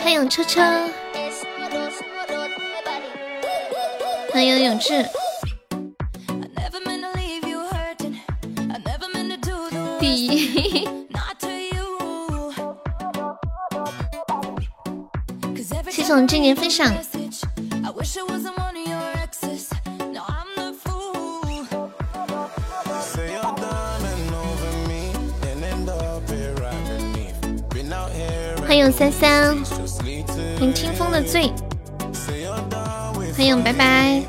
欢迎车车，欢迎永志。第一，谢谢我们今年分享。欢迎三三，欢迎听风的醉，欢迎拜拜。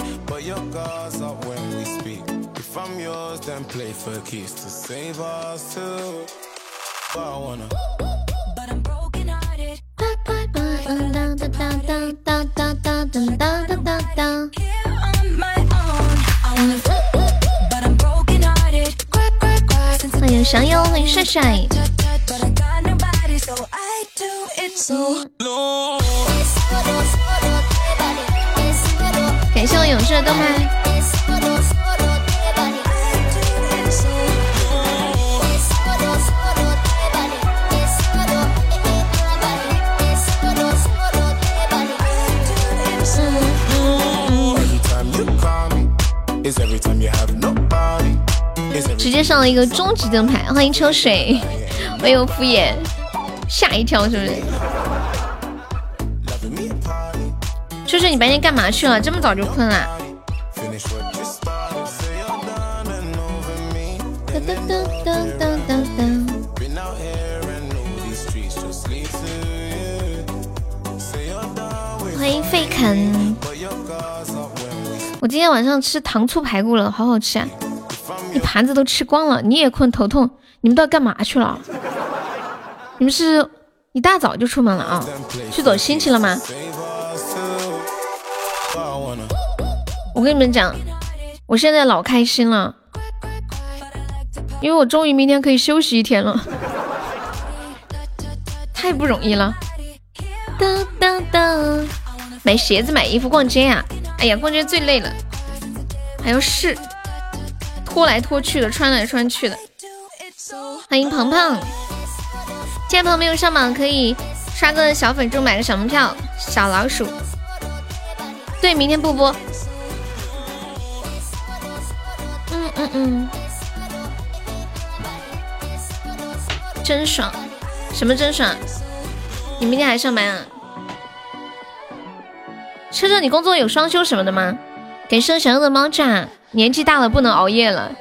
欢迎小友，欢迎帅帅。上了一个终极灯牌，欢迎秋水，没有敷衍，吓一跳是不是？秋水，你白天干嘛去了？这么早就困了？欢迎费肯，我今天晚上吃糖醋排骨了，好好吃啊！盘子都吃光了，你也困头痛，你们到底干嘛去了？你们是一大早就出门了啊？去走亲戚了吗？我跟你们讲，我现在老开心了，因为我终于明天可以休息一天了，太不容易了。当当当，买鞋子、买衣服、逛街呀！哎呀，逛街最累了，还要试。拖来拖去的，穿来穿去的。欢迎鹏鹏，亲爱的朋友没有上榜可以刷个小粉猪，买个小门票。小老鼠，对，明天不播。嗯嗯嗯，真爽，什么真爽？你明天还上班啊？车车，你工作有双休什么的吗？感谢想要的猫爪。年纪大了不能熬夜了，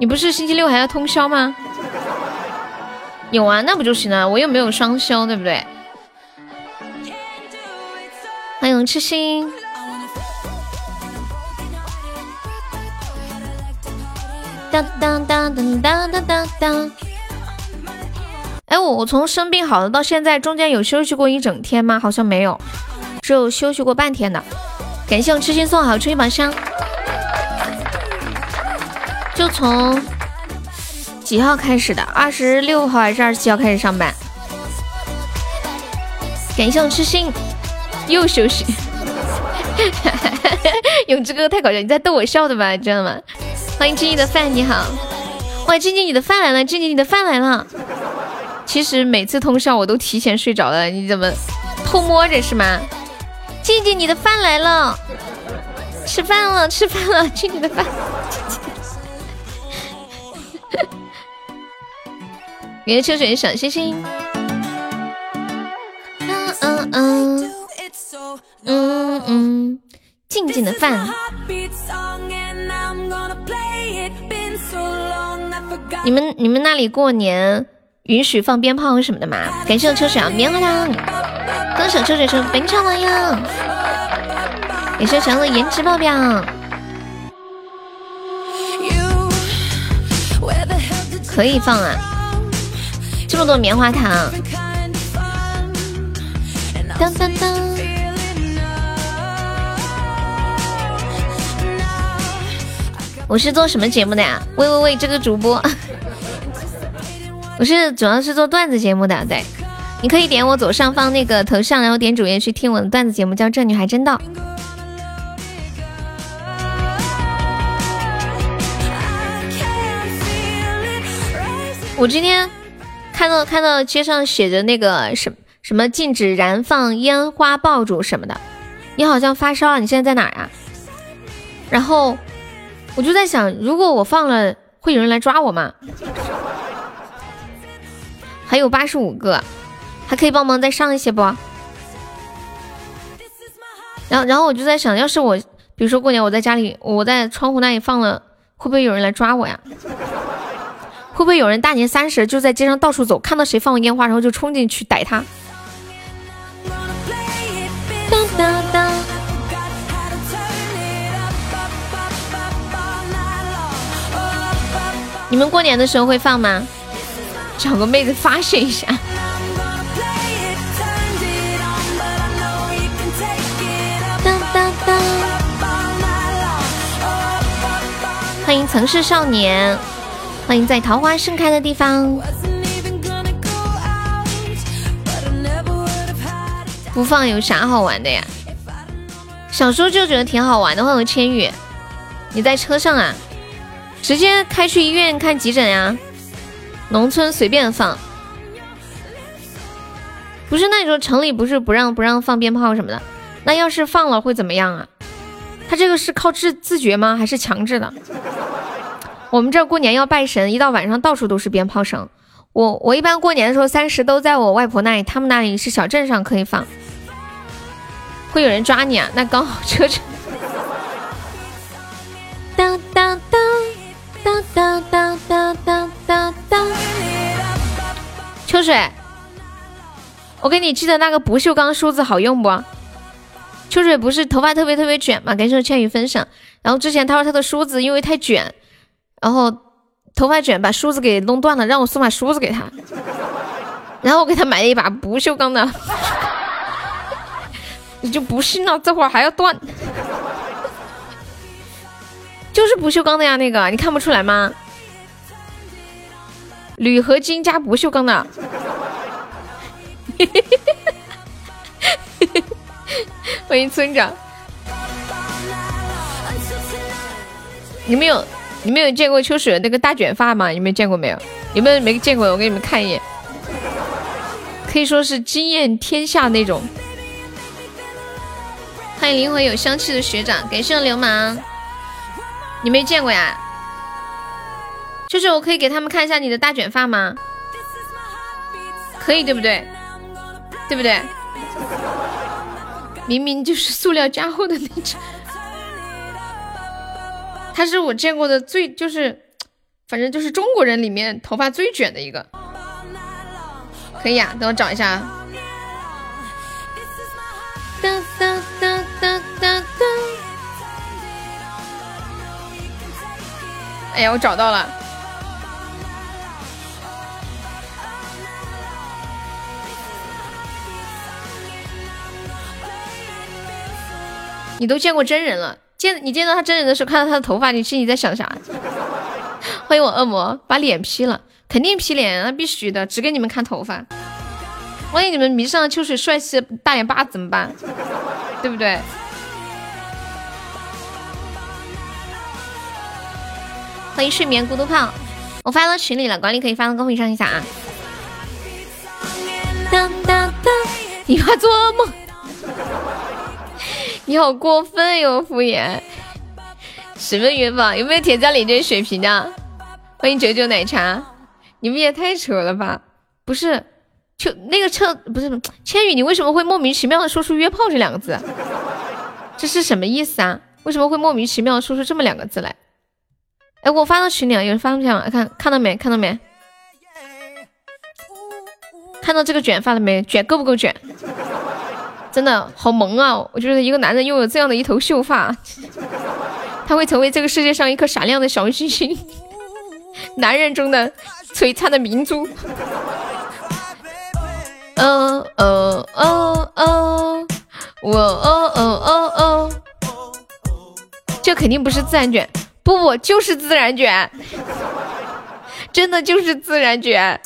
你不是星期六还要通宵吗？有啊，那不就行了？我又没有双休，对不对？欢迎痴心。当当当当当当当当。哎，我我从生病好了到现在，中间有休息过一整天吗？好像没有，只有休息过半天的。感谢我痴心送好初一宝箱。就从几号开始的？二十六号还是二十七号开始上班？感谢我痴心，又休息。永志哥太搞笑，你在逗我笑的吧？你知道吗？欢迎静静的饭，你好。哇，静静你的饭来了，静静你的饭来了。其实每次通宵我都提前睡着了，你怎么偷摸着是吗？静静你的饭来了，吃饭了，吃饭了，静静的饭。感谢秋水的小星星。嗯嗯嗯嗯嗯，静静的饭。你们你们那里过年允许放鞭炮什么的吗？感谢我秋水啊，棉花糖。歌手秋水说本场榜样。感谢强的颜值爆表。可以放啊，这么多棉花糖。当当当！我是做什么节目的呀？喂喂喂，这个主播，我是主要是做段子节目的。对，你可以点我左上方那个头像，然后点主页去听我的段子节目，叫《这女孩真到》。我今天看到看到街上写着那个什什么禁止燃放烟花爆竹什么的，你好像发烧了，你现在在哪啊？然后我就在想，如果我放了，会有人来抓我吗？还有八十五个，还可以帮忙再上一些不？然后然后我就在想，要是我，比如说过年我在家里，我在窗户那里放了，会不会有人来抓我呀？会不会有人大年三十就在街上到处走，看到谁放烟花，然后就冲进去逮他？你们过年的时候会放吗？找个妹子发泄一下。欢迎城市少年。欢迎在桃花盛开的地方。不放有啥好玩的呀？小时候就觉得挺好玩的。欢迎千羽，你在车上啊？直接开去医院看急诊呀？农村随便放，不是那时候城里不是不让不让放鞭炮什么的？那要是放了会怎么样啊？他这个是靠自自觉吗？还是强制的？我们这过年要拜神，一到晚上到处都是鞭炮声。我我一般过年的时候三十都在我外婆那里，他们那里是小镇上可以放。会有人抓你啊？那刚好车车。秋水，我给你寄的那个不锈钢梳子好用不？秋水不是头发特别特别卷嘛？感谢千羽分享。然后之前他说他的梳子因为太卷。然后头发卷把梳子给弄断了，让我送把梳子给他。然后我给他买了一把不锈钢的，你就不信了，这会儿还要断，就是不锈钢的呀，那个你看不出来吗？铝合金加不锈钢的，欢迎村长，你们有？你们有见过秋水那个大卷发吗？你们见过没有？有没有没见过？我给你们看一眼，可以说是惊艳天下那种。欢迎灵魂有香气的学长，感谢流氓，你没见过呀？就是，我可以给他们看一下你的大卷发吗？可以对不对？对不对？明明就是塑料加厚的那种。他是我见过的最就是，反正就是中国人里面头发最卷的一个，可以啊，等我找一下。哒哒哒哒哒哒。哎呀，我找到了。你都见过真人了。见你见到他真人的时候，看到他的头发，你心里在想啥？欢迎我恶魔，把脸 P 了，肯定 P 脸，那必须的，只给你们看头发。万一你们迷上了秋水帅气的大脸巴怎么办？对不对？欢迎睡眠孤独胖，我发到群里了，管理可以发到公屏上一下啊。当当当，你怕做噩梦？你好过分哟，敷衍！什么元宝？有没有铁匠领这水瓶的？欢迎九九奶茶！你们也太扯了吧！不是，就那个车不是千羽，你为什么会莫名其妙的说出约炮这两个字？这是什么意思啊？为什么会莫名其妙的说出这么两个字来？哎，我发到群里了，有人发不下看看到没？看到没？看到这个卷发了没？卷够不够卷？真的好萌啊！我觉得一个男人拥有这样的一头秀发，他会成为这个世界上一颗闪亮的小星星，男人中的璀璨的明珠。哦哦哦哦，我哦哦哦哦，这肯定不是自然卷，不不就是自然卷，真的就是自然卷。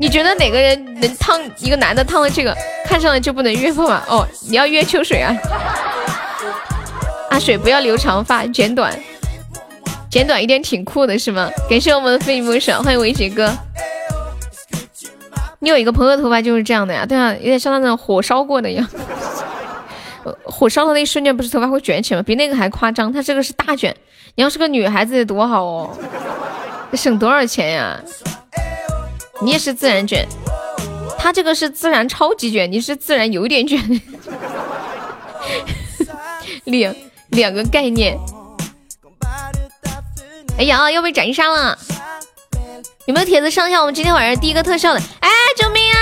你觉得哪个人能烫一个男的烫了这个，看上了就不能约炮吗？哦，你要约秋水啊？阿水不要留长发，剪短。剪短一点挺酷的是吗？感谢我们的飞不手，欢迎维杰哥。你有一个朋友头发就是这样的呀？对啊，有点像那种火烧过的一样。火烧的那一瞬间，不是头发会卷起来吗？比那个还夸张。他这个是大卷。你要是个女孩子得多好哦，省多少钱呀？你也是自然卷，他这个是自然超级卷，你是自然有点卷。两两个概念。哎呀，要被斩杀了！有没有帖子上一下我们今天晚上第一个特效的？哎，救命啊！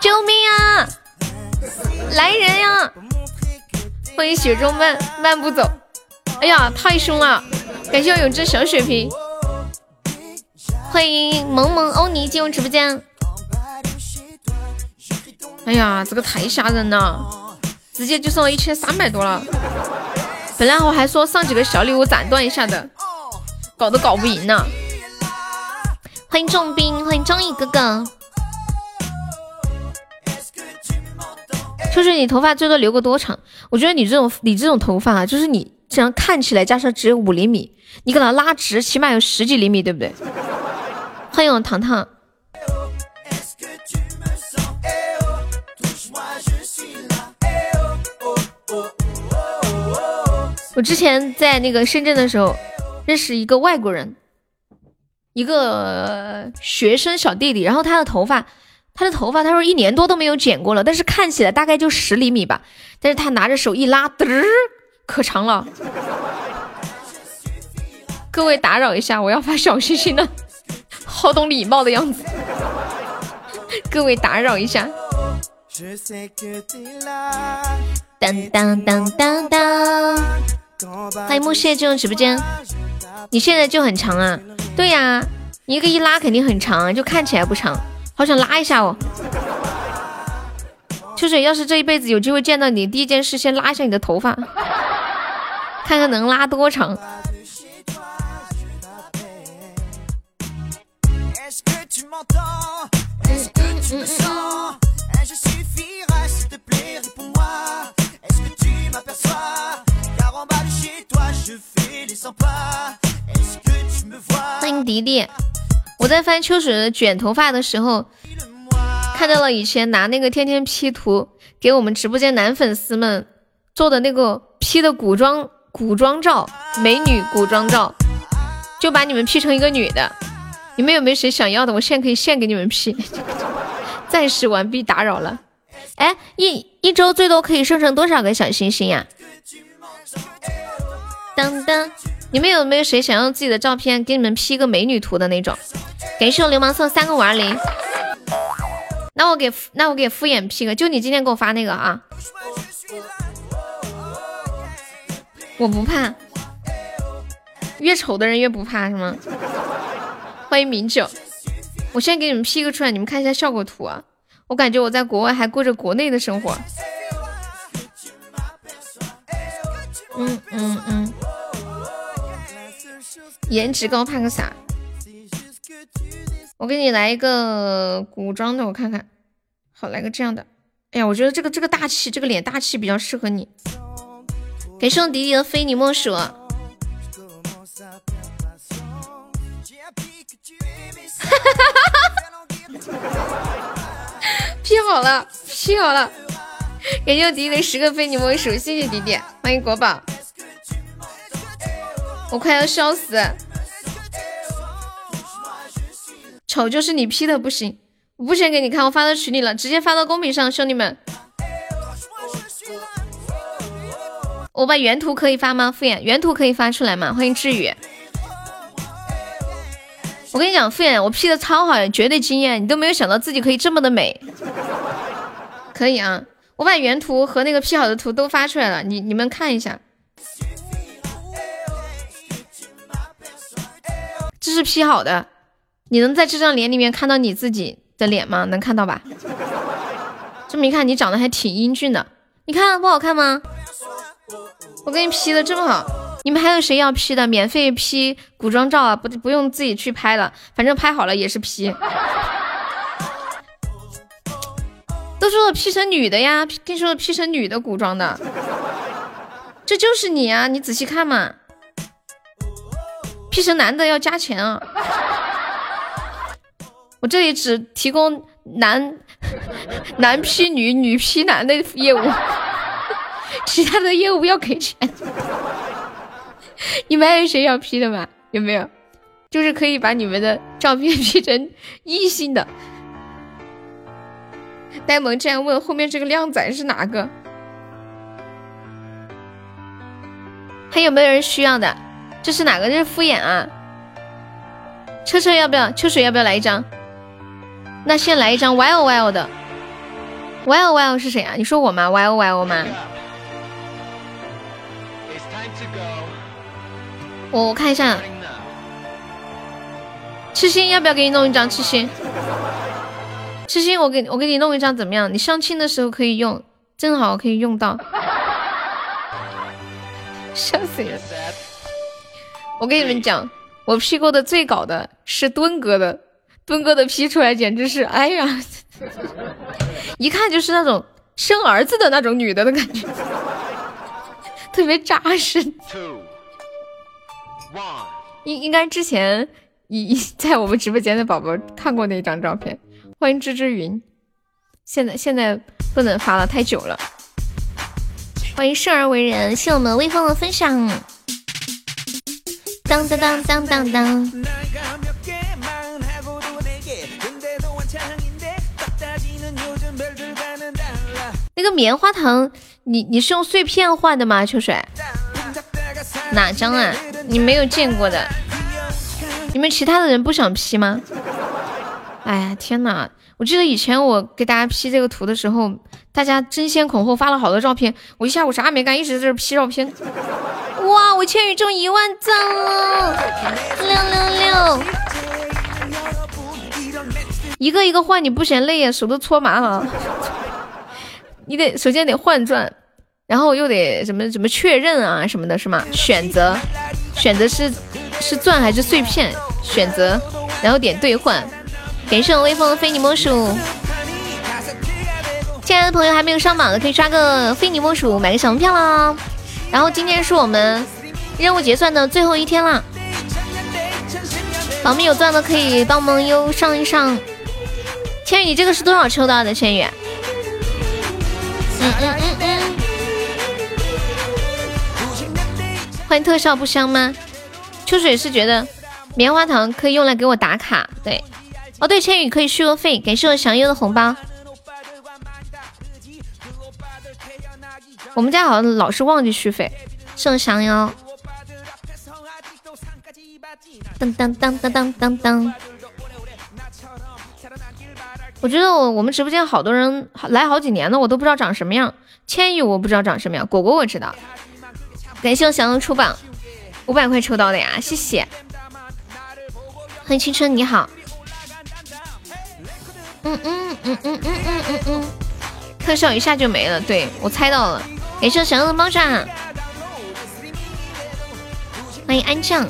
救命啊！来人呀！欢迎雪中漫漫步走。哎呀，太凶了！感谢我有只小血瓶。欢迎萌萌欧尼进入直播间。哎呀，这个太吓人了，直接就送了一千三百多了。本来我还说上几个小礼物斩断一下的，搞都搞不赢呢。欢迎重兵，欢迎张毅哥哥。就是你头发最多留个多长？我觉得你这种你这种头发啊，就是你这样看起来加上只有五厘米，你给它拉直，起码有十几厘米，对不对？欢迎我糖糖。我之前在那个深圳的时候，认识一个外国人，一个学生小弟弟，然后他的头发，他的头发，他说一年多都没有剪过了，但是看起来大概就十厘米吧，但是他拿着手一拉，嘚，可长了。各位打扰一下，我要发小心心了，好懂礼貌的样子。各位打扰一下。当当当当当。欢迎木屑进入直播间，你现在就很长啊？对呀，你一个一拉肯定很长，就看起来不长，好想拉一下哦。秋水，要是这一辈子有机会见到你，第一件事先拉一下你的头发，看看能拉多长。欢迎迪迪，我在翻秋水的卷头发的时候，看到了以前拿那个天天 P 图给我们直播间男粉丝们做的那个 P 的古装古装照，美女古装照，就把你们 P 成一个女的。你们有没有谁想要的？我现在可以现给你们 P。暂时完毕，打扰了。哎，一一周最多可以生成多少个小星星呀？噔噔，你们有没有谁想要自己的照片给你们 P 个美女图的那种？感谢我流氓送三个五二零。那我给那我给敷衍 P 个，就你今天给我发那个啊。我不怕，越丑的人越不怕是吗？欢迎明九，我现在给你们 P 个出来，你们看一下效果图啊。我感觉我在国外还过着国内的生活。嗯嗯嗯。颜值高怕个啥？我给你来一个古装的，我看看。好，来个这样的。哎呀，我觉得这个这个大气，这个脸大气比较适合你。给送迪迪的非你莫属。哈！P 好了，P 好了。感谢迪迪十个非你莫属，谢谢迪迪，欢迎国宝。我快要笑死！丑就是你 P 的不行，我不选给你看，我发到群里了，直接发到公屏上，兄弟们。我把原图可以发吗？敷衍，原图可以发出来吗？欢迎志宇。我跟你讲，敷衍，我 P 的超好，绝对惊艳，你都没有想到自己可以这么的美。可以啊，我把原图和那个 P 好的图都发出来了，你你们看一下。这是 P 好的，你能在这张脸里面看到你自己的脸吗？能看到吧？这么一看，你长得还挺英俊的。你看不好看吗？我给你 P 的这么好，你们还有谁要 P 的？免费 P 古装照啊，不不用自己去拍了，反正拍好了也是 P。都说了 P 成女的呀，跟你说 P 成女的古装的，这就是你啊！你仔细看嘛。P 成男的要加钱啊！我这里只提供男 男 P 女、女 P 男的业务，其他的业务要给钱。你们还有谁要 P 的吗？有没有？就是可以把你们的照片 P 成异性的。呆萌这样问，后面这个靓仔是哪个？还有没有人需要的？这是哪个？这是敷衍啊！车车要不要？秋水要不要来一张？那先来一张 Y O Y O 的。Y O Y O 是谁啊？你说我吗？Y O Y O 吗？我我看一下。痴心要不要给你弄一张？痴心，痴心，我给我给你弄一张怎么样？你相亲的时候可以用，正好可以用到。笑死人！我跟你们讲，我 P 过的最搞的是墩哥的，墩哥的 P 出来简直是，哎呀，一看就是那种生儿子的那种女的的感觉，特别扎实。应应该之前一在我们直播间的宝宝看过那张照片。欢迎芝芝云，现在现在不能发了，太久了。欢迎生而为人，谢我们微风的分享。当当当当当当。那个棉花糖，你你是用碎片换的吗？秋水，哪张啊？你没有见过的。你们其他的人不想 P 吗？哎呀，天哪！我记得以前我给大家 P 这个图的时候。大家争先恐后发了好多照片，我一下午啥也没干，一直在这 P 照片。哇，我千羽中一万赞了，六六六！一个一个换，你不嫌累呀？手都搓麻了。你得首先得换钻，然后又得什么什么确认啊什么的，是吗？选择，选择是是钻还是碎片？选择，然后点兑换。感谢我微风的非你莫属。亲爱的朋友，还没有上榜的可以刷个非你莫属，买个小门票啦。然后今天是我们任务结算的最后一天啦，榜名有钻的可以帮忙优上一上。千羽，你这个是多少抽到的？千羽，嗯嗯嗯嗯。欢迎特效不香吗？秋水是觉得棉花糖可以用来给我打卡，对，哦对，千羽可以续个费，感谢我祥优的红包。我们家好像老是忘记续费，送降妖。当当当当当当当。我觉得我我们直播间好多人来好几年了，我都不知道长什么样。千羽我不知道长什么样，果果我知道。感谢我祥龙出榜，五百块抽到的呀，谢谢。欢迎青春你好。嗯嗯嗯嗯嗯嗯嗯嗯。特效一下就没了，对我猜到了。感谢祥龙的猫爪，欢迎安酱。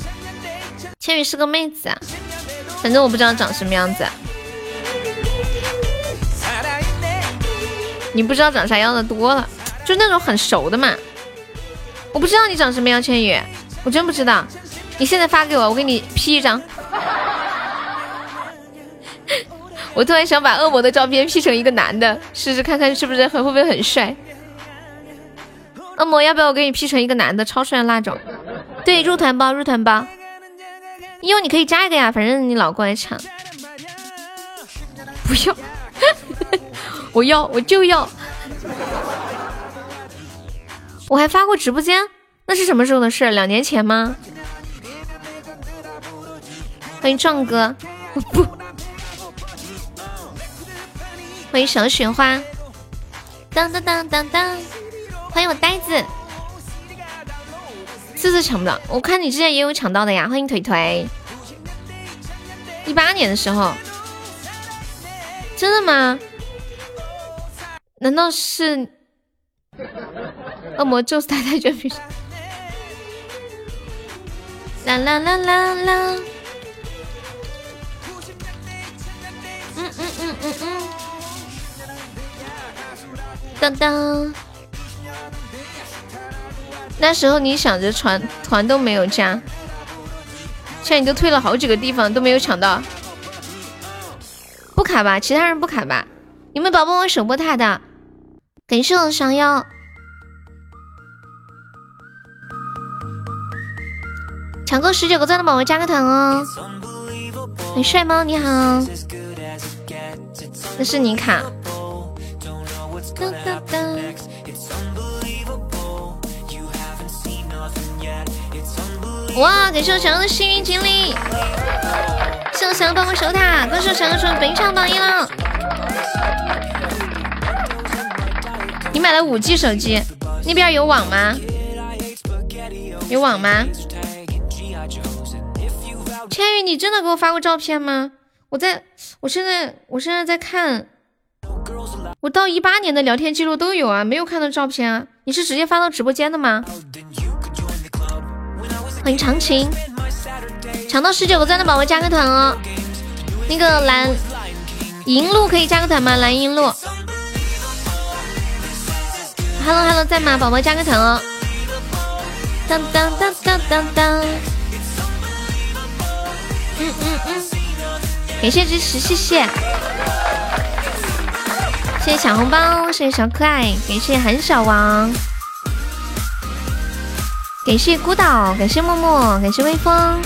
千羽是个妹子，啊，反正我不知道长什么样子。你不知道长啥样的多了，就那种很熟的嘛。我不知道你长什么样，千羽，我真不知道。你现在发给我，我给你 P 一张。我突然想把恶魔的照片 P 成一个男的，试试看看是不是很会不会很帅。恶魔，要不要我给你 P 成一个男的，超帅的那种？对，入团包，入团包。因为你可以加一个呀，反正你老过来抢。不要，我要，我就要。我还发过直播间，那是什么时候的事？两年前吗？欢迎壮哥，欢迎小雪花，当当当当当。欢迎我呆子，次次抢不到。我看你之前也有抢到的呀。欢迎腿腿，一八年的时候，真的吗？难道是恶魔就是太太卷皮？啦啦啦啦啦！嗯嗯嗯嗯嗯，当当。那时候你想着团团都没有加，现在你都退了好几个地方都没有抢到，不卡吧？其他人不卡吧？有没有宝宝我守波塔的？感谢我芍药。抢够十九个钻的宝宝加个团哦！很帅吗？你好，那是你卡。哇！感谢我小妖的幸运锦鲤，谢我小妖帮我守塔，恭喜我小妖成为本场榜一了。你买了五 G 手机，那边有网吗？有网吗？千羽，你真的给我发过照片吗？我在，我现在，我现在在看，我到一八年的聊天记录都有啊，没有看到照片啊。你是直接发到直播间的吗？欢迎长情，抢到十九个赞的宝宝加个团哦。那个蓝银鹿可以加个团吗？蓝银鹿，Hello Hello，在吗？宝宝加个团哦。当当当当当当。嗯嗯嗯，感谢支持，谢谢，谢谢小红包，谢谢小可爱，感谢韩小王，感谢孤岛，感谢默默，感谢微风，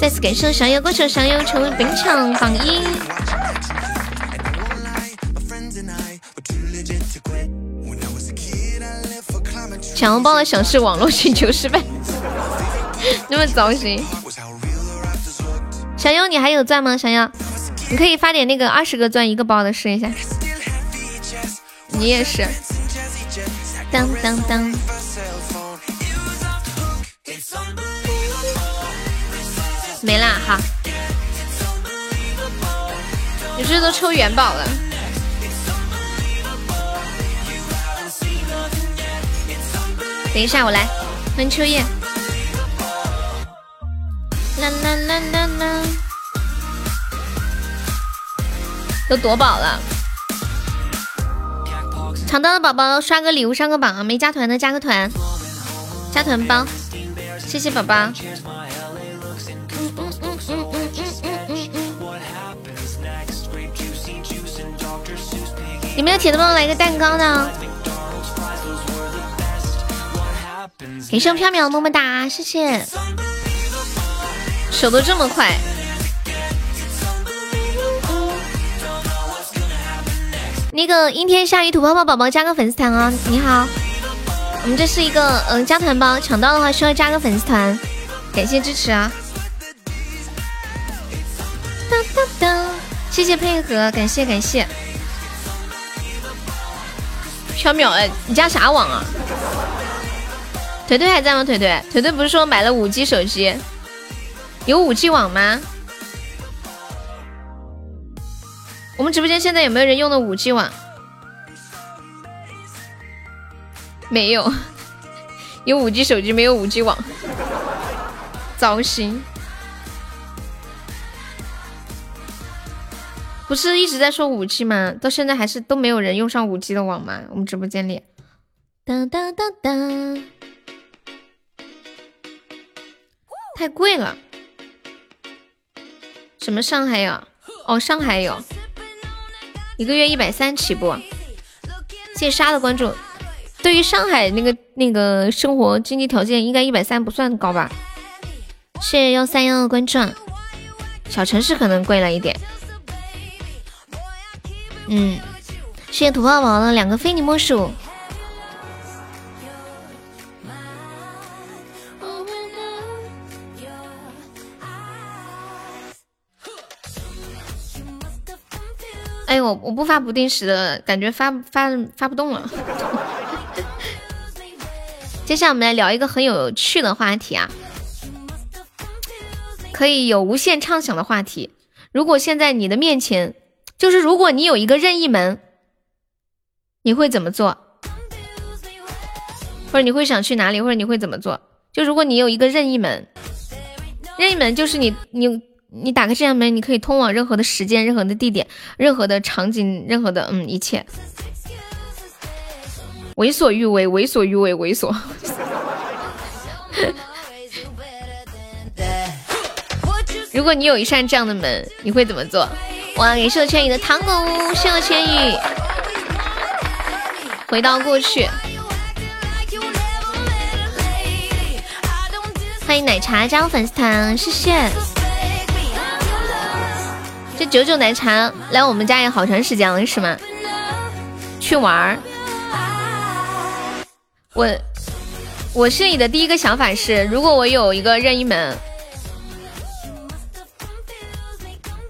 再次感谢小优，歌手小优成为本场榜一。抢红包的想是网络请求失败，那么糟心。小优，你还有钻吗？小优，你可以发点那个二十个钻一个包的试一下。你也是。当当当。没啦，好。你这都抽元宝了。等一下，我来。欢迎秋叶。都夺宝了，抢到的宝宝刷个礼物，上个榜啊。没加团的，加个团，加团包。谢谢宝宝，有没有铁子帮我来个蛋糕呢？感谢我飘渺么么哒，谢谢。手都这么快，那个阴天下雨土泡泡宝宝加个粉丝团啊！你好，我们这是一个嗯加团包，抢到的话需要加个粉丝团，感谢支持啊！当当当，谢谢配合，感谢感谢。飘渺哎，你加啥网啊？腿腿还在吗？腿腿腿腿不是说买了五 G 手机？有五 G 网吗？我们直播间现在有没有人用的五 G 网？没有，有五 G 手机没有五 G 网，糟心。不是一直在说五 G 吗？到现在还是都没有人用上五 G 的网吗？我们直播间里。哒哒哒哒，太贵了。什么上海有？哦，上海有，一个月一百三起步。谢谢沙的关注。对于上海那个那个生活经济条件，应该一百三不算高吧？谢谢幺三幺的关注。小城市可能贵了一点。嗯，谢谢土宝宝的两个非你莫属。哎，我我不发不定时的感觉发发发不动了。接下来我们来聊一个很有趣的话题啊，可以有无限畅想的话题。如果现在你的面前，就是如果你有一个任意门，你会怎么做？或者你会想去哪里？或者你会怎么做？就如果你有一个任意门，任意门就是你你。你打开这扇门，你可以通往任何的时间、任何的地点、任何的场景、任何的嗯一切，为所欲为，为所欲为，为所。如果你有一扇这样的门，你会怎么做？哇，感谢我千羽的糖果屋，谢我千羽。回到过去，欢迎奶茶加入粉丝团，谢谢。这九九奶茶来我们家也好长时间了，是吗？去玩儿。我我心里的第一个想法是，如果我有一个任意门。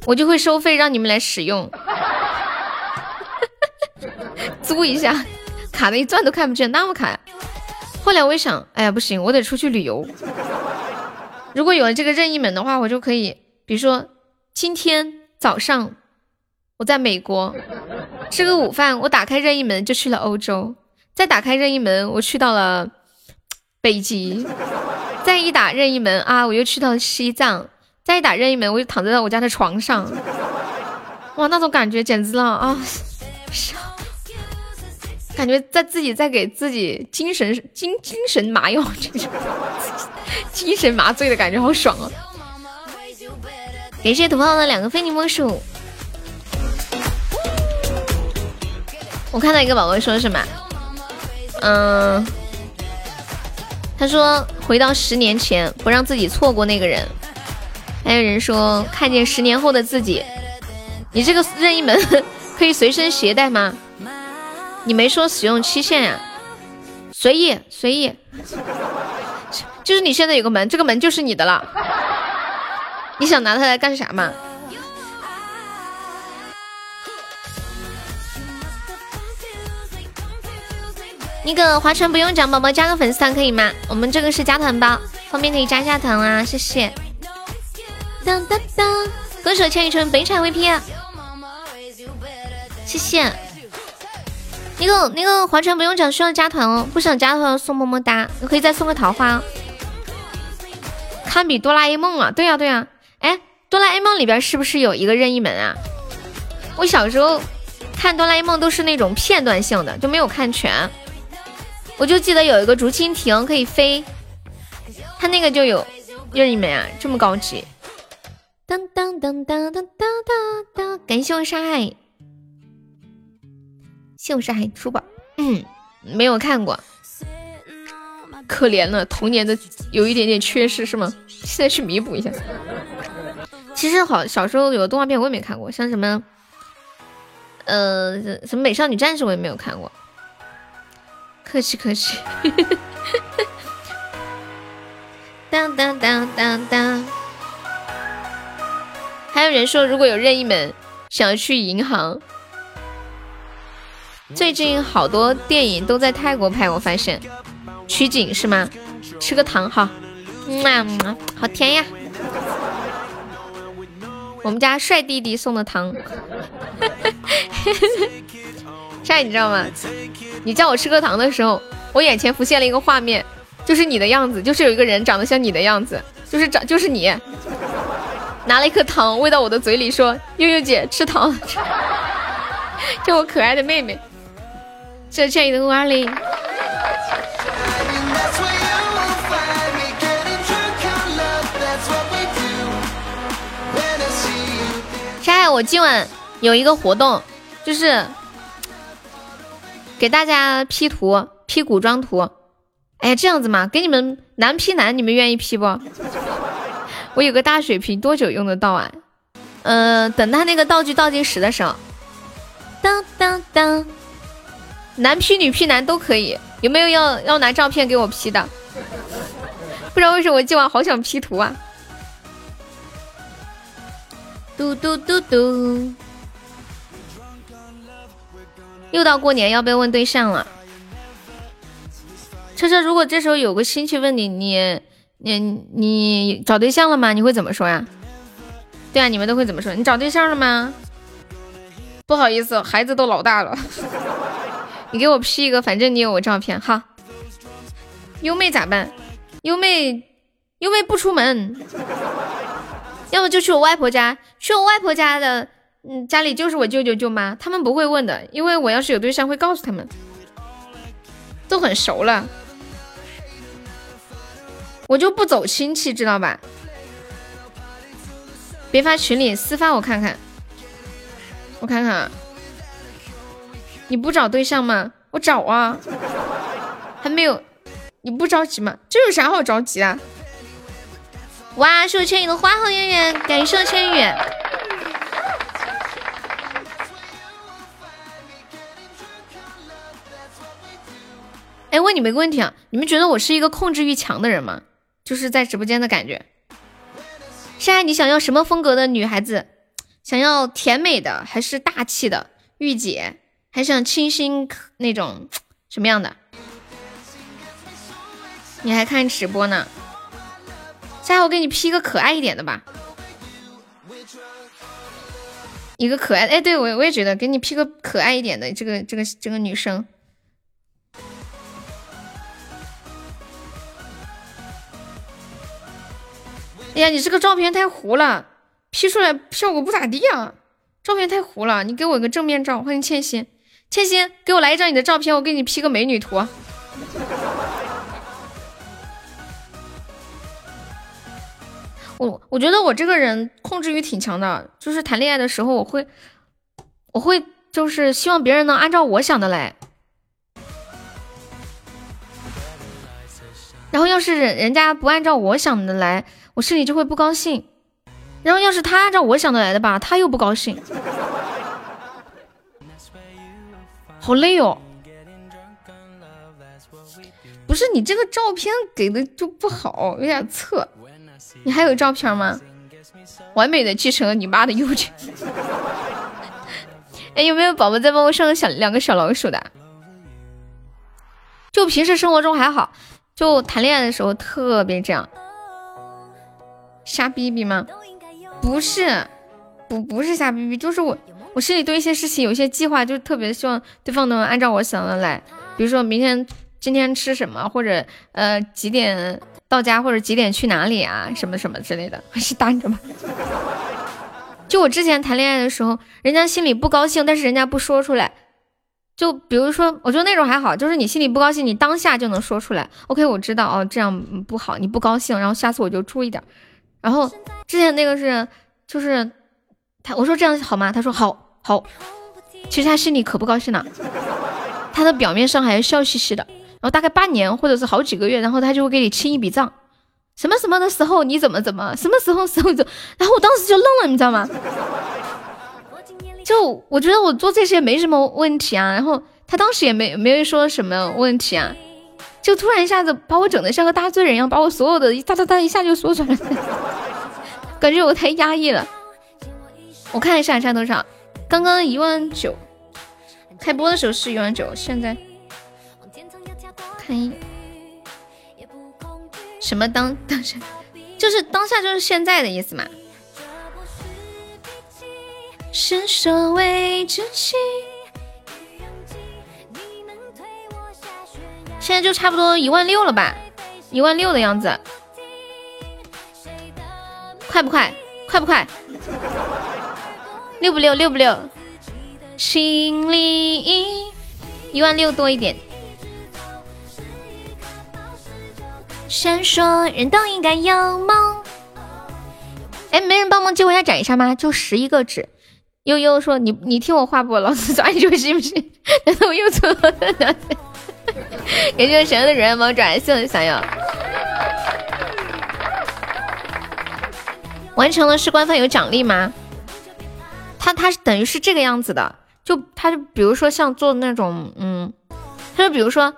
我就会收费让你们来使用，租一下，卡的一钻都看不见，那么卡呀！后来我一想，哎呀不行，我得出去旅游。如果有了这个任意门的话，我就可以，比如说今天早上我在美国吃个午饭，我打开任意门就去了欧洲，再打开任意门我去到了北极，再一打任意门啊，我又去到了西藏。再一打任意门，我就躺在了我家的床上，哇，那种感觉简直了啊！感觉在自己在给自己精神精精神麻药，这种精神麻醉的感觉好爽啊！感谢土炮的两个非你莫属。我看到一个宝宝说什么？嗯，他说回到十年前，不让自己错过那个人。还有人说看见十年后的自己，你这个任意门 可以随身携带吗？你没说使用期限呀，随意随意，就是你现在有个门，这个门就是你的了，你想拿它来干啥嘛？那个划船不用奖宝宝加个粉丝团可以吗？我们这个是加团包，方便可以加一下团啊，谢谢。当当当！歌手千羽春北产 VP，谢谢。那个那个划船不用奖，需要加团哦。不想加团送么么哒，你可以再送个桃花。堪比哆啦 A 梦啊，对呀对呀。哆啦 A 梦里边是不是有一个任意门啊？我小时候看哆啦 A 梦都是那种片段性的，就没有看全。我就记得有一个竹蜻蜓可以飞，它那个就有任意门啊，这么高级。当当当当当当当！感谢我沙海，谢我沙海珠宝。嗯，没有看过，可怜了，童年的有一点点缺失是吗？现在去弥补一下。其实好，小时候有的动画片我也没看过，像什么，呃，什么美少女战士我也没有看过。客气客气。当当当当当。还有人说，如果有任意门，想要去银行。最近好多电影都在泰国拍，我发现取景是吗？吃个糖哈，嗯，好甜呀！我们家帅弟弟送的糖，帅你知道吗？你叫我吃颗糖的时候，我眼前浮现了一个画面，就是你的样子，就是有一个人长得像你的样子，就是长就是你。拿了一颗糖喂到我的嘴里，说：“悠悠姐吃糖，叫我可爱的妹妹。”谢谢倩雨的五二零。我今晚有一个活动，就是 给大家 P 图，P 古装图。哎，这样子嘛，给你们男 P 男，你们愿意 P 不？我有个大水瓶，多久用得到啊？嗯，等他那个道具倒计时的时候，当当当，男 P 女 P 男都可以。有没有要要拿照片给我 P 的？不知道为什么我今晚好想 P 图啊！嘟嘟嘟嘟，又到过年要被问对象了。车车，如果这时候有个亲戚问你，你？你你找对象了吗？你会怎么说呀？对啊，你们都会怎么说？你找对象了吗？不好意思，孩子都老大了。你给我 P 一个，反正你有我照片哈。优妹咋办？优妹，优妹不出门，要么就去我外婆家。去我外婆家的，嗯，家里就是我舅舅舅妈，他们不会问的，因为我要是有对象会告诉他们，都很熟了。我就不走亲戚，知道吧？别发群里，私发我看看。我看看，你不找对象吗？我找啊，还没有。你不着急吗？这有啥好着急啊？哇，谢千羽的花好月圆，感谢千羽。哎，问你们一个问题啊，你们觉得我是一个控制欲强的人吗？就是在直播间的感觉。现在你想要什么风格的女孩子？想要甜美的，还是大气的御姐？还想清新那种什么样的？你还看直播呢？下我给你 P 个可爱一点的吧，一个可爱哎，对我我也觉得给你 P 个可爱一点的这个这个这个女生。哎呀，你这个照片太糊了，P 出来效果不咋地啊，照片太糊了，你给我个正面照。欢迎倩心，倩心给我来一张你的照片，我给你 P 个美女图。我我觉得我这个人控制欲挺强的，就是谈恋爱的时候，我会，我会就是希望别人能按照我想的来，然后要是人人家不按照我想的来，我心里就会不高兴，然后要是他按照我想的来的吧，他又不高兴，好累哦。不是你这个照片给的就不好，有点侧。你还有照片吗？完美的继承了你妈的优点。哎，有没有宝宝再帮我上个小两个小老鼠的？就平时生活中还好，就谈恋爱的时候特别这样。瞎逼逼吗？不是，不不是瞎逼逼，就是我我心里对一些事情有一些计划，就特别希望对方能按照我想的来。比如说明天今天吃什么，或者呃几点。到家或者几点去哪里啊？什么什么之类的，是单着吗？就我之前谈恋爱的时候，人家心里不高兴，但是人家不说出来。就比如说，我觉得那种还好，就是你心里不高兴，你当下就能说出来。OK，我知道哦，这样不好，你不高兴，然后下次我就注意点。然后之前那个是，就是他，我说这样好吗？他说好好。其实他心里可不高兴了，他的表面上还是笑嘻嘻的。然后大概半年或者是好几个月，然后他就会给你清一笔账，什么什么的时候你怎么怎么，什么时候时候就，然后我当时就愣了，你知道吗？就我觉得我做这些没什么问题啊，然后他当时也没没有说什么问题啊，就突然一下子把我整的像个大罪人一样，把我所有的一哒哒哒一下就说出来了，感觉我太压抑了。我看一下现在多少，刚刚一万九，开播的时候是一万九，现在。看一什么当当下，就是当下就是现在的意思嘛。伸手为知己，现在就差不多一万六了吧，一万六的样子，快不快？快不快？六不六？六不六？心里一万六多一点。闪烁，人都应该有梦。哎，没人帮忙借我一下展一下吗？就十一个纸。悠悠说：“你你听我话不？老子抓你就信不信？”难道我又错了？感谢神的人帮我转，谢谢想要。完成了是官方有奖励吗？他他是等于是这个样子的，就他就比如说像做那种嗯，他就比如说。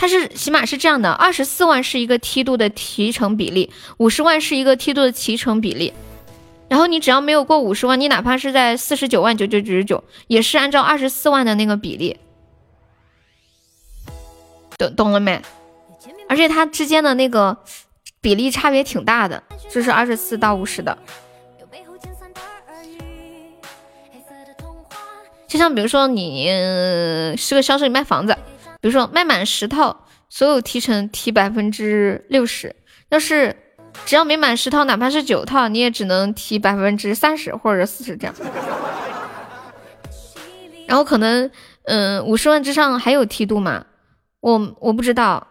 它是起码是这样的，二十四万是一个梯度的提成比例，五十万是一个梯度的提成比例。然后你只要没有过五十万，你哪怕是在四十九万九九九十九，也是按照二十四万的那个比例。懂懂了没？而且它之间的那个比例差别挺大的，就是二十四到五十的。就像比如说你是个销售，你卖房子。比如说卖满十套，所有提成提百分之六十；要是只要没满十套，哪怕是九套，你也只能提百分之三十或者四十这样。然后可能，嗯，五十万之上还有梯度吗？我我不知道。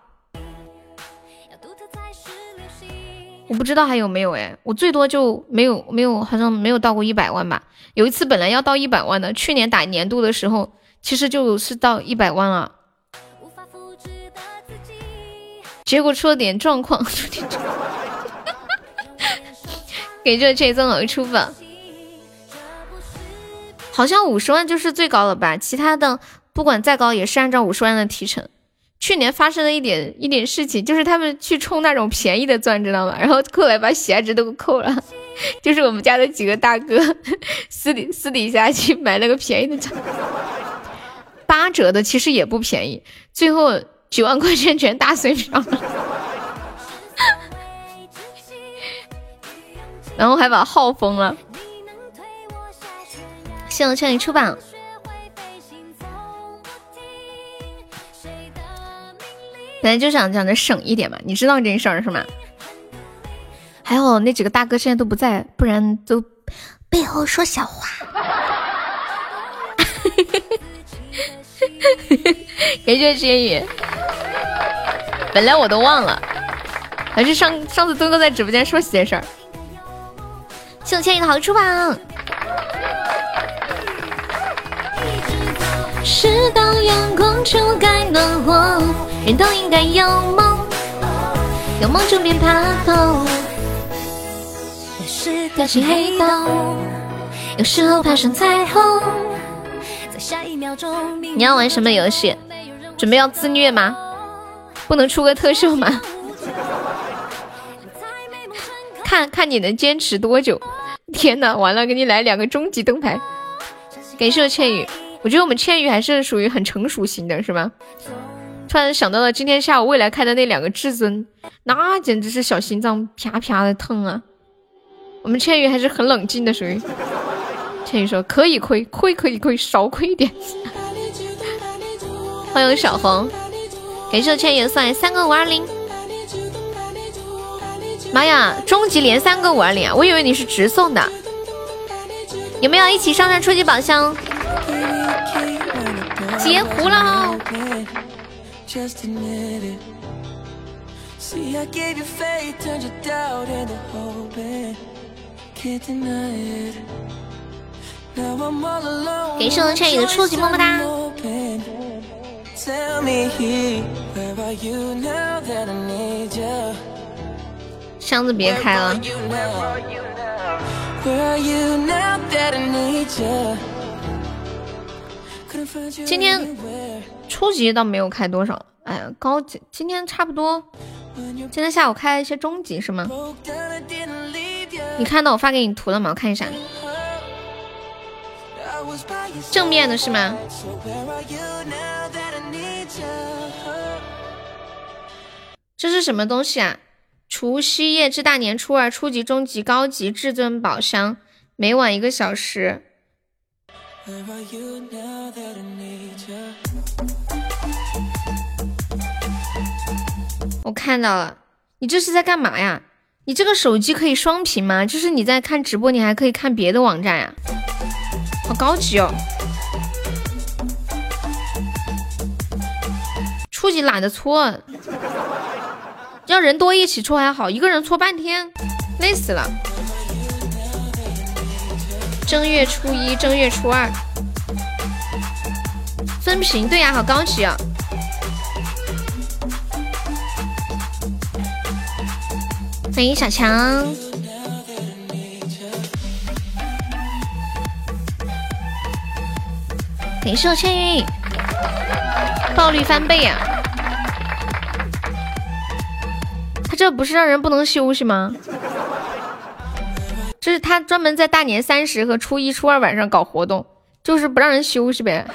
我不知道还有没有哎，我最多就没有没有，好像没有到过一百万吧。有一次本来要到一百万的，去年打年度的时候，其实就是到一百万了，结果出了点状况，给这这增额出吧。好像五十万就是最高了吧？其他的不管再高也是按照五十万的提成。去年发生了一点一点事情，就是他们去充那种便宜的钻，知道吗？然后后来把血值都扣了，就是我们家的几个大哥 私底私底下去买了个便宜的钻，八折的其实也不便宜，最后几万块钱全打水漂了，然后还把号封了。谢谢千里出版。本来就想讲的省一点嘛，你知道这事儿是吗？还好那几个大哥现在都不在，不然都背后说小话。感谢千羽，本来我都忘了，还是上上次东哥在直播间说起这事儿。谢我千羽的好出榜。是道阳光就该暖和，人都应该有梦，有梦就别怕痛。有时掉进黑洞，有时候爬上彩虹，在下一秒钟。你要玩什么游戏？准备要自虐吗？不能出个特效吗？看看你能坚持多久。天哪，完了，给你来两个终极灯牌。感谢倩雨。我觉得我们千羽还是属于很成熟型的，是吧？突然想到了今天下午未来开的那两个至尊，那简直是小心脏啪啪的疼啊！我们千羽还是很冷静的，属于千羽说可以亏，亏可以亏，少亏一点。欢迎小红，感谢千羽送来三个五二零。妈呀，终极连三个五二零啊！我以为你是直送的。有没有一起上上初级宝箱？截胡了！给圣龙千羽的初级么么哒！箱子别开了。今天初级倒没有开多少，哎呀，高级今天差不多。今天下午开了一些中级是吗？你看到我发给你图了吗？我看一下，正面的是吗？这是什么东西啊？除夕夜至大年初二，初级、中级、高级至尊宝箱，每晚一个小时。我看到了，你这是在干嘛呀？你这个手机可以双屏吗？就是你在看直播，你还可以看别的网站呀，好高级哦！初级懒得搓，要人多一起搓还好，一个人搓半天，累死了。正月初一，正月初二，分屏，对呀，好高级啊！欢迎小强，感谢我千羽，爆率翻倍呀！他这不是让人不能休息吗？这是他专门在大年三十和初一、初二晚上搞活动，就是不让人休息呗，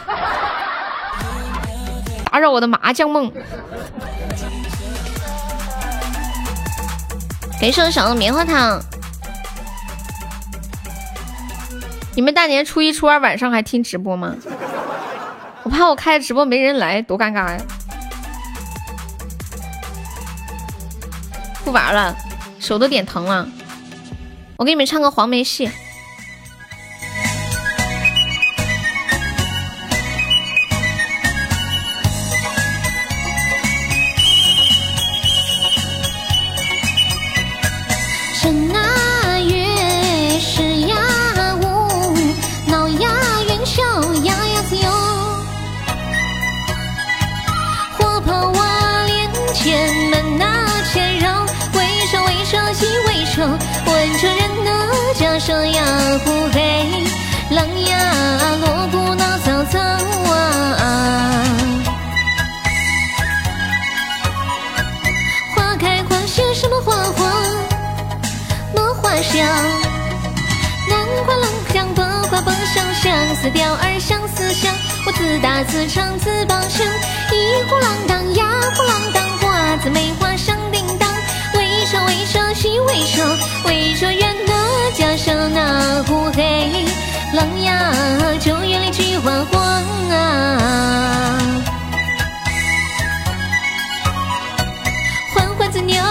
打扰我的麻将梦。给我小的棉花糖。你们大年初一、初二晚上还听直播吗？我怕我开直播没人来，多尴尬呀！不玩了，手都点疼了。我给你们唱个黄梅戏。呼啷当呀呼啷当，花子梅花响叮当。为啥为啥喜为啥？为啥远那家乡那湖黑？狼呀，九月里菊花黄啊。欢欢子牛，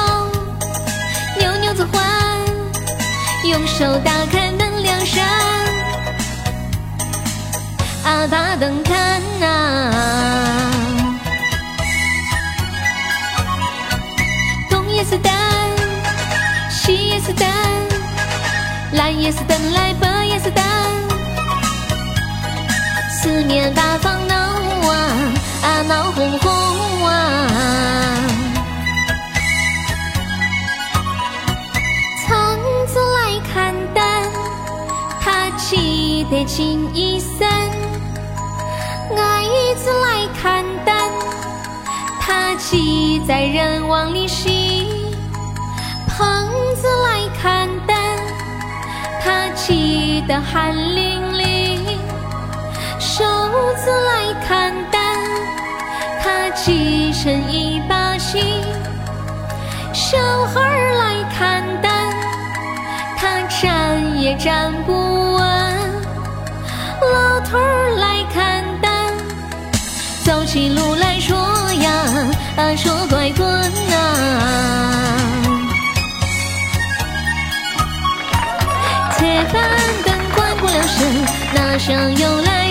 牛牛子欢，用手打开门梁扇。啊，把灯看四面八方闹啊啊闹哄哄啊。仓子来看蛋，他记得金衣衫。爱子来看蛋，他记在人往里洗；胖子来看蛋，他记得汗淋淋；子来看蛋，他起身一把戏；小孩儿来看蛋，他站也站不稳；老头儿来看蛋。走起路来说呀，啊说拐棍呐。铁板灯关不了身，哪想又来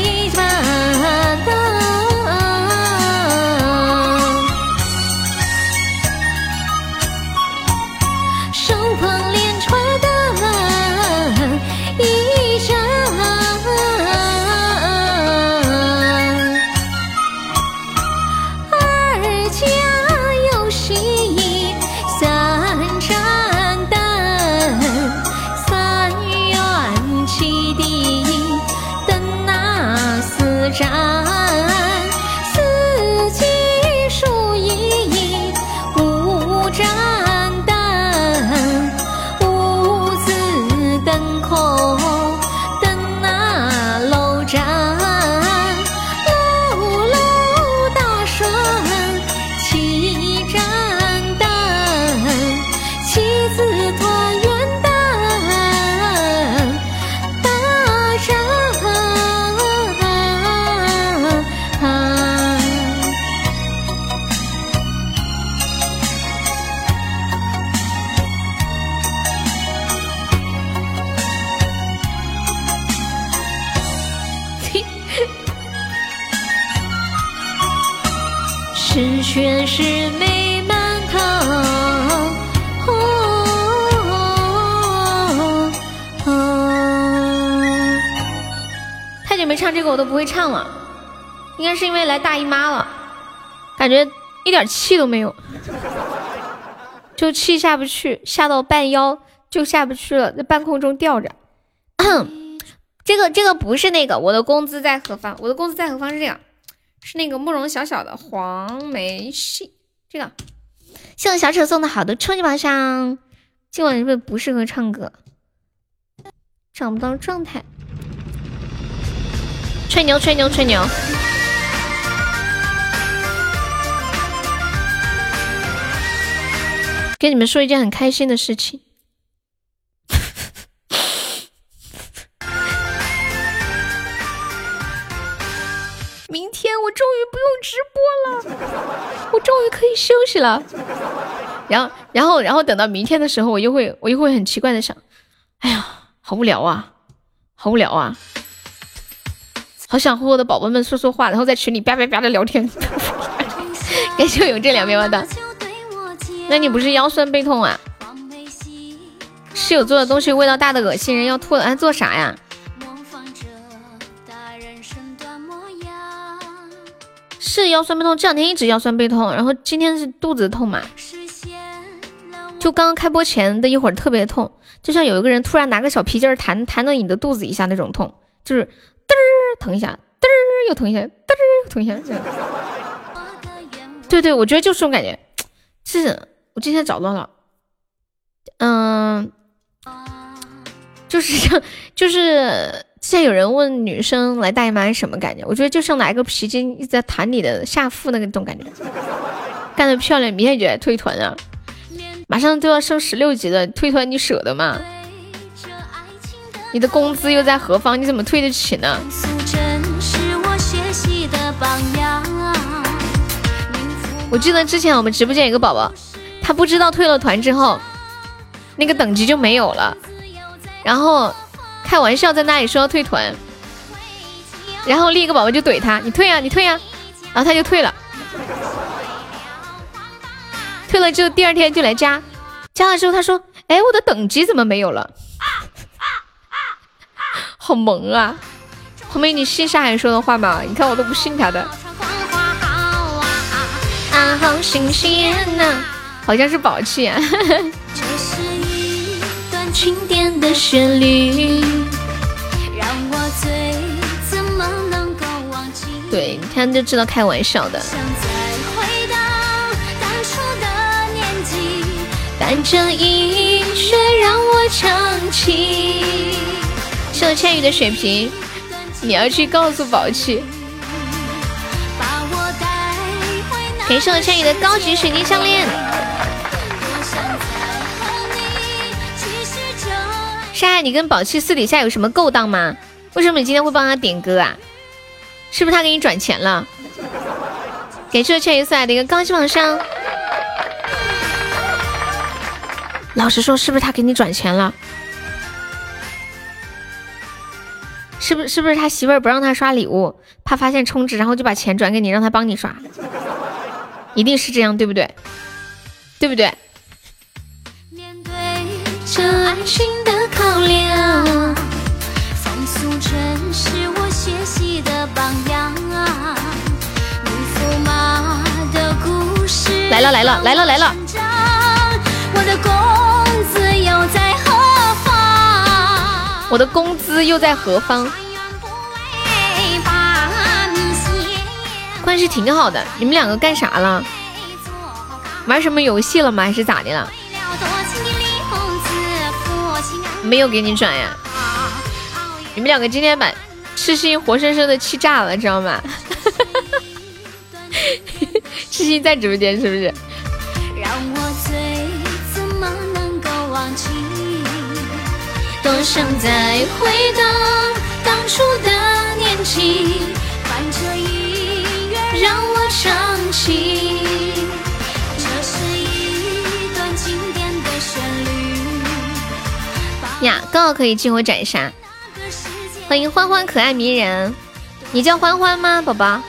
我都不会唱了。应该是因为来大姨妈了，感觉一点气都没有，就气下不去，下到半腰就下不去了，在半空中吊着。这个这个不是那个，我的工资在何方？我的工资在何方是这样，是那个慕容小小的黄梅戏。这个，谢谢小丑送的好的超级宝箱。今晚是不是不适合唱歌？找不到状态。吹牛吹牛吹牛！跟你们说一件很开心的事情。明天我终于不用直播了，我终于可以休息了。然后，然后，然后等到明天的时候，我又会，我又会很奇怪的想，哎呀，好无聊啊，好无聊啊，好想和我的宝宝们说说话，然后在群里叭叭叭的聊天。感谢我有这两边的，那你不是腰酸背痛啊？室友做的东西味道大的恶心人，要吐了，还做啥呀？是腰酸背痛，这两天一直腰酸背痛，然后今天是肚子痛嘛，就刚刚开播前的一会儿特别痛，就像有一个人突然拿个小皮筋弹弹到你的肚子一下那种痛，就是嘚儿疼一下，嘚儿又疼一下，嘚儿又疼一下，这样。对对，我觉得就是这种感觉。是我今天找到了，嗯，就是 像就是现在有人问女生来大姨妈什么感觉？我觉得就像拿一个皮筋一直在弹你的下腹那个种感觉，干得漂亮，明天就来退团啊！马上都要升十六级了，退团你舍得吗？你的工资又在何方？你怎么退得起呢？我记得之前我们直播间有个宝宝，他不知道退了团之后，那个等级就没有了，然后开玩笑在那里说要退团，然后另一个宝宝就怼他：“你退呀，你退呀！”然后他就退了。退了之后，第二天就来加，加了之后他说：“哎，我的等级怎么没有了？”好萌啊！红梅，你信夏海说的话吗？你看我都不信他的。啊，好新鲜呐，好像是宝气、啊。这是一段经典的旋律，让我醉，怎么能够忘记？对，你看就知道开玩笑的。伴着音乐，让我唱起。谢了千羽的血瓶，你要去告诉宝气。感谢了千羽的高级水晶项链。山海，你跟宝气私底下有什么勾当吗？为什么你今天会帮他点歌啊？是不是他给你转钱了？感谢千羽送来的一个高级榜上。老实说，是不是他给你转钱了？是不是？是不是他媳妇儿不让他刷礼物，怕发现充值，然后就把钱转给你，让他帮你刷？一定是这样，对不对？对不对？来了来了来了来了！我的我的工资又在何方？关系挺好的，你们两个干啥了？玩什么游戏了吗？还是咋的了？没有给你转呀？你们两个今天把痴心活生生的气炸了，知道吗？痴心在直播间是不是？多想再回到当初的年纪，伴着音乐让我唱起。这是一段经典的旋律。呀，刚好可以进我斩杀。欢迎欢欢可爱迷人，你叫欢欢吗，宝宝？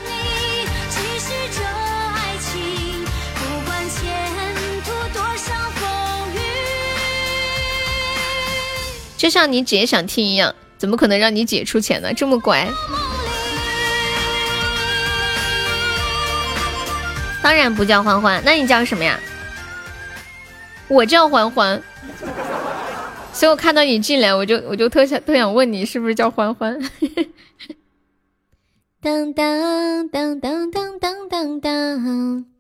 就像你姐想听一样，怎么可能让你姐出钱呢？这么乖，当然不叫欢欢，那你叫什么呀？我叫欢欢，所以我看到你进来，我就我就特想特想问你是不是叫欢欢。当当当当当当当当。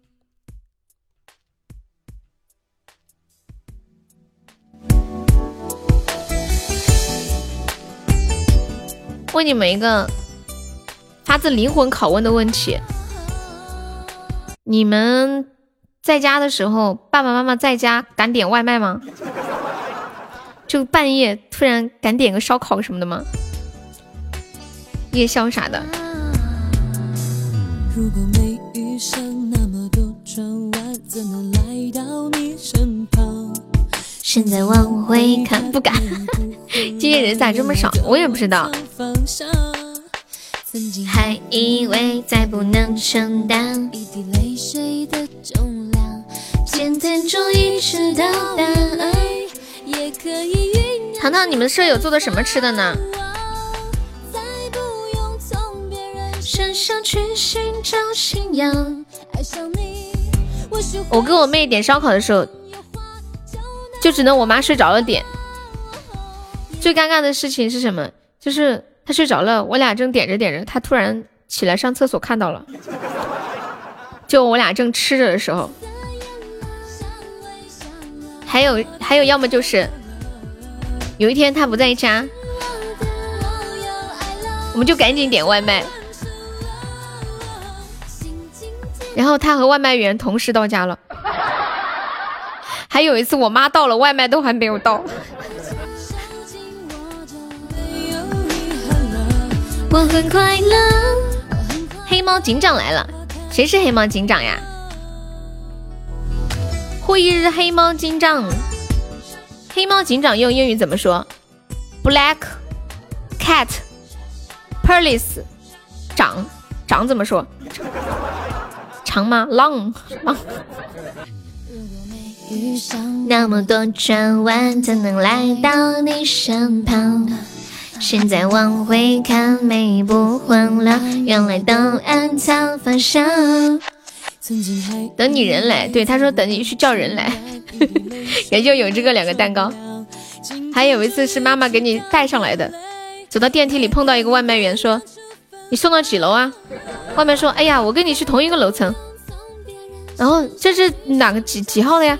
问你们一个发自灵魂拷问的问题：你们在家的时候，爸爸妈妈在家敢点外卖吗？就半夜突然敢点个烧烤什么的吗？夜宵啥的？现在往回看，不敢。今天人咋这么少？我也不知道。还以为再不能承担一滴泪水的重量，现在终于知道答案。糖糖，你们舍友做的什么吃的呢？我跟我妹点烧烤的时候。就只能我妈睡着了点，最尴尬的事情是什么？就是他睡着了，我俩正点着点着，他突然起来上厕所看到了，就我俩正吃着的时候。还有还有，要么就是有一天他不在家，我们就赶紧点外卖，然后他和外卖员同时到家了。还有一次，我妈到了，外卖都还没有到。我很快乐。黑猫警长来了，谁是黑猫警长呀？会日黑猫警长，黑猫警长用英语怎么说？Black cat police 长长怎么说？长吗？Long long。那么多转弯才能来到你身旁，现在往回看，每一步混乱，原来都暗藏方向。等你人来，对他说等你去叫人来，也就有这个两个蛋糕。还有一次是妈妈给你带上来的，走到电梯里碰到一个外卖员，说你送到几楼啊？外卖说哎呀，我跟你是同一个楼层。然后这是哪个几几号的呀？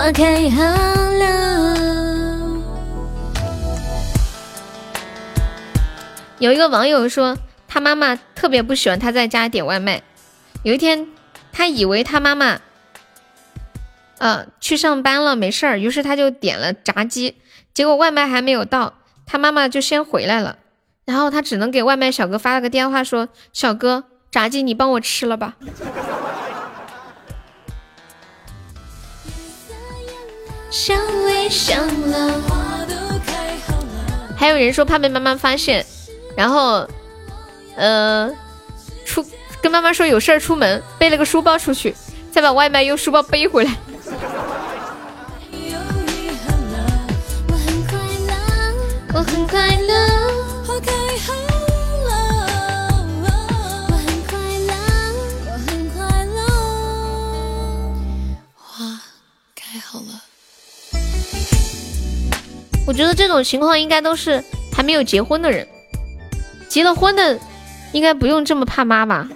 花开好了。有一个网友说，他妈妈特别不喜欢他在家点外卖。有一天，他以为他妈妈，呃，去上班了，没事儿，于是他就点了炸鸡。结果外卖还没有到，他妈妈就先回来了。然后他只能给外卖小哥发了个电话，说：“小哥，炸鸡你帮我吃了吧。”还有人说怕被妈妈发现，然后，呃，出跟妈妈说有事儿出门，背了个书包出去，再把外卖用书包背回来。我很快乐。我我觉得这种情况应该都是还没有结婚的人，结了婚的应该不用这么怕妈吧？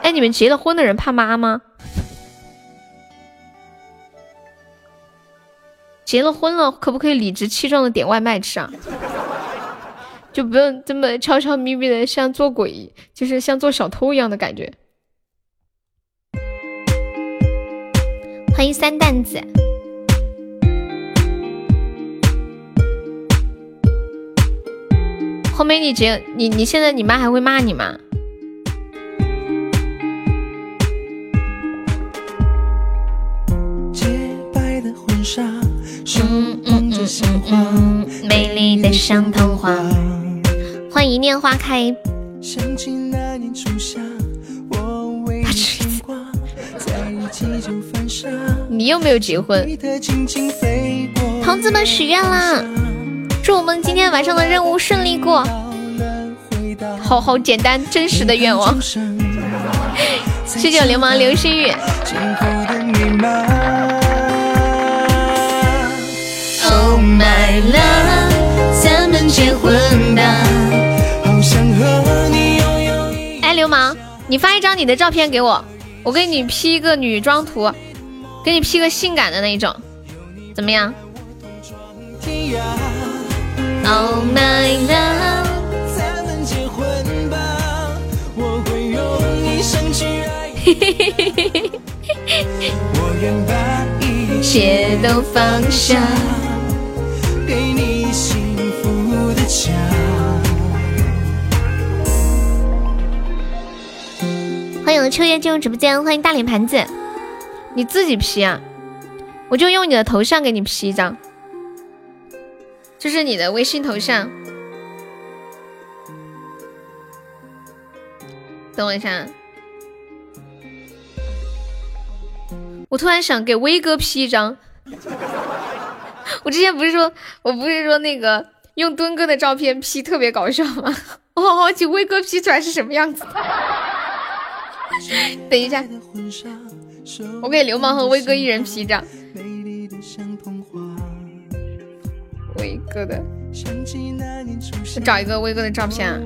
哎，你们结了婚的人怕妈吗？结了婚了可不可以理直气壮的点外卖吃啊？就不用这么悄悄咪咪的像做鬼，就是像做小偷一样的感觉。欢迎三蛋子。后面你结你你现在你妈还会骂你吗？嗯嗯嗯嗯，美丽的像童话。欢迎一念花开。你又没有结婚，同志们许愿啦！祝我们今天晚上的任务顺利过，好好简单真实的愿望。十九流氓流星雨。Oh my love，咱们结婚吧。哎，流氓，你发一张你的照片给我，我给你 P 一个女装图，给你 P 个性感的那一种，怎么样？Oh my love，咱们结婚吧，我会用一生去爱你。我愿把一切都放下，给你幸福的家。欢迎秋叶进入直播间，欢迎大脸盘子，你自己 P 啊？我就用你的头像给你 P 一张。这是你的微信头像。等我一下，我突然想给威哥 P 一张。我之前不是说，我不是说那个用墩哥的照片 P 特别搞笑吗？我好好奇威哥 P 出来是什么样子。等一下，我给流氓和威哥一人 P 一张。威哥的，我找一个威哥的照片。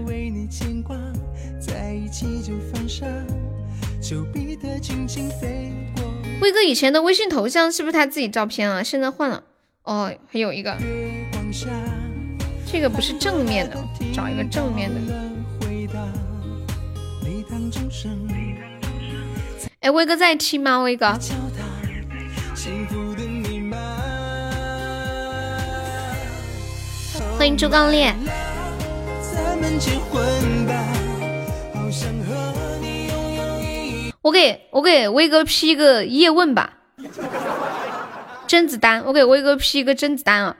威哥以前的微信头像是不是他自己照片啊？现在换了。哦，还有一个，这个不是正面的，找一个正面的。哎，威哥在听吗？威哥。欢迎朱刚烈。我给我给威哥 P 一个叶问吧，甄子丹，我给威哥 P 一个甄子丹啊。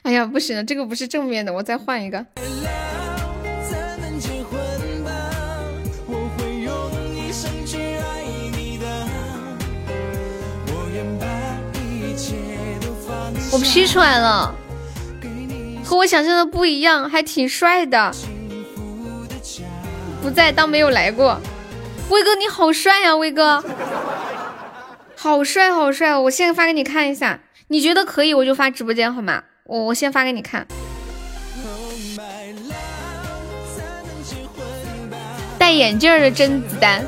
哎呀，不行了，这个不是正面的，我再换一个。我 P 出来了，和我想象的不一样，还挺帅的。不在当没有来过，威哥你好帅呀，威哥，好帅好帅！我现在发给你看一下，你觉得可以我就发直播间好吗？我我先发给你看，戴眼镜的甄子丹。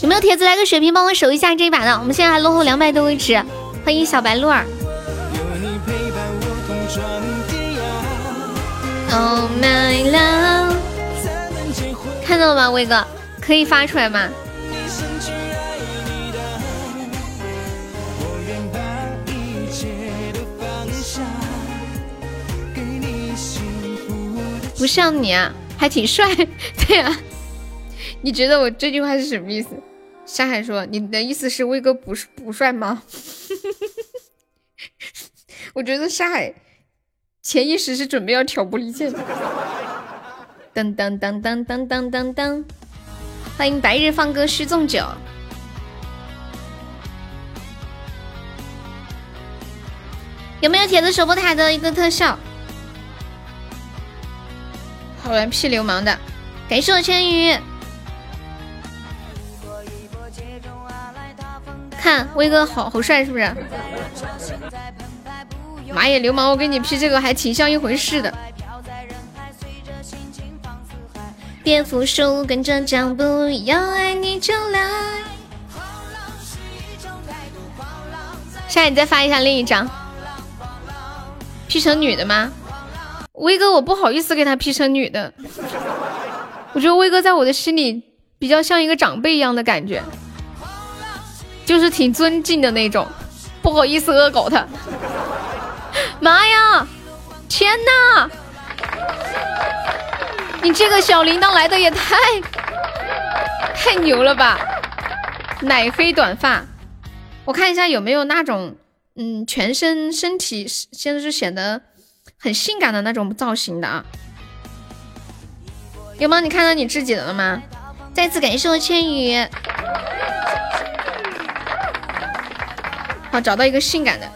有没有铁子来个血瓶帮我守一下这一把的？我们现在还落后两百多位置。欢迎小白鹿儿。Oh my love，看到了吗，威哥？可以发出来吗？不像你啊，还挺帅。对呀，你觉得我这句话是什么意思？沙海说：“你的意思是威哥不是不帅吗？” 我觉得沙海潜意识是准备要挑拨离间。噔噔噔噔噔噔噔噔，欢迎白日放歌须纵酒。有没有铁子守波台的一个特效？好玩屁流氓的，感谢我千羽。看威哥好好帅，是不是？妈耶，流氓！我跟你 P 这个还挺像一回事的。别服输，跟着脚步，要爱你就来。下你再发一下另一张，P 成女的吗？威哥，我不好意思给他 P 成女的。我觉得威哥在我的心里比较像一个长辈一样的感觉。就是挺尊敬的那种，不好意思恶搞他。妈呀！天哪！你这个小铃铛来的也太太牛了吧！奶黑短发，我看一下有没有那种嗯，全身身体现在是显得很性感的那种造型的啊。有吗？你看到你自己的了吗？再次感谢我千羽。好，找到一个性感的。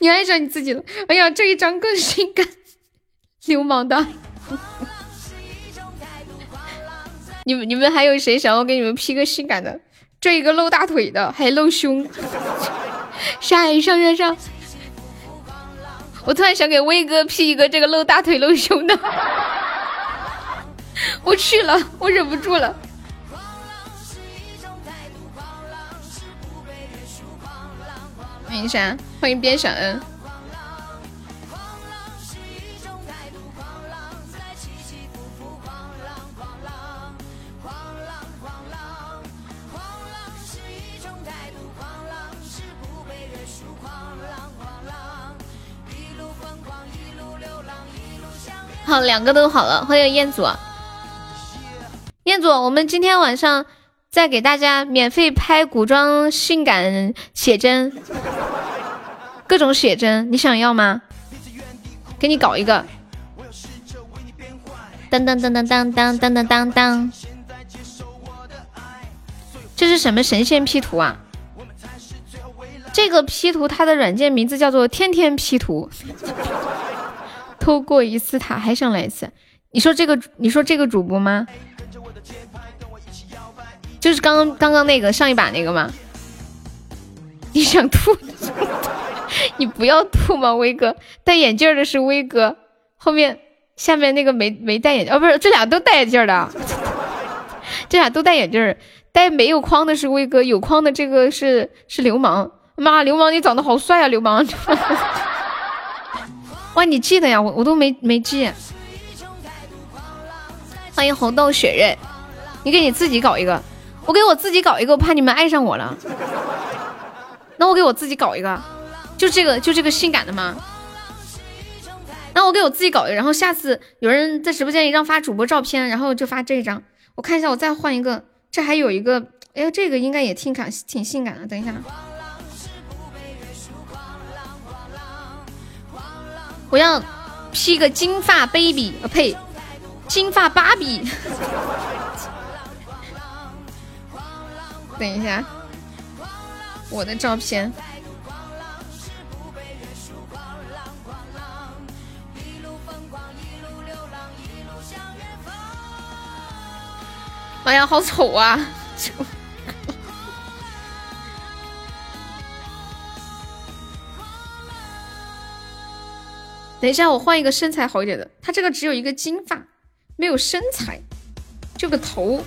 你爱上你自己了？哎呀，这一张更性感，流氓的。你们你们还有谁想要给你们 P 个性感的？这一个露大腿的，还露胸。下一上上上！我突然想给威哥 P 一个这个露大腿露胸的。我去了我忍不住了。云山迎啥欢迎边小恩。好两个都好了欢迎彦祖。彦祖，我们今天晚上再给大家免费拍古装性感写真，各种写真，你想要吗？给你搞一个。当当当当当当当当当当，这是什么神仙 P 图啊？这个 P 图它的软件名字叫做天天 P 图。偷过一次塔还想来一次？你说这个你说这个主播吗？就是刚刚刚刚那个上一把那个吗？你想吐？你不要吐吗？威哥戴眼镜的是威哥，后面下面那个没没戴眼镜哦，不是这俩都戴眼镜的，这俩都戴眼镜，戴没有框的是威哥，有框的这个是是流氓。妈，流氓你长得好帅啊，流氓！哇，你记得呀？我我都没没记。欢迎红豆雪刃，你给你自己搞一个，我给我自己搞一个，我怕你们爱上我了。那我给我自己搞一个，就这个就这个性感的吗？那我给我自己搞一个，然后下次有人在直播间里让发主播照片，然后就发这一张。我看一下，我再换一个，这还有一个，哎，这个应该也挺感挺性感的。等一下。我要 P 个金发 baby，呃呸，金发芭比。等一下，我的照片。哎呀，好丑啊！等一下，我换一个身材好一点的。他这个只有一个金发，没有身材，就个头。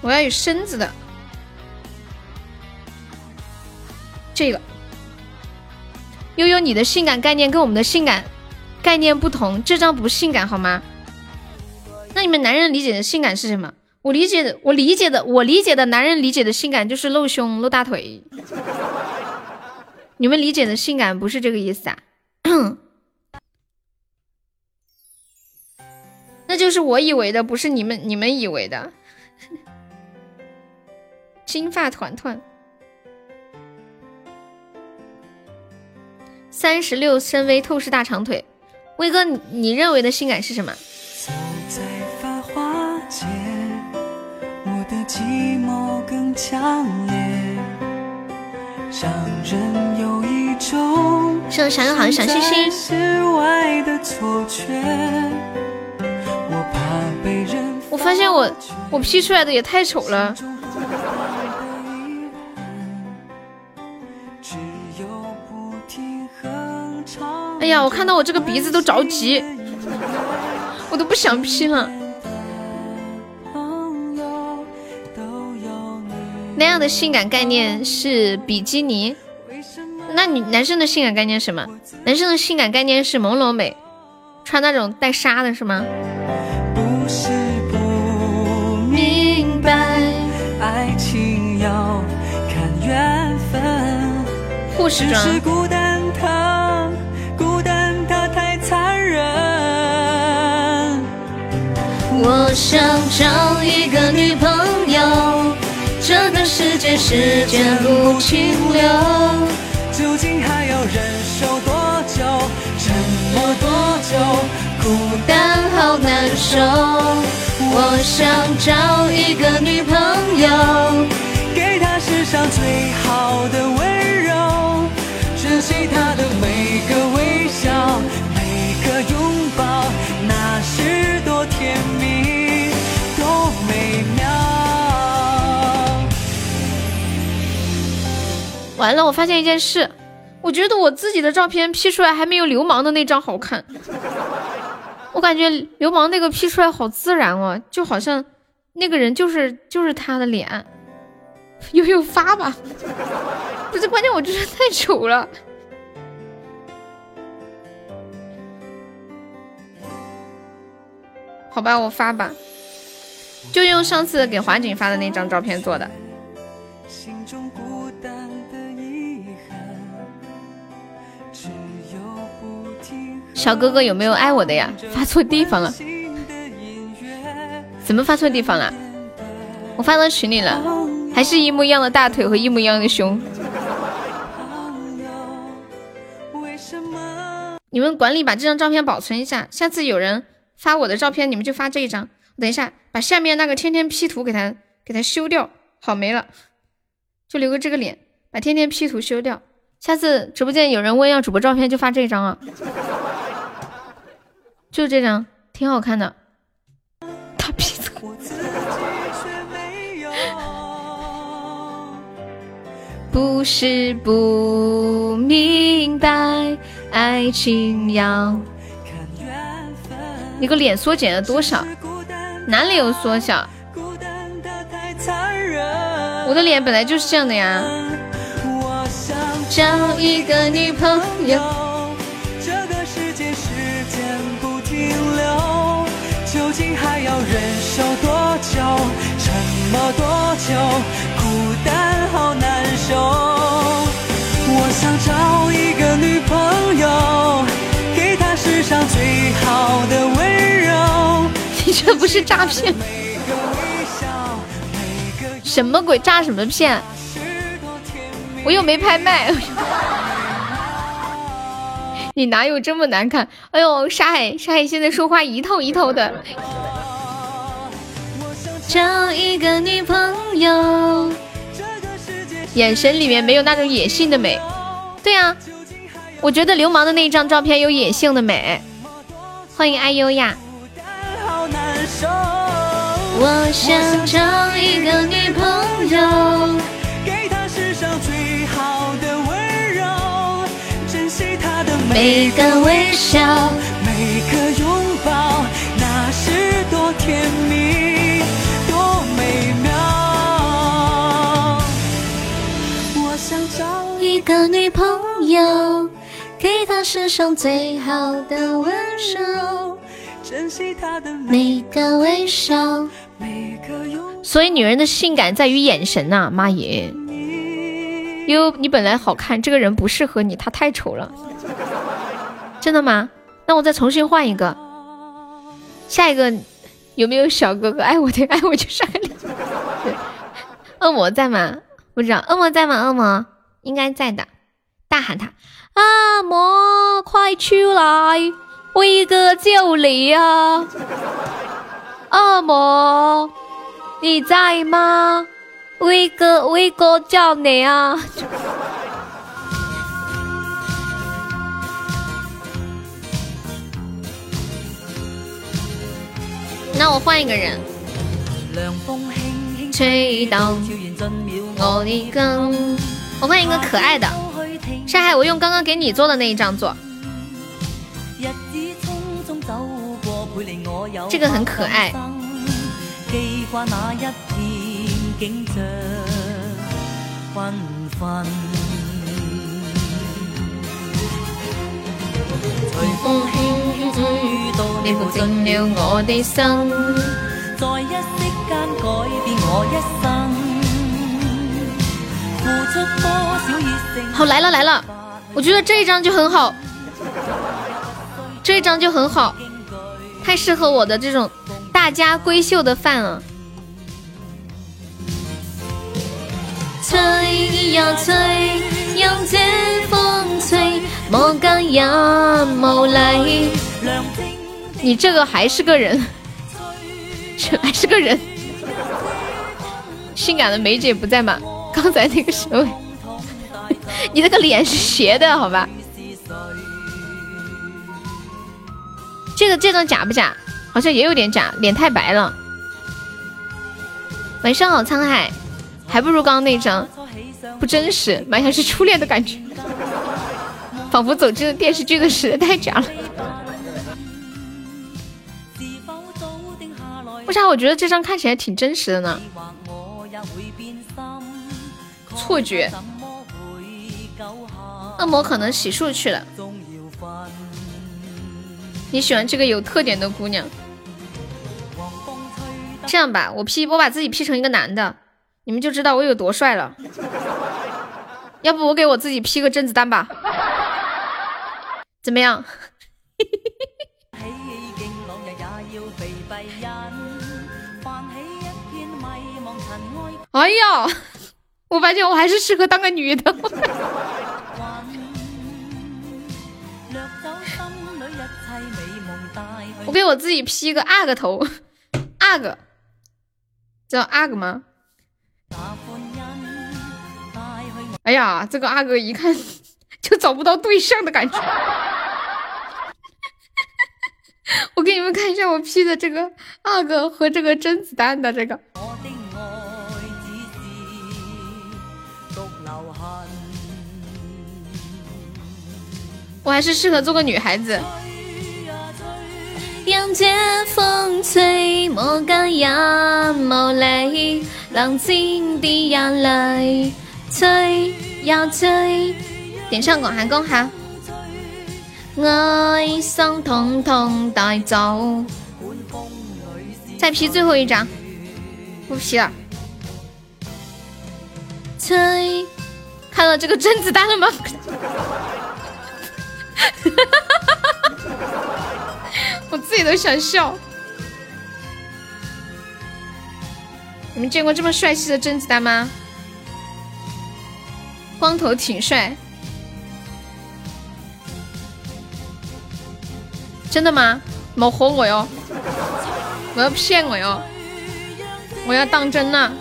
我要有身子的。这个悠悠，你的性感概念跟我们的性感概念不同，这张不性感好吗？那你们男人理解的性感是什么？我理解的，我理解的，我理解的男人理解的性感就是露胸露大腿。你们理解的性感不是这个意思啊？那就是我以为的，不是你们你们以为的。金发团团，三十六深 V 透视大长腿，威哥，你你认为的性感是什么？是想要好像小星星。我发现我我 P 出来的也太丑了。哎呀，我看到我这个鼻子都着急，我都不想 P 了。那样的性感概念是比基尼。那你男生的性感概念是什么？男生的性感概念是朦胧美，穿那种带纱的是吗？不是不明白，爱情要看缘分。护士装。我想找一个女朋友，这个世界时间如清流。究竟还要忍受多久？沉默多久？孤单好难受。我想找一个女朋友，给她世上最好的温柔，珍惜她完了，我发现一件事。我觉得我自己的照片 P 出来还没有流氓的那张好看，我感觉流氓那个 P 出来好自然哦，就好像那个人就是就是他的脸。悠悠发吧，不是关键，我就是太丑了。好吧，我发吧，就用上次给华锦发的那张照片做的。小哥哥有没有爱我的呀？发错地方了，怎么发错地方了？我发到群里了，还是一模一样的大腿和一模一样的胸。你们管理把这张照片保存一下，下次有人发我的照片，你们就发这一张。等一下，把下面那个天天 P 图给他给他修掉，好没了，就留个这个脸，把天天 P 图修掉。下次直播间有人问要主播照片，就发这张啊，就这张，挺好看的。大鼻子。不是不明白。爱情要你个脸缩减了多少？哪里有缩小？我的脸本来就是这样的呀。找一个女朋友。要忍受多久？沉默多久？孤单好难受。我想找一个女朋友，给她世上最好的温柔。你这不是诈骗？什么鬼诈什么骗？我又没拍卖。你哪有这么难看？哎呦，沙海，沙海现在说话一套一套的。找一个女朋友。眼神里面没有那种野性的美，对呀，我觉得流氓的那一张照片有野性的美。欢迎爱优呀。我想找一个女朋友，每个微笑，每个拥抱，那是多甜蜜，多美妙。我想找一个女朋友，给她世上最好的温柔，珍惜她的每个微笑，每个拥抱所以女人的性感在于眼神呐，妈耶！哟，你本来好看，这个人不适合你，他太丑了。真的吗？那我再重新换一个。下一个有没有小哥哥爱我的？爱我就上脸。恶魔在吗？不知道。恶魔在吗？恶魔。应该在的，大喊他，恶魔快出来，威哥救你啊！恶魔你在吗？威哥威哥叫你啊！那我换一个人。吹动，我的根。我换一个可爱的，山海，我用刚刚给你做的那一张做，这个很可爱。了我的心，在一息间改变我一生。好来了来了，我觉得这一张就很好，这一张就很好，太适合我的这种大家闺秀的范了。吹呀吹，让这风吹，也无力。你这个还是个人，还是个人，性感的梅姐不在吗？刚才那个时候？你那个脸是斜的，好吧？这个这张假不假？好像也有点假，脸太白了。晚上好，沧海，还不如刚刚那张不真实，蛮像是初恋的感觉，仿佛走进了电视剧的时代，太假了。为啥我觉得这张看起来挺真实的呢？错觉。恶魔可能洗漱去了。你喜欢这个有特点的姑娘？这样吧，我 P 我把自己 P 成一个男的，你们就知道我有多帅了。要不我给我自己 P 个甄子丹吧？怎么样？哎呀，我发现我还是适合当个女的。我给我自己 P 个阿个头，阿个，叫阿个吗？哎呀，这个阿哥一看 就找不到对象的感觉。我给你们看一下我 P 的这个阿哥和这个甄子丹的这个。我还是适合做个女孩子。杨姐风吹，莫干眼眸泪，浪尖的眼泪，吹呀吹。点上广寒宫哈，爱心统统带走。再 P 最后一张，不 P 了。吹，看到这个甄子丹了吗？我自己都想笑。你们见过这么帅气的甄子丹吗？光头挺帅。真的吗？莫唬我哟！我要骗我哟！我要当真了。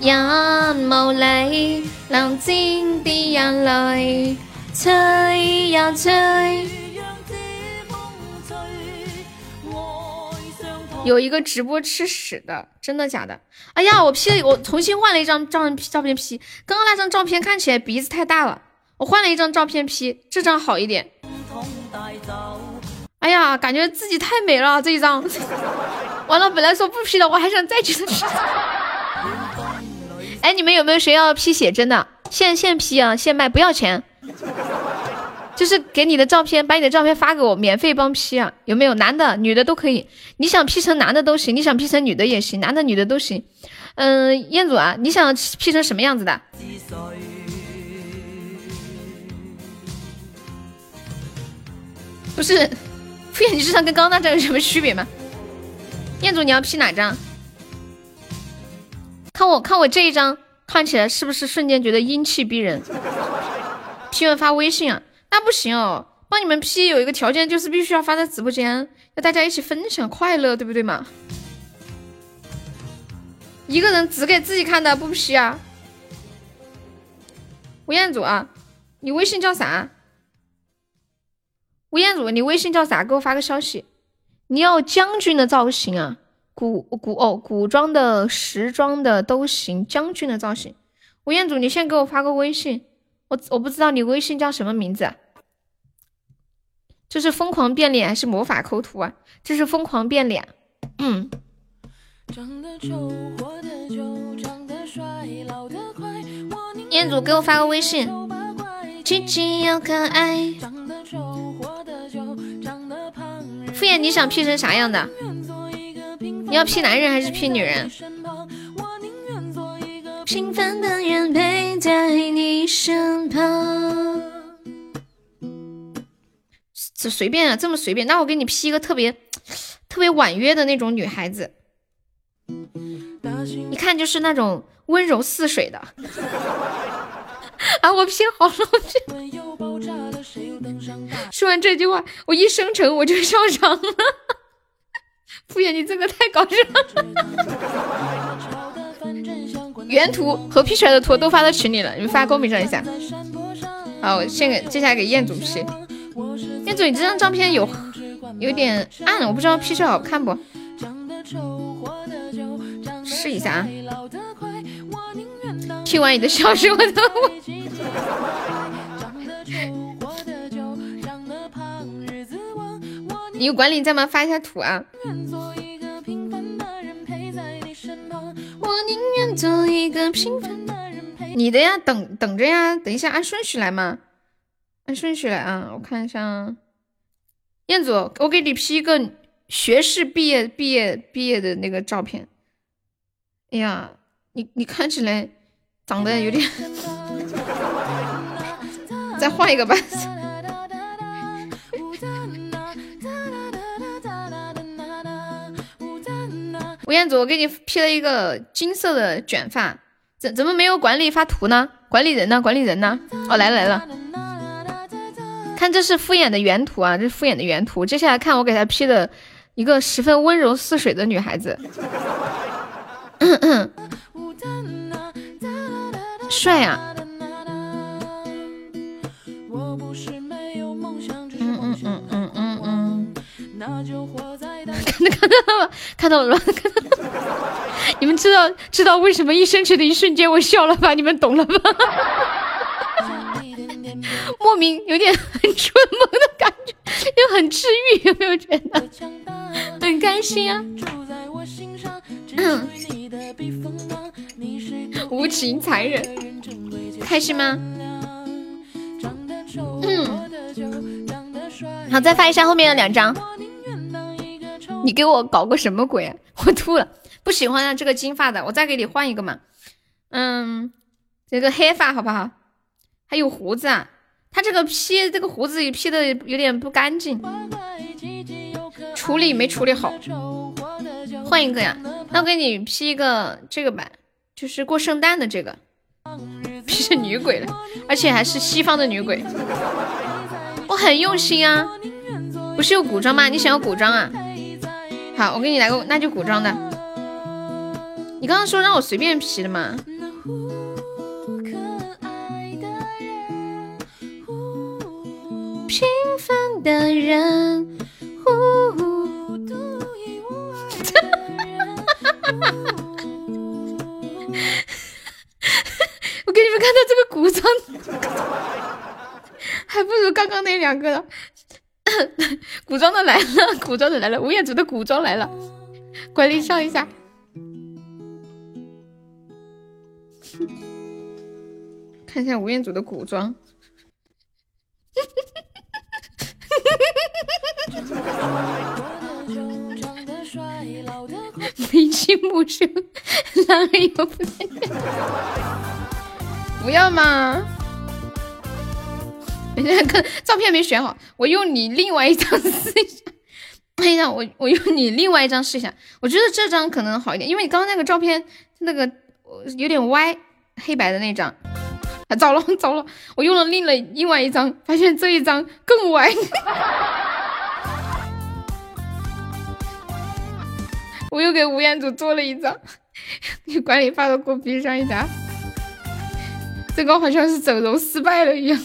眼眸泪，浪尖的眼泪。吹呀吹，有一个直播吃屎的，真的假的？哎呀，我 P 了，我重新换了一张照照片 P，刚刚那张照片看起来鼻子太大了，我换了一张照片 P，这张好一点。哎呀，感觉自己太美了这一张，完了，本来说不 P 的，我还想再继续 P。哎，你们有没有谁要 P 写真的？现现 P 啊，现卖，不要钱。就是给你的照片，把你的照片发给我，免费帮 P 啊！有没有男的、女的都可以？你想 P 成男的都行，你想 P 成女的也行，男的、女的都行。嗯，彦祖啊，你想 P 成什么样子的？不是，敷衍你这张跟刚刚那张有什么区别吗？彦祖，你要 P 哪张？看我看我这一张，看起来是不是瞬间觉得英气逼人？P 完发微信啊？那不行哦，帮你们 P 有一个条件，就是必须要发在直播间，要大家一起分享快乐，对不对嘛？一个人只给自己看的不 P 啊？吴彦祖啊，你微信叫啥？吴彦祖，你微信叫啥？给我发个消息。你要将军的造型啊，古古哦，古装的、时装的都行，将军的造型。吴彦祖，你先给我发个微信。我我不知道你微信叫什么名字，这是疯狂变脸还是魔法抠图啊？这是疯狂变脸，嗯。彦祖给我发个微信，亲亲又可爱。敷衍你想 P 成啥样的？你要 P 男人还是 P 女人？平凡的人陪在你身旁，这随便啊，这么随便。那我给你 P 一个特别特别婉约的那种女孩子，一看就是那种温柔似水的。啊，我 P 好了。说完这句话，我一生成我就上场了。敷衍你这个太搞笑了。原图和 P 出来的图都发到群里了，你们发公屏上一下。好，我先给接下来给彦祖 P。彦祖，你这张照片有有点暗，我不知道 P 出来好看不？试一下啊。P 完你的消息我都。你有管理在吗？发一下图啊。我愿做一个平凡的人陪你的呀，等等着呀，等一下按顺序来嘛，按顺序来啊，我看一下，彦祖，我给你 P 一个学士毕业毕业毕业的那个照片。哎呀，你你看起来长得有点，再换一个吧。吴彦祖，我给你 P 了一个金色的卷发，怎怎么没有管理发图呢？管理人呢？管理人呢？哦，来了来了，看这是敷衍的原图啊，这是敷衍的原图。接下来看我给他 P 的一个十分温柔似水的女孩子，帅呀！看到了吗？看到了吗？看到了。你们知道知道为什么一生气的一瞬间我笑了吧？你们懂了吧？莫名有点很春梦的感觉，又很治愈，有没有觉得？很开心啊！无情残忍，开心吗？嗯。好，再发一下后面的两张。你给我搞个什么鬼？我吐了，不喜欢啊这个金发的，我再给你换一个嘛。嗯，这个黑发好不好？还有胡子啊，他这个 P 这个胡子也 P 的有点不干净，处理没处理好，换一个呀。那我给你 P 一个这个版，就是过圣诞的这个，P 成女鬼了，而且还是西方的女鬼。我很用心啊，不是有古装吗？你想要古装啊？好，我给你来个，那就古装的。你刚刚说让我随便 P 的嘛？平凡的人，我给你们看到这个古装，还不如刚刚那两个。古装的来了，古装的来了，吴彦祖的古装来了，管理上一下，看一下吴彦祖的古装，眉清目秀，哪有不不要吗？下 看照片没选好，我用你另外一张试一下。看一下，我我用你另外一张试一下。我觉得这张可能好一点，因为你刚刚那个照片那个有点歪，黑白的那张。啊，糟了 糟了，我用了另了另外一张，发现这一张更歪。我又给吴彦祖做了一张，你管理发到给我闭上一下。这个好像是整容失败了一样，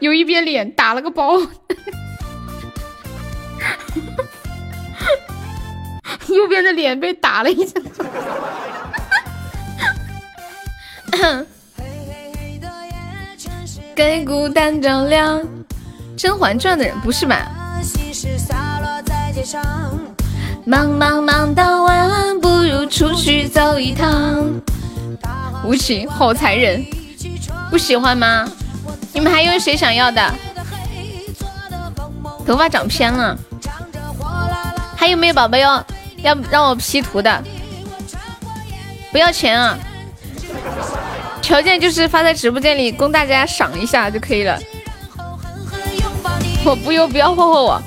有一边脸打了个包，右边的脸被打了一下。给孤单照亮。《甄嬛传》的人不是吧？忙忙忙到晚，不如出去走一趟。无情，好残忍，不喜欢吗？你们还有谁想要的？头发长偏了，还有没有宝宝要要让我 P 图的？不要钱啊，条件就是发在直播间里供大家赏一下就可以了。我不用，不要霍霍我，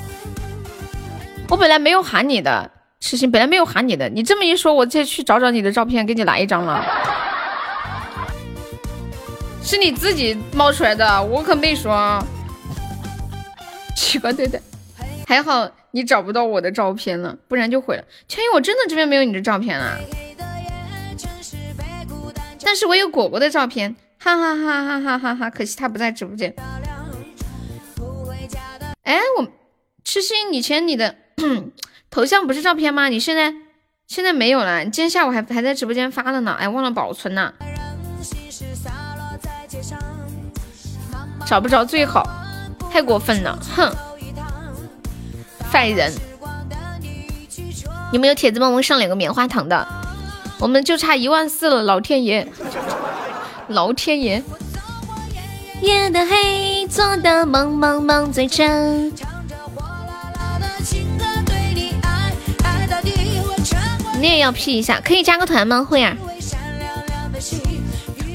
我本来没有喊你的，痴心本来没有喊你的，你这么一说，我再去找找你的照片给你来一张了。是你自己冒出来的，我可没说。奇怪对的，还好你找不到我的照片了，不然就毁了。千羽，我真的这边没有你的照片啊，但是我有果果的照片，哈哈哈哈哈哈哈！可惜他不在直播间。哎，我痴心，以前你的 头像不是照片吗？你现在现在没有了，今天下午还还在直播间发了呢，哎，忘了保存了。找不着最好，太过分了，哼！坏人，有没有铁子帮我们上两个棉花糖的？我们就差一万四了，老天爷，老天爷！夜的黑，做的梦梦梦最真。你也要 P 一下，可以加个团吗？会啊。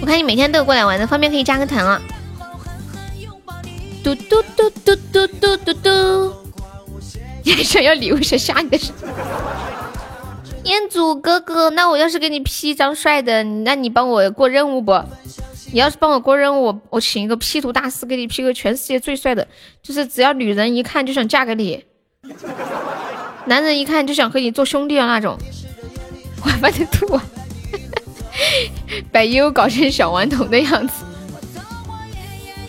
我看你每天都有过来玩的，方便可以加个团了。嘟嘟嘟嘟嘟嘟嘟嘟，你还想要礼物？想吓你的是？彦祖哥哥，那我要是给你 P 一张帅的，那你帮我过任务不？你要是帮我过任务，我我请一个 P 图大师给你 P 个全世界最帅的，就是只要女人一看就想嫁给你，男人一看就想和你做兄弟的那种。我把你吐，把优搞成小顽童的样子。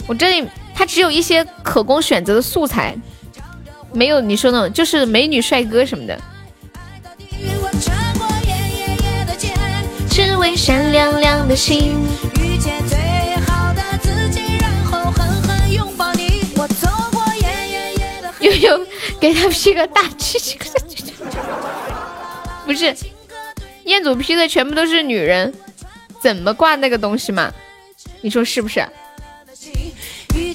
我这里他只有一些可供选择的素材，没有你说那种就是美女帅哥什么的。只为闪亮亮的心。悠悠给他 P 个大气气，不是，彦祖 P 的全部都是女人，怎么挂那个东西嘛？你说是不是？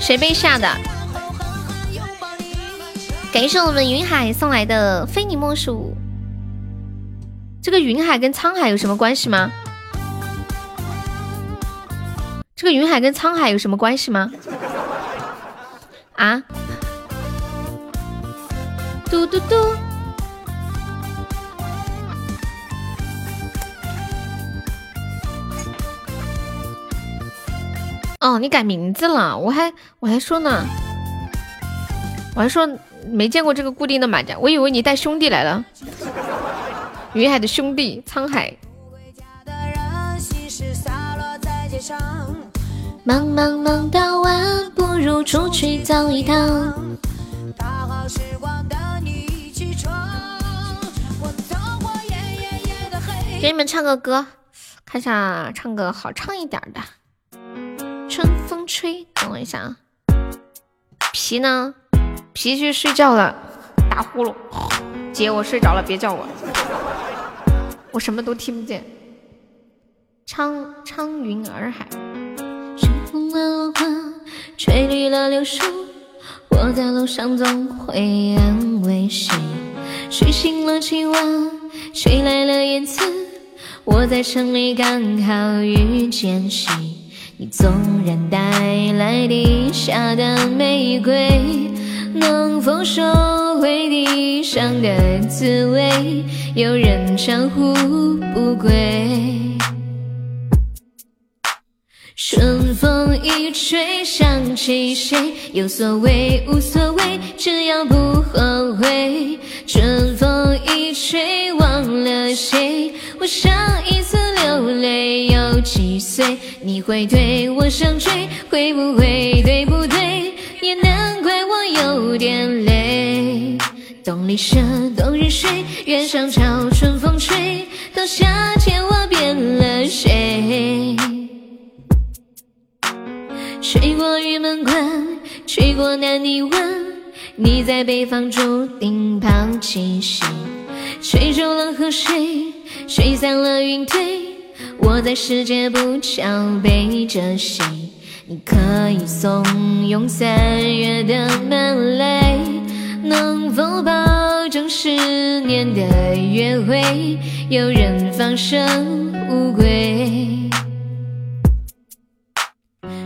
谁被吓的？感谢我们云海送来的非你莫属。这个云海跟沧海有什么关系吗？这个云海跟沧海有什么关系吗？啊？嘟嘟嘟！哦，你改名字了，我还我还说呢，我还说没见过这个固定的马甲，我以为你带兄弟来了。云海的兄弟沧海。忙忙忙到晚，不如出去走一趟。给你们唱个歌，看一下唱个好唱一点的。春风吹，等我一下啊。皮呢？皮去睡觉了，打呼噜。姐，我睡着了，别叫我。我什么都听不见。苍苍云洱海，春风落花，吹绿了柳树。我在路上总会安慰谁？睡醒了青蛙，吹来了燕子。我在城里刚好遇见谁？你纵然带来地下的玫瑰，能否收回地上的滋味？有人唱呼不归，春风一吹想起谁？有所谓无所谓，只要不后悔。春风一吹忘了谁？我上一几岁？你会对我上坠，会不会对不对？也难怪我有点累。冬里舍，冬日睡，原上潮，春风吹，到夏天我变了谁？吹过玉门关，吹过南泥湾，你在北方注定抛弃谁？吹皱了河水，吹散了云堆，我在世界不巧背着谁？你可以怂恿三月的门泪。能否保证十年的约会，有人放生无归？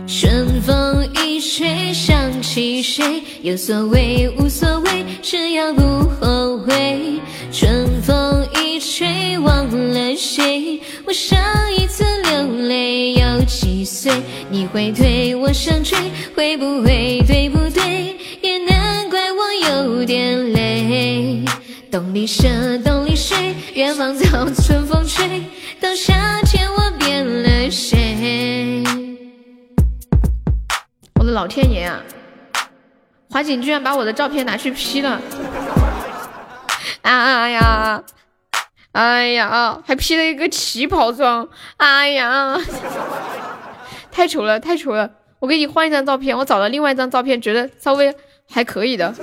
春风一吹想起谁？有所谓无所谓，只要不后悔。春风一吹忘了谁？我上有几岁？你会对我上坠，会不会对不对？也难怪我有点累。洞里舍，冬里水，远方早，春风吹，到夏天我变了谁？我的老天爷啊！华锦居然把我的照片拿去 P 了！哎呀，哎呀，还 P 了一个旗袍装！哎呀，太丑了，太丑了！我给你换一张照片，我找了另外一张照片，觉得稍微还可以的。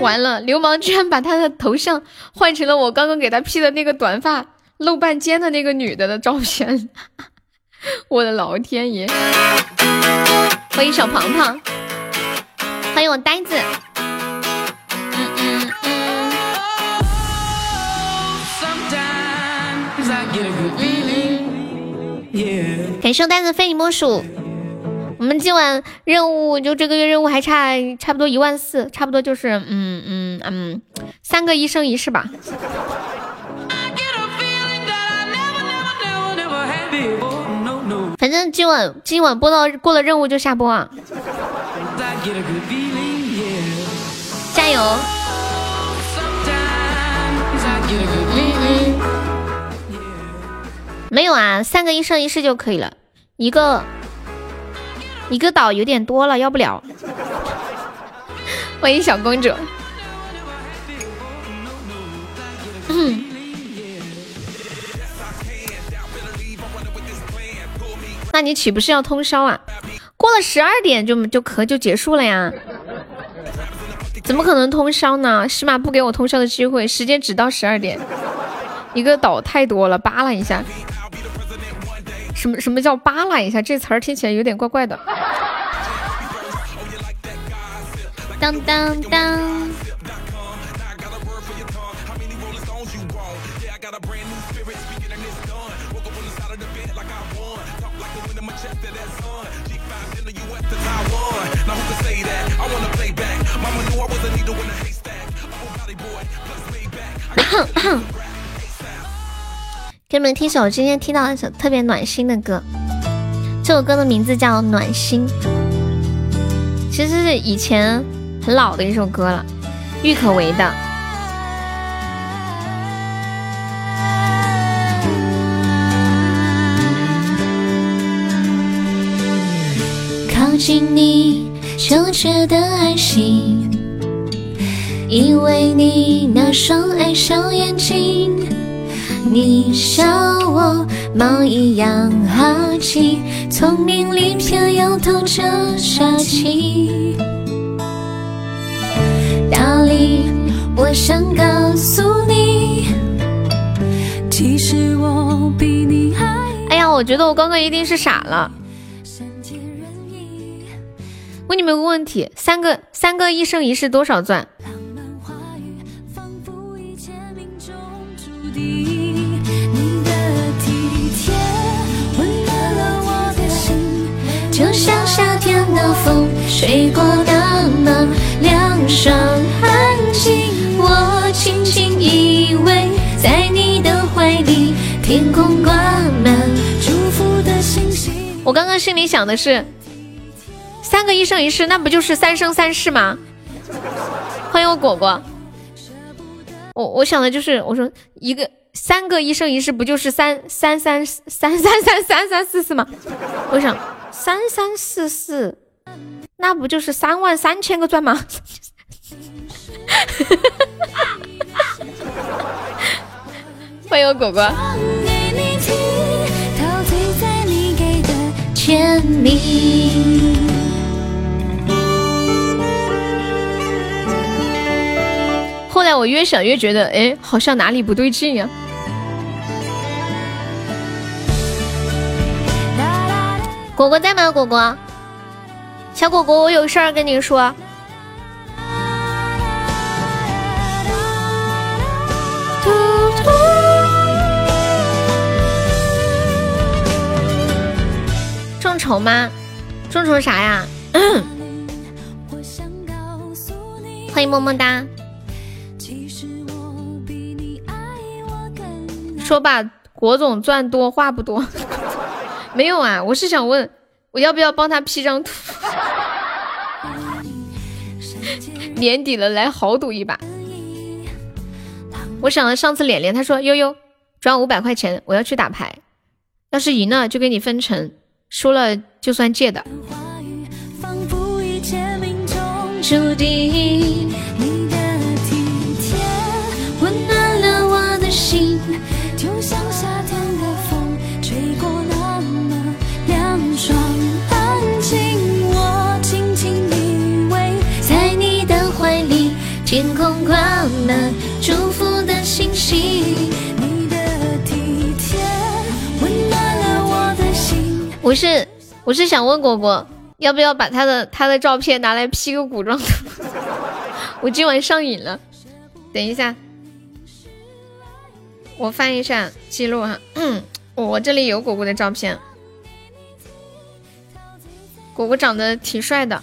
完了，流氓居然把他的头像换成了我刚刚给他 P 的那个短发露半肩的那个女的的照片。我的老天爷！欢迎小庞庞，欢迎我呆子。感谢呆子非你莫属。我们今晚任务就这个月任务还差差不多一万四，差不多就是嗯嗯嗯三个一生一世吧。反正今晚今晚播到过了任务就下播啊！加油！没有啊，三个一生一世就可以了，一个一个岛有点多了，要不了。欢迎小公主。那你岂不是要通宵啊？过了十二点就就可就结束了呀？怎么可能通宵呢？起码不给我通宵的机会，时间只到十二点。一个岛太多了，扒拉一下。什么什么叫扒拉一下？这词儿听起来有点怪怪的。当当当。给你们听首今天听到一首特别暖心的歌，这首歌的名字叫《暖心》，其实是以前很老的一首歌了，郁可唯的。靠近你就觉得安心。因为你那双爱笑眼睛，你笑我猫一样好奇，聪明里偏又透着傻气。道理我想告诉你，其实我比你还……哎呀，我觉得我刚刚一定是傻了。问你们个问题：三个三个一生一世多少钻？就像夏天的风吹过的那凉爽安静，我轻轻依偎在你的怀里，天空挂满祝福的星星。我刚刚心里想的是，三个一生一世，那不就是三生三世吗？欢迎我果果。我我想的就是，我说一个三个一生一世，不就是三三三三三三三三四四吗？我想。三三四四，那不就是三万三千个钻吗？欢迎果果。后来我越想越觉得，哎，好像哪里不对劲呀。果果在吗？果果，小果果，我有事儿跟你说。众筹吗？众筹啥呀？欢迎么么哒。说吧，果总赚多话不多。没有啊，我是想问，我要不要帮他 P 张图？年底了，来豪赌一把。我想了上次脸脸，他说悠悠转五百块钱，我要去打牌，要是赢了就给你分成，输了就算借的。天空挂满祝福的星星，你的体贴温暖了我的心。我是我是想问果果，要不要把他的他的照片拿来 P 个古装的？我今晚上瘾了。等一下，我翻一下记录哈。嗯，我这里有果果的照片，果果长得挺帅的。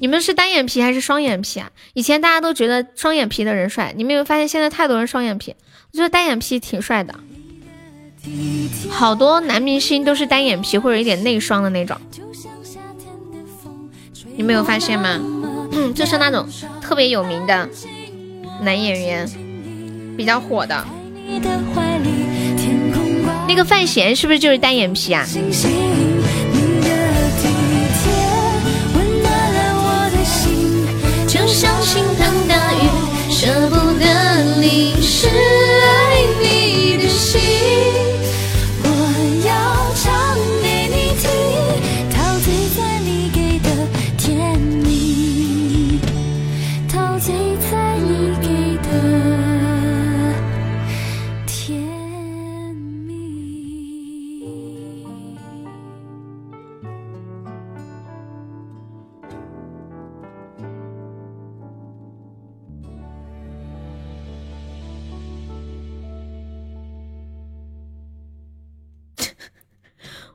你们是单眼皮还是双眼皮啊？以前大家都觉得双眼皮的人帅，你们有没有发现现在太多人双眼皮？我觉得单眼皮挺帅的，好多男明星都是单眼皮或者一点内双的那种，你没有发现吗？嗯，就是那种特别有名的男演员，比较火的，那个范闲是不是就是单眼皮啊？舍不得淋湿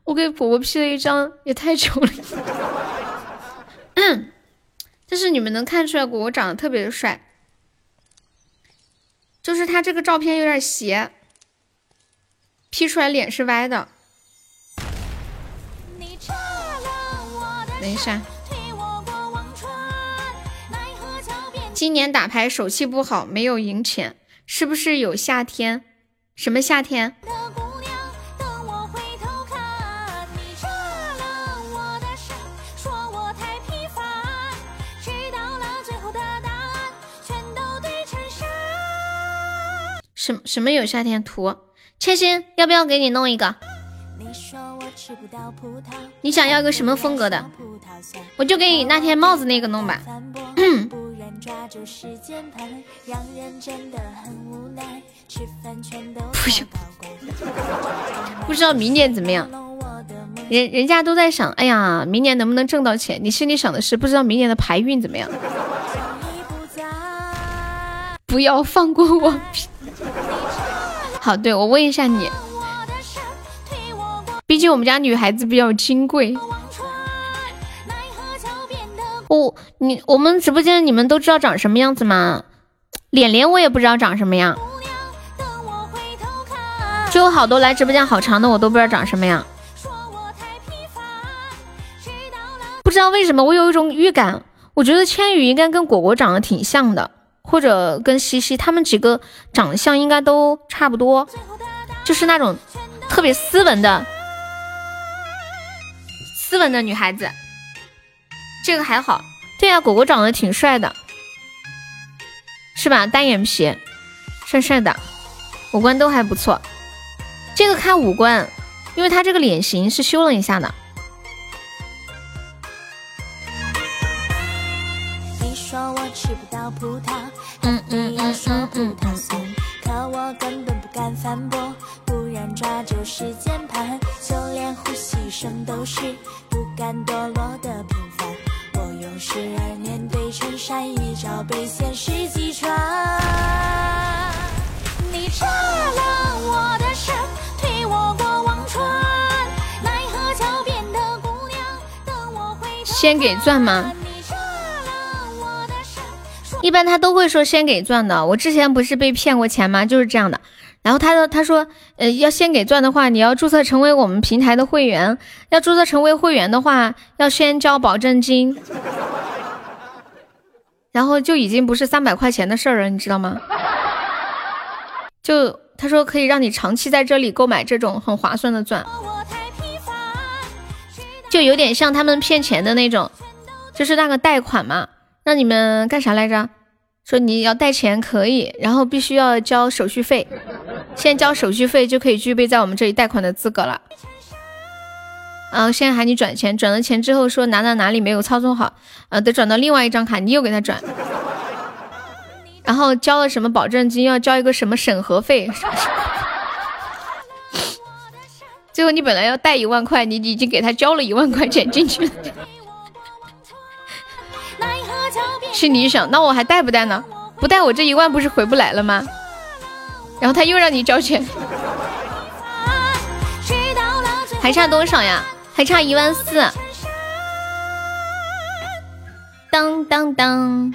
我给婆婆 P 了一张，也太丑了。嗯，但是你们能看出来果果长得特别的帅，就是他这个照片有点斜，P 出来脸是歪的。等一下，今年打牌手气不好，没有赢钱，是不是有夏天？什么夏天？什什么有夏天图？千心要不要给你弄一个？你想要个什么风格的？我就给你那天帽子那个弄吧。不行，不知道明年怎么样。人人家都在想，哎呀，明年能不能挣到钱？你心里想的是，不知道明年的牌运怎么样。不要放过我。好，对我问一下你，毕竟我们家女孩子比较金贵。我你我们直播间你们都知道长什么样子吗？脸脸我也不知道长什么样，就有好多来直播间好长的我都不知道长什么样。不知道为什么我有一种预感，我觉得千羽应该跟果果长得挺像的。或者跟西西他们几个长相应该都差不多，就是那种特别斯文的斯文的女孩子。这个还好，对呀，果果长得挺帅的，是吧？单眼皮，帅帅的，五官都还不错。这个看五官，因为他这个脸型是修了一下的。不到葡萄，嗯嗯要说葡萄酸，可我根本不敢反驳，不然抓住时间盘，就连呼吸声都是不甘堕落的平凡。我用十二年堆成山，一朝被现实击穿。你炸了我的身，推我过忘川，奈何桥边的姑娘等我回头。先给钻吗？一般他都会说先给钻的，我之前不是被骗过钱吗？就是这样的。然后他说他说，呃，要先给钻的话，你要注册成为我们平台的会员，要注册成为会员的话，要先交保证金，然后就已经不是三百块钱的事儿了，你知道吗？就他说可以让你长期在这里购买这种很划算的钻，就有点像他们骗钱的那种，就是那个贷款嘛。让你们干啥来着？说你要贷钱可以，然后必须要交手续费，先交手续费就可以具备在我们这里贷款的资格了。嗯，现在喊你转钱，转了钱之后说哪哪哪里没有操作好，呃，得转到另外一张卡，你又给他转，然后交了什么保证金，要交一个什么审核费，最后你本来要贷一万块，你已经给他交了一万块钱进去了。心里想，那我还带不带呢？不带我这一万不是回不来了吗？然后他又让你交钱，还差多少呀？还差一万四。当当当，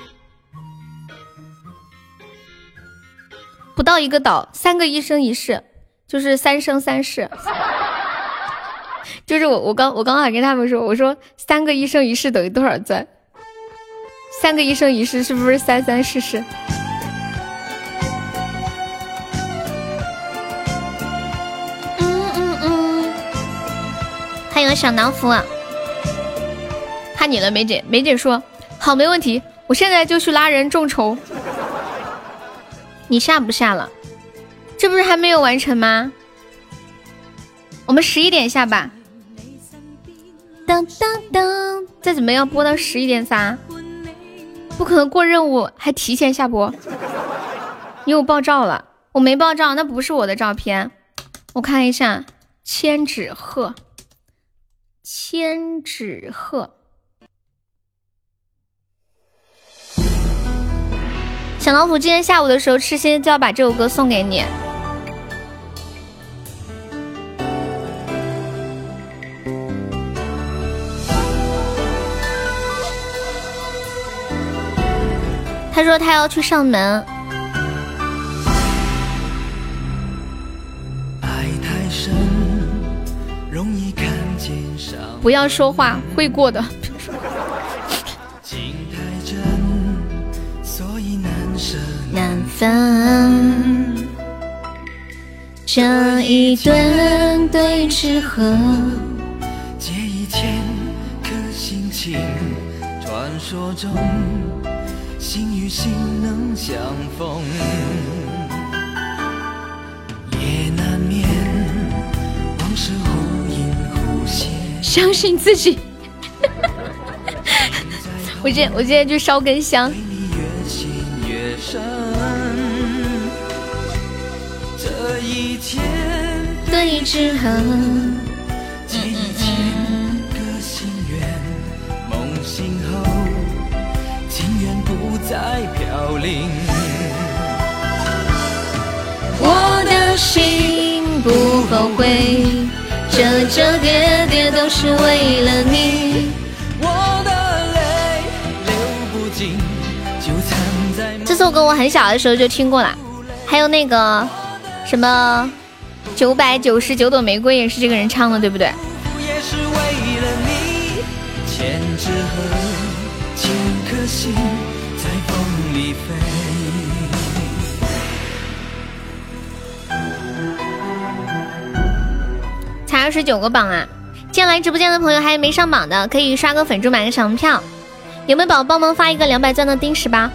不到一个岛，三个一生一世，就是三生三世。就是我我刚我刚刚还跟他们说，我说三个一生一世等于多少钻？三个一生一世是不是三三世世？嗯嗯嗯，还有小老虎，看你了，梅姐，梅姐说好，没问题，我现在就去拉人众筹。你下不下了？这不是还没有完成吗？我们十一点下吧。当当当，再怎么要播到十一点三。不可能过任务还提前下播，你有爆照了，我没爆照，那不是我的照片。我看一下，千纸鹤，千纸鹤，小老虎今天下午的时候吃心就要把这首歌送给你。他说他要去上门。不要说话，会过的。难分，这一顿对峙和借一千颗心情，传说中。心能相逢，也难免往事忽隐忽现。相信自己。我 今我今天去烧根香。这一天对。在飘零，我的心不后悔，折折叠叠都是为了你。我的泪流不尽，就藏在这首歌我很小的时候就听过了，还有那个什么九百九十九朵玫瑰也是这个人唱的，对不对？二十九个榜啊！进来直播间的朋友还没上榜的，可以刷个粉猪买个小门票。有没有宝宝帮忙发一个两百钻的丁十八？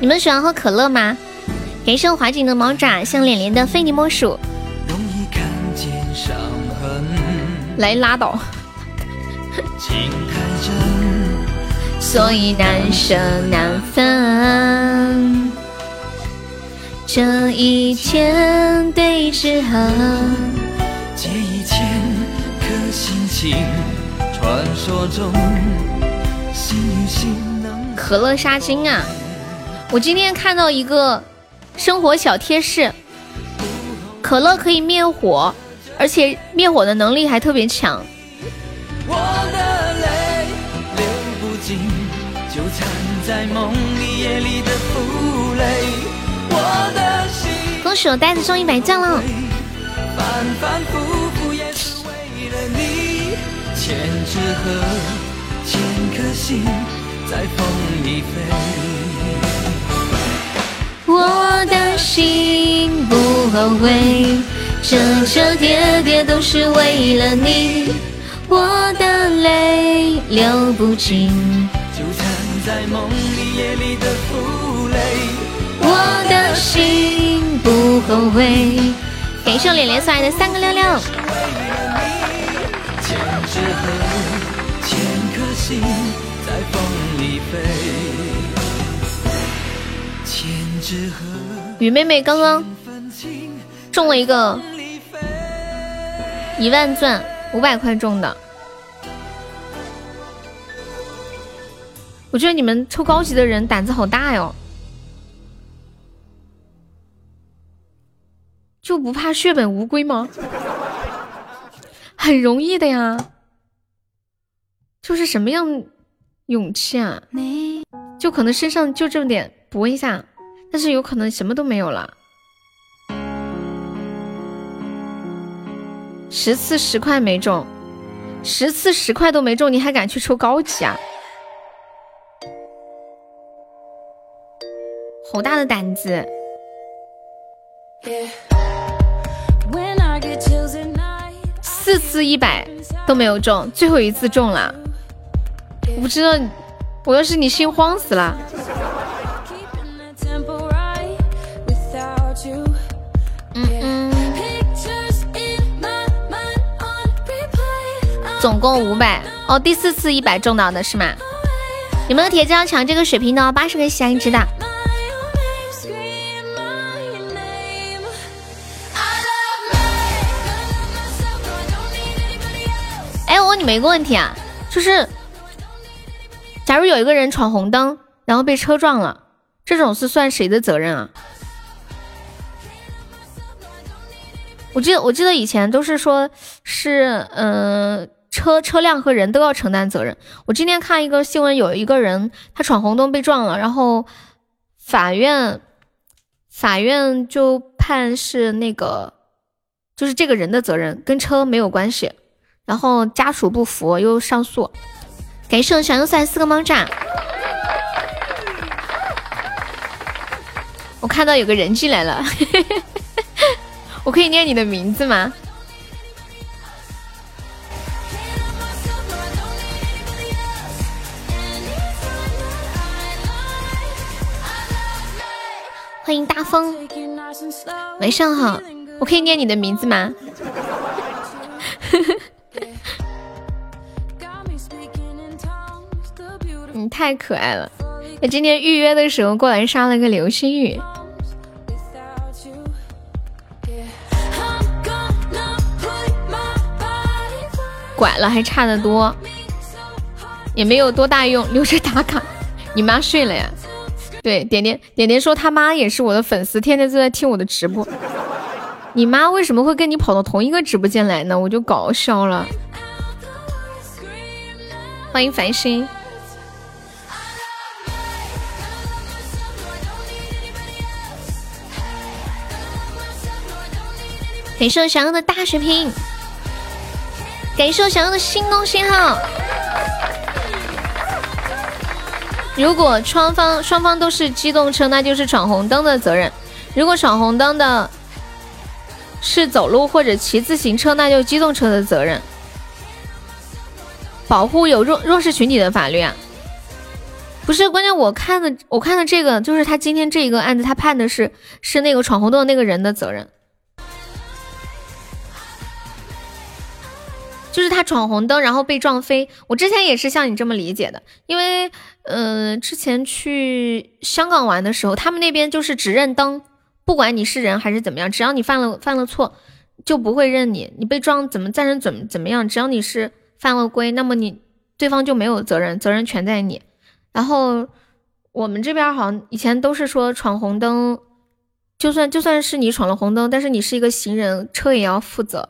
你们喜欢喝可乐吗？感谢华锦的毛爪，像脸脸的非你莫属。来拉倒。所以难舍难分，这一天对之何？借一千颗心情，传说中心与心能。可乐杀精啊！我今天看到一个生活小贴士，可乐可以灭火，而且灭火的能力还特别强。我的泪流不尽。就藏在梦里夜里的负累。恭喜我呆子中一百钻了。反反复复也是为了你，千纸鹤，千颗心在风里飞。我的心不后悔，折折叠叠都是为了你，我的泪流不尽。在梦里夜里的负累，我的心不后悔。感谢我脸脸送来的三个六六。雨妹妹刚刚中了一个一万钻，五百块中的。我觉得你们抽高级的人胆子好大哟，就不怕血本无归吗？很容易的呀，就是什么样勇气啊？就可能身上就这么点搏一下，但是有可能什么都没有了。十次十块没中，十次十块都没中，你还敢去抽高级啊？好大的胆子！四次一百都没有中，最后一次中了。我不知道，我要是你心慌死了。嗯嗯。总共五百哦，第四次一百中到的是吗？你们的铁子要抢这个水瓶的，八十个喜爱值的。问你们一个问题啊，就是，假如有一个人闯红灯，然后被车撞了，这种是算谁的责任啊？我记得我记得以前都是说，是嗯，车车辆和人都要承担责任。我今天看一个新闻，有一个人他闯红灯被撞了，然后法院法院就判是那个，就是这个人的责任，跟车没有关系。然后家属不服，又上诉。感谢小优送来四个猫爪。我看到有个人进来了，我可以念你的名字吗？欢迎大风，晚上好，我可以念你的名字吗？你 太可爱了！我今天预约的时候过来刷了个流星雨，拐了还差得多，也没有多大用，留着打卡。你妈睡了呀？对，点点点点说他妈也是我的粉丝，天天都在听我的直播。你妈为什么会跟你跑到同一个直播间来呢？我就搞笑了。欢迎繁星。感谢我小优的大血瓶，感谢我小优的心动信号。如果双方双方都是机动车，那就是闯红灯的责任；如果闯红灯的是走路或者骑自行车，那就机动车的责任。保护有弱弱势群体的法律啊，不是关键。我看的我看的这个就是他今天这一个案子，他判的是是那个闯红灯的那个人的责任。就是他闯红灯，然后被撞飞。我之前也是像你这么理解的，因为，嗯，之前去香港玩的时候，他们那边就是只认灯，不管你是人还是怎么样，只要你犯了犯了错，就不会认你。你被撞怎么再认怎么怎么样，只要你是犯了规，那么你对方就没有责任，责任全在你。然后我们这边好像以前都是说闯红灯，就算就算是你闯了红灯，但是你是一个行人，车也要负责。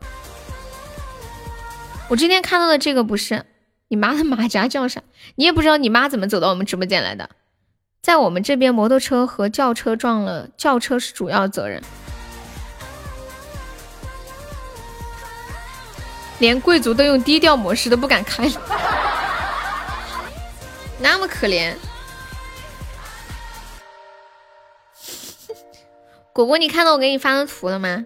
我今天看到的这个不是你妈的马甲叫啥？你也不知道你妈怎么走到我们直播间来的。在我们这边，摩托车和轿车撞了，轿车是主要责任。连贵族都用低调模式都不敢开，那么可怜。果果，你看到我给你发的图了吗？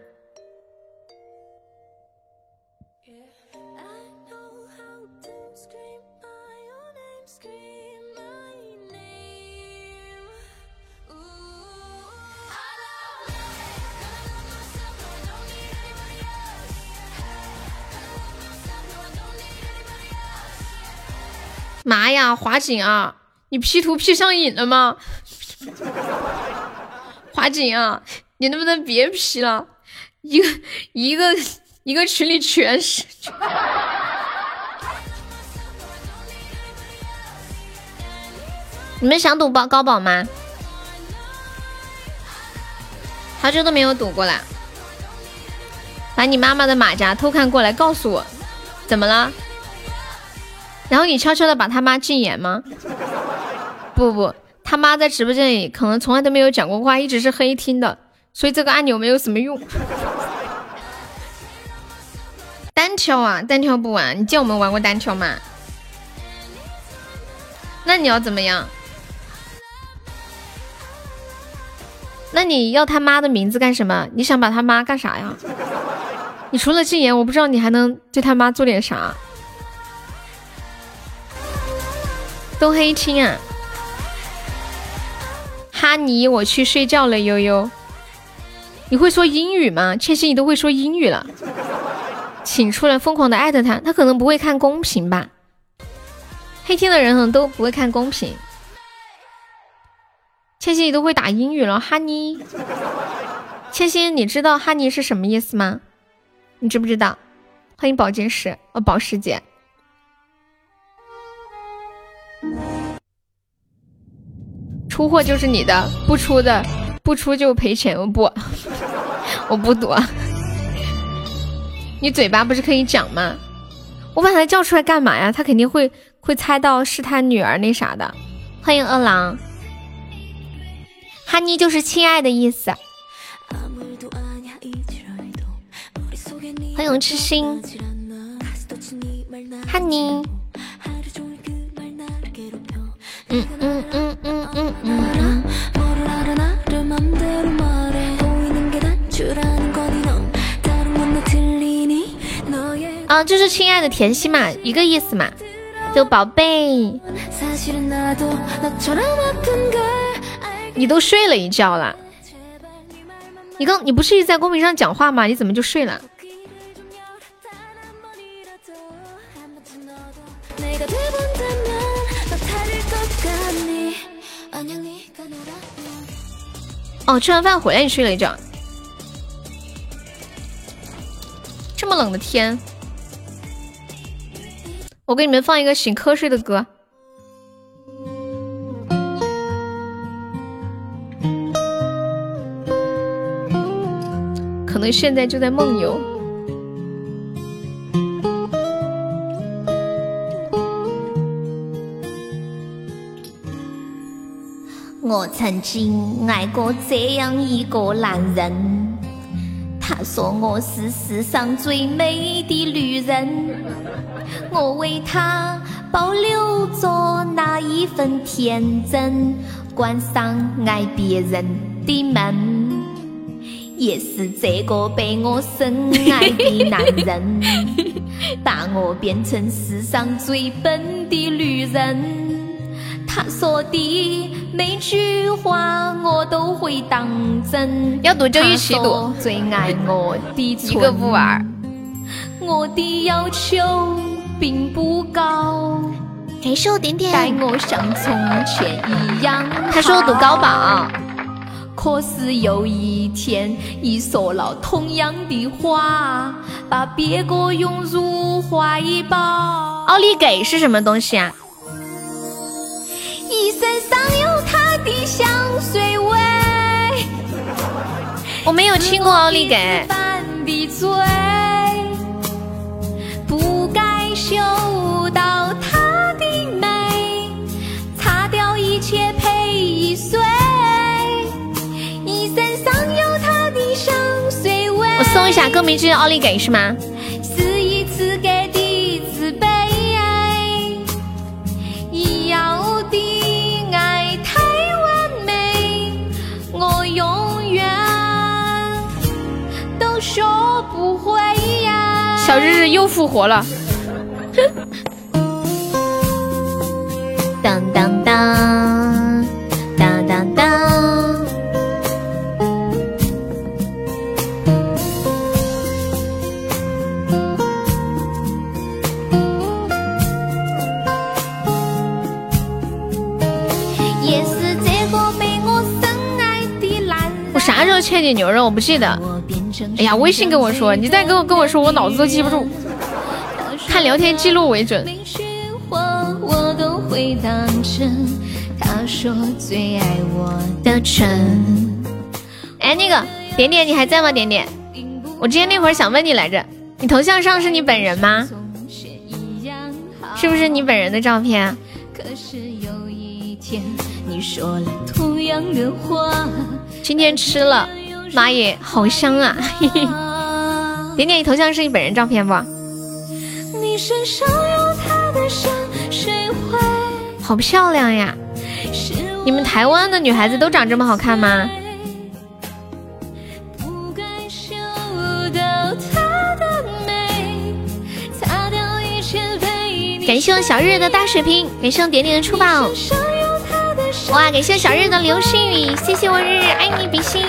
妈呀，华锦啊，你 P 图 P 上瘾了吗？华锦啊，你能不能别 P 了？一个一个一个群里全是。你们想赌高高宝吗？好久都没有赌过了。把你妈妈的马甲偷看过来，告诉我，怎么了？然后你悄悄的把他妈禁言吗？不不，他妈在直播间里可能从来都没有讲过话，一直是黑听的，所以这个按钮没有什么用。单挑啊，单挑不玩，你见我们玩过单挑吗？那你要怎么样？那你要他妈的名字干什么？你想把他妈干啥呀？你除了禁言，我不知道你还能对他妈做点啥。都黑青啊！哈尼，我去睡觉了，悠悠。你会说英语吗？千玺，你都会说英语了。请出来疯狂的艾特他，他可能不会看公屏吧。黑听的人可能都不会看公屏。千玺，你都会打英语了，哈尼。千玺，你知道哈尼是什么意思吗？你知不知道？欢迎宝剑石，哦，宝石姐。出货就是你的，不出的不出就赔钱。我不，我不赌。你嘴巴不是可以讲吗？我把他叫出来干嘛呀？他肯定会会猜到是他女儿那啥的。欢迎饿狼。哈尼就是亲爱的意思。欢迎痴心。哈尼。嗯嗯嗯嗯嗯嗯。啊，就是亲爱的甜心嘛，一个意思嘛，就宝贝。你都睡了一觉了，你刚你不是一直在公屏上讲话吗？你怎么就睡了？哦，吃完饭回来你睡了一觉，这么冷的天，我给你们放一个醒瞌睡的歌。可能现在就在梦游。我曾经爱过这样一个男人，他说我是世上最美的女人，我为他保留着那一份天真，关上爱别人的门。也是这个被我深爱的男人，把我变成世上最笨的女人。他说的每句话我都会当真。要赌就一起赌。最爱我的一个不玩。我的要求并不高。感谢我点点。待我像从前一样。他说我赌高榜。可是有一天，你说了同样的话，把别个拥入怀抱。奥利给是什么东西啊？你身上有他的香水味。我没有亲过奥利给。不该嗅到他的美，擦掉一切陪一睡。我搜一下歌名，就叫奥利给是吗？小日日又复活了。当当当当当当。也是这个被我深爱的男人。我啥时候欠你牛肉？我不记得。哎呀，微信跟我说，你再跟我跟我说，我脑子都记不住。看聊天记录为准。哎，那个点点，你还在吗？点点，我之前那会儿想问你来着，你头像上是你本人吗？是不是你本人的照片？今天吃了，妈耶，好香啊！点点，你头像是你本人照片不？好漂亮呀！你们台湾的女孩子都长这么好看吗？感谢我小日的大水瓶，感谢我点点的出宝。哇！感谢小日的流星雨，谢谢我日日爱你比心。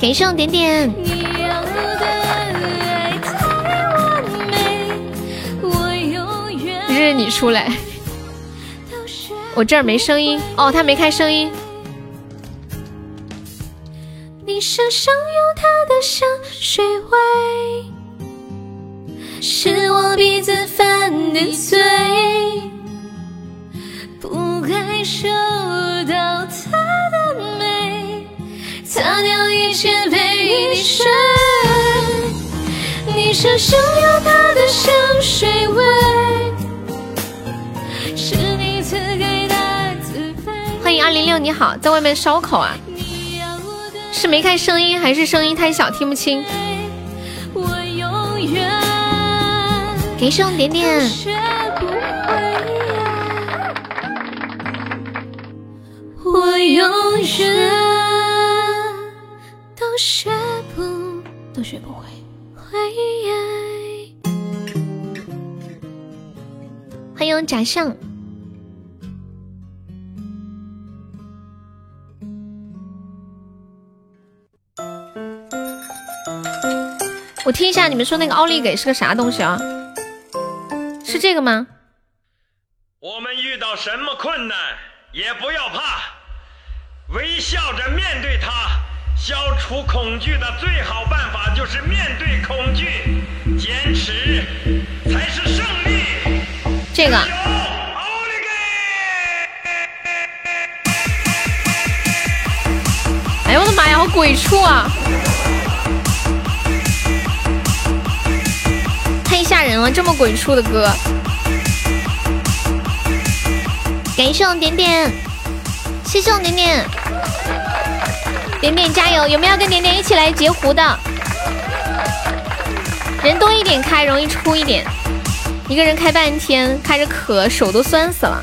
感谢我点点。日日你出来，我这儿没声音哦，他没开声音。你身上有他的香水味，是我鼻子犯的罪。不该受到他的美，擦掉一切陪你睡。你身上有他的香水味，是你赐给的自卑。欢迎二零六，你好，在外面烧烤啊？是没开声音，还是声音太小听不清？给上点点。我永远都学不都学不会。欢迎假象。我听一下你们说那个奥利给是个啥东西啊？是这个吗？我们遇到什么困难也不要怕。微笑着面对它，消除恐惧的最好办法就是面对恐惧，坚持才是胜利。这个。哎呦我的妈呀，好鬼畜啊！太吓人了，这么鬼畜的歌。感谢我点点。谢谢我点点，点点加油！有没有跟点点一起来截胡的？人多一点开，容易出一点。一个人开半天，开着壳，手都酸死了。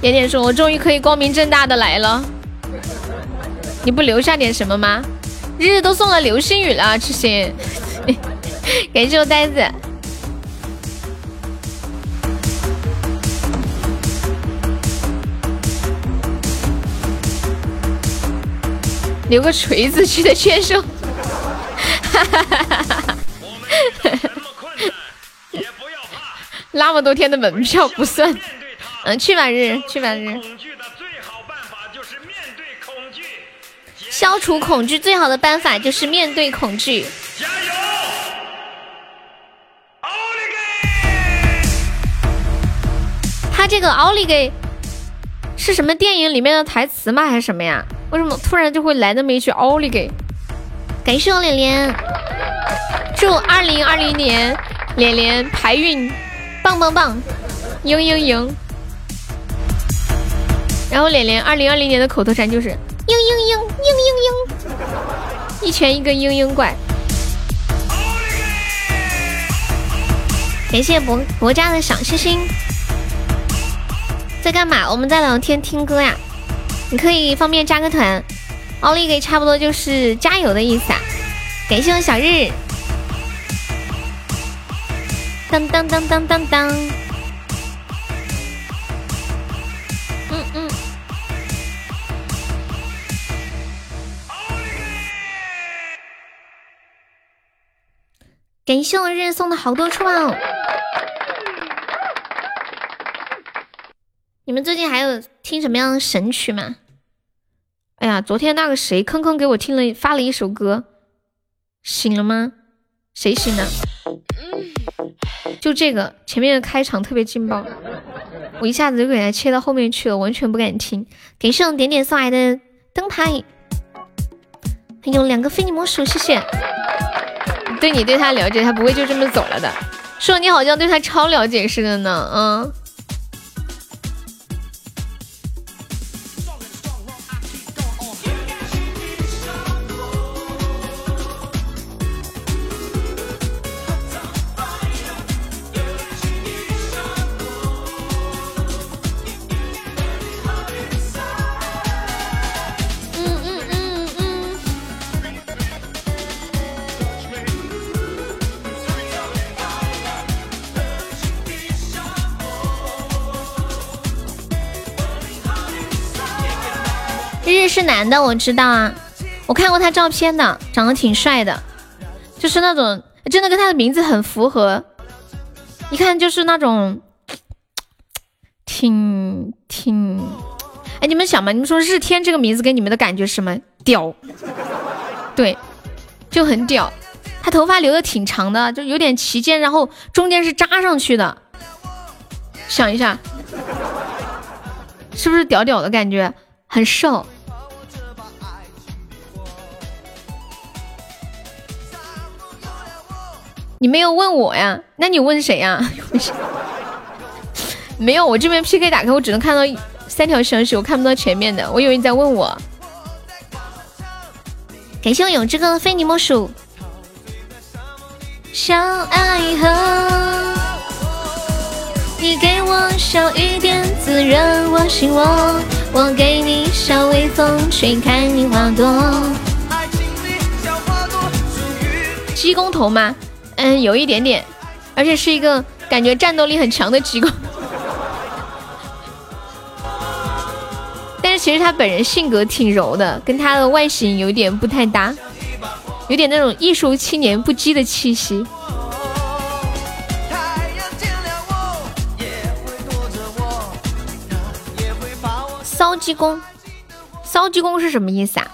点点说：“我终于可以光明正大的来了。”你不留下点什么吗？日日都送了流星雨了，痴心。感谢我呆子。留个锤子去的签收，那么多天的门票不算，嗯，去吧日，去吧日。消除恐惧最好的办法就是面对恐惧。加油！奥利给！他这个奥利给是什么电影里面的台词吗？还是什么呀？为什么突然就会来那么一句奥利给？感谢我脸脸，祝二零二零年脸脸排运棒棒棒，赢赢赢！然后脸脸二零二零年的口头禅就是嘤嘤嘤嘤嘤嘤，一拳一个嘤嘤怪。感谢博博家的小星星，在干嘛？我们在聊天听歌呀。你可以方便加个团，奥利给差不多就是加油的意思啊！感谢我小日，当当当当当当，嗯嗯，感谢我日送的好多串。你们最近还有听什么样的神曲吗？哎呀，昨天那个谁坑坑给我听了发了一首歌，醒了吗？谁醒了？就这个前面的开场特别劲爆，我一下子就给他切到后面去了，完全不敢听。感谢点点送来的灯牌，还有两个非你莫属，谢谢。对你对他了解，他不会就这么走了的。说你好像对他超了解似的呢，嗯。男的，我知道啊，我看过他照片的，长得挺帅的，就是那种真的跟他的名字很符合，一看就是那种挺挺，哎，你们想嘛，你们说日天这个名字给你们的感觉是什么？屌，对，就很屌。他头发留的挺长的，就有点齐肩，然后中间是扎上去的，想一下，是不是屌屌的感觉？很瘦。你没有问我呀？那你问谁呀？没有，我这边 PK 打开，我只能看到三条消息，我看不到前面的。我以为你在问我。感谢我永志哥的非你莫属。小爱河，你给我小雨点滋润我心窝，我给你小微风吹开你花朵。鸡公头吗？嗯，有一点点，而且是一个感觉战斗力很强的机构。但是其实他本人性格挺柔的，跟他的外形有点不太搭，有点那种艺术青年不羁的气息。骚鸡公，骚鸡公是什么意思啊？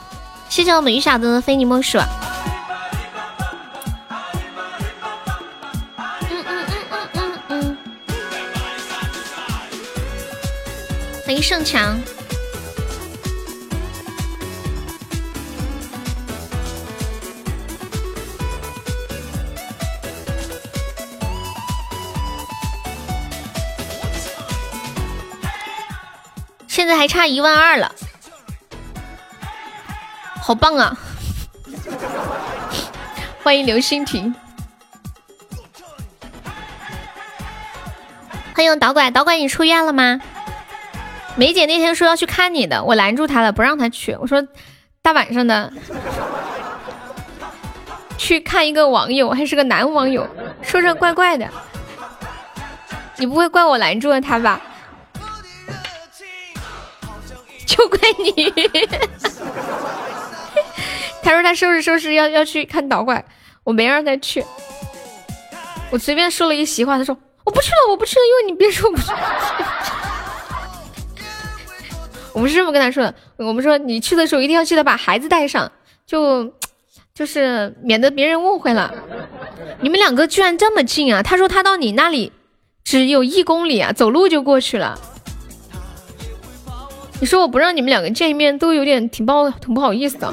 谢谢我们雨小子的非你莫属。盛强，现在还差一万二了，好棒啊！欢迎刘欣婷，欢迎导拐，导拐，你出院了吗？梅姐那天说要去看你的，我拦住她了，不让她去。我说大晚上的去看一个网友，还是个男网友，说着怪怪的。你不会怪我拦住了他吧？就怪你。他说他收拾收拾要要去看导怪，我没让他去。我随便说了一席话，他说我不去了，我不去了，因为你别说不去。我们是这么跟他说的，我们说你去的时候一定要记得把孩子带上，就就是免得别人误会了。你们两个居然这么近啊！他说他到你那里只有一公里啊，走路就过去了。你说我不让你们两个见一面，都有点挺不挺不好意思的。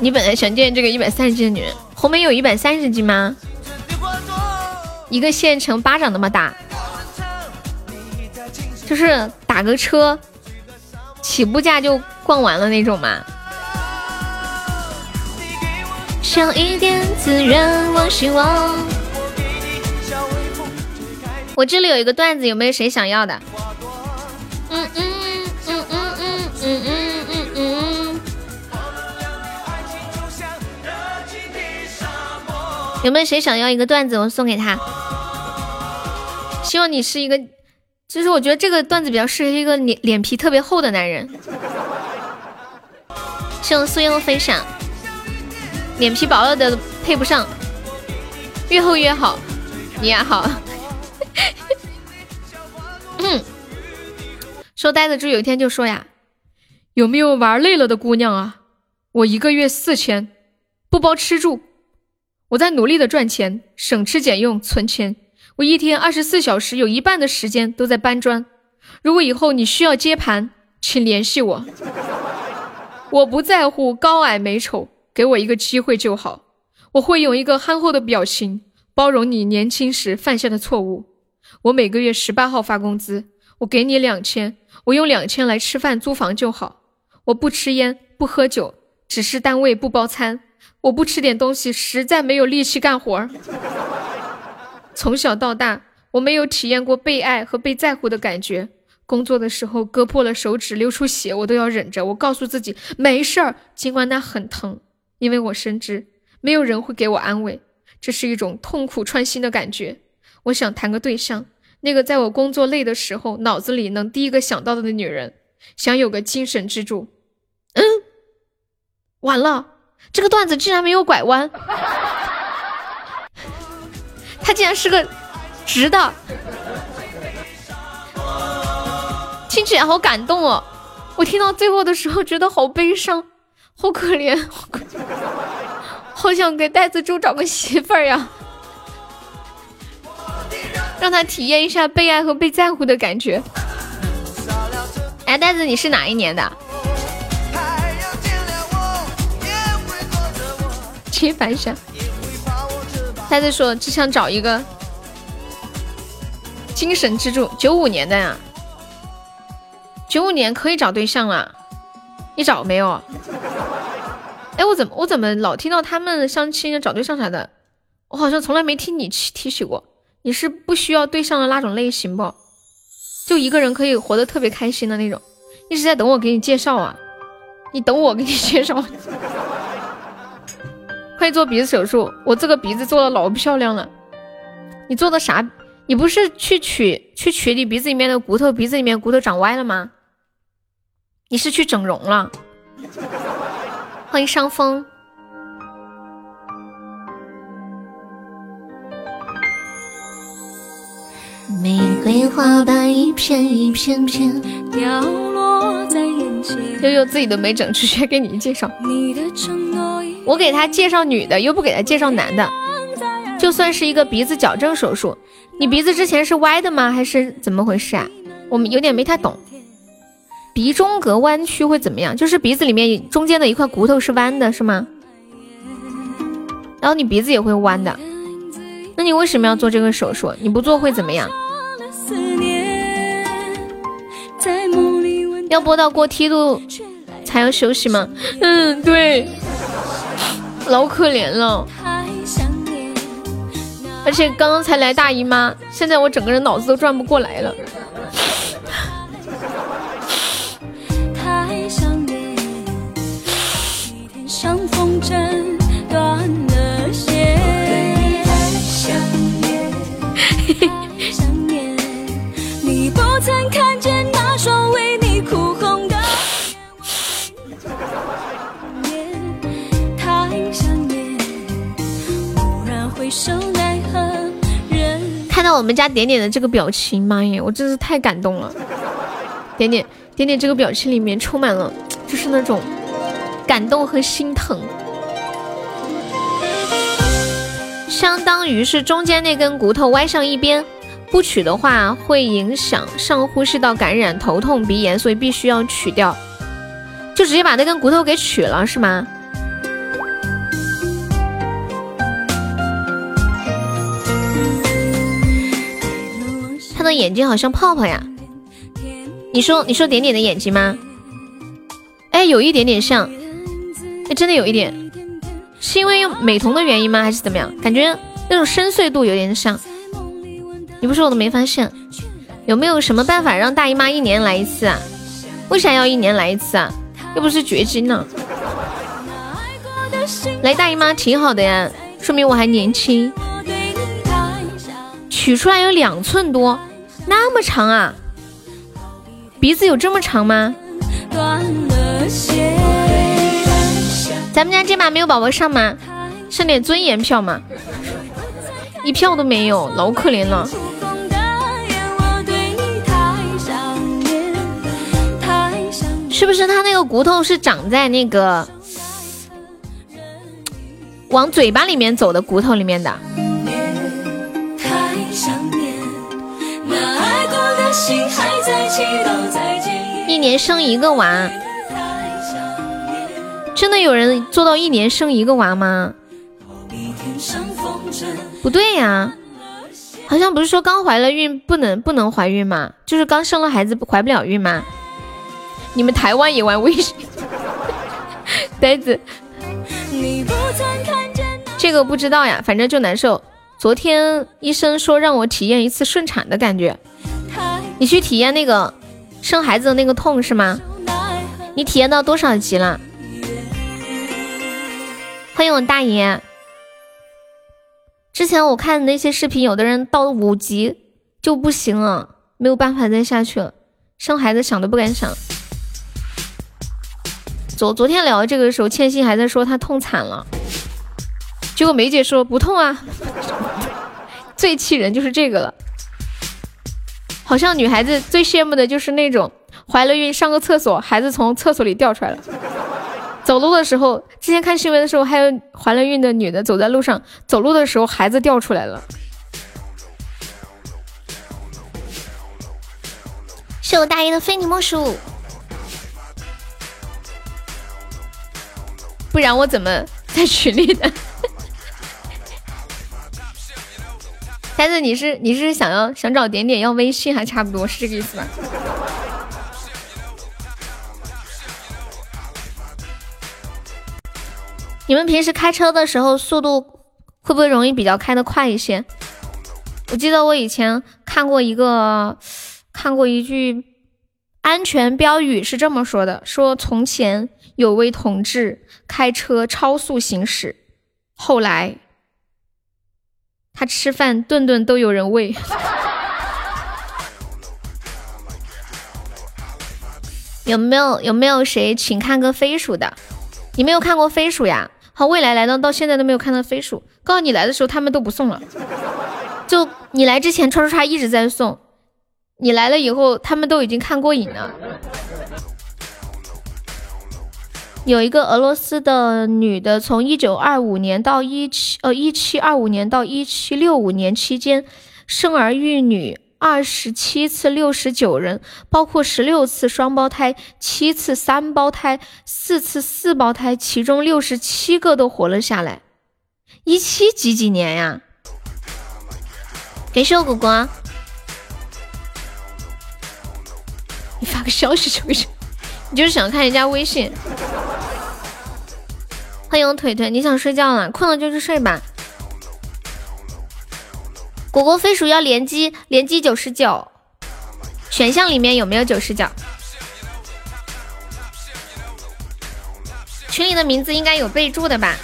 你本来想见这个一百三十斤的女人，后面有一百三十斤吗？一个县城巴掌那么大，就是打个车，起步价就逛完了那种嘛。小一点自然我希望。我这里有一个段子，有没有谁想要的？嗯嗯嗯嗯嗯嗯嗯嗯嗯。有没有谁想要一个段子？我送给他。希望你是一个，其实我觉得这个段子比较适合一个脸脸皮特别厚的男人。谢谢苏的分享，脸皮薄了的配不上，越厚越好。你也好。嗯，说呆子猪有一天就说呀，有没有玩累了的姑娘啊？我一个月四千，不包吃住。我在努力的赚钱，省吃俭用存钱。我一天二十四小时，有一半的时间都在搬砖。如果以后你需要接盘，请联系我。我不在乎高矮美丑，给我一个机会就好。我会用一个憨厚的表情包容你年轻时犯下的错误。我每个月十八号发工资，我给你两千，我用两千来吃饭租房就好。我不吃烟不喝酒，只是单位不包餐。我不吃点东西，实在没有力气干活儿。从小到大，我没有体验过被爱和被在乎的感觉。工作的时候割破了手指，流出血，我都要忍着。我告诉自己没事儿，尽管那很疼，因为我深知没有人会给我安慰。这是一种痛苦穿心的感觉。我想谈个对象，那个在我工作累的时候脑子里能第一个想到的女人，想有个精神支柱。嗯，完了，这个段子竟然没有拐弯，他竟然是个直的。听起来好感动哦！我听到最后的时候觉得好悲伤，好可怜，好想给袋子猪找个媳妇儿呀，让他体验一下被爱和被在乎的感觉。哎，袋子，你是哪一年的？切反响。他在说只想找一个精神支柱，九五年的呀。九五年可以找对象了，你找没有？哎，我怎么我怎么老听到他们相亲找对象啥的？我好像从来没听你提提起过。你是不需要对象的那种类型不？就一个人可以活得特别开心的那种。一直在等我给你介绍啊？你等我给你介绍。快做鼻子手术，我这个鼻子做的老漂亮了。你做的啥？你不是去取去取你鼻子里面的骨头？鼻子里面骨头长歪了吗？你是去整容了？欢迎伤风。玫瑰花瓣一片一片片掉落在眼前。悠悠自己都没整，直接给你介绍。我给他介绍女的，又不给他介绍男的。就算是一个鼻子矫正手术，你鼻子之前是歪的吗？还是怎么回事啊？我们有点没太懂。鼻中隔弯曲会怎么样？就是鼻子里面中间的一块骨头是弯的，是吗？然后你鼻子也会弯的，那你为什么要做这个手术？你不做会怎么样？要播到过梯度才要休息吗？嗯，对，老可怜了。而且刚刚才来大姨妈，现在我整个人脑子都转不过来了。你不曾看见看到我们家点点的这个表情，妈耶，我真是太感动了。点点点点这个表情里面充满了，就是那种感动和心疼。相当于是中间那根骨头歪上一边，不取的话会影响上呼吸道感染、头痛、鼻炎，所以必须要取掉。就直接把那根骨头给取了，是吗？的眼睛好像泡泡呀，你说你说点点的眼睛吗？哎，有一点点像，哎，真的有一点。是因为用美瞳的原因吗？还是怎么样？感觉那种深邃度有点像。你不说我都没发现。有没有什么办法让大姨妈一年来一次啊？为啥要一年来一次啊？又不是绝经呢。来大姨妈挺好的呀，说明我还年轻。取出来有两寸多，那么长啊？鼻子有这么长吗？咱们家这把没有宝宝上吗？上点尊严票吗？一票都没有，老可怜了。是不是他那个骨头是长在那个往嘴巴里面走的骨头里面的？一年生一个娃，真的有人做到一年生一个娃吗？不对呀，好像不是说刚怀了孕不能不能怀孕吗？就是刚生了孩子怀不了孕吗？你们台湾也玩微信？呆子，这个不知道呀，反正就难受。昨天医生说让我体验一次顺产的感觉，你去体验那个生孩子的那个痛是吗？你体验到多少级了？欢迎我大爷。之前我看那些视频，有的人到五级就不行了，没有办法再下去了。生孩子想都不敢想。昨昨天聊这个的时候，千玺还在说她痛惨了，结果梅姐说不痛啊。最气人就是这个了，好像女孩子最羡慕的就是那种怀了孕上个厕所，孩子从厕所里掉出来了。走路的时候，之前看新闻的时候，还有怀了孕的女的走在路上，走路的时候孩子掉出来了。是我大爷的非你莫属，不然我怎么在群里的？但是你是你是想要想找点点要微信还差不多是这个意思吧？你们平时开车的时候速度会不会容易比较开的快一些？我记得我以前看过一个，看过一句安全标语是这么说的：说从前有位同志开车超速行驶，后来他吃饭顿顿都有人喂。有没有有没有谁请看个飞鼠的？你没有看过飞鼠呀？好，未来来到到现在都没有看到飞鼠。告诉你来的时候，他们都不送了。就你来之前，叉叉叉一直在送。你来了以后，他们都已经看过瘾了。有一个俄罗斯的女的，从一九二五年到一七呃一七二五年到一七六五年期间，生儿育女。二十七次六十九人，包括十六次双胞胎、七次三胞胎、四次四胞胎，其中六十七个都活了下来。一七几几年呀？感谢我果果，你发个消息求一求，你就是想看人家微信。欢迎腿腿，你想睡觉了，困了就去睡吧。果果飞鼠要连机，连机九十九，选项里面有没有九十九？群里的名字应该有备注的吧？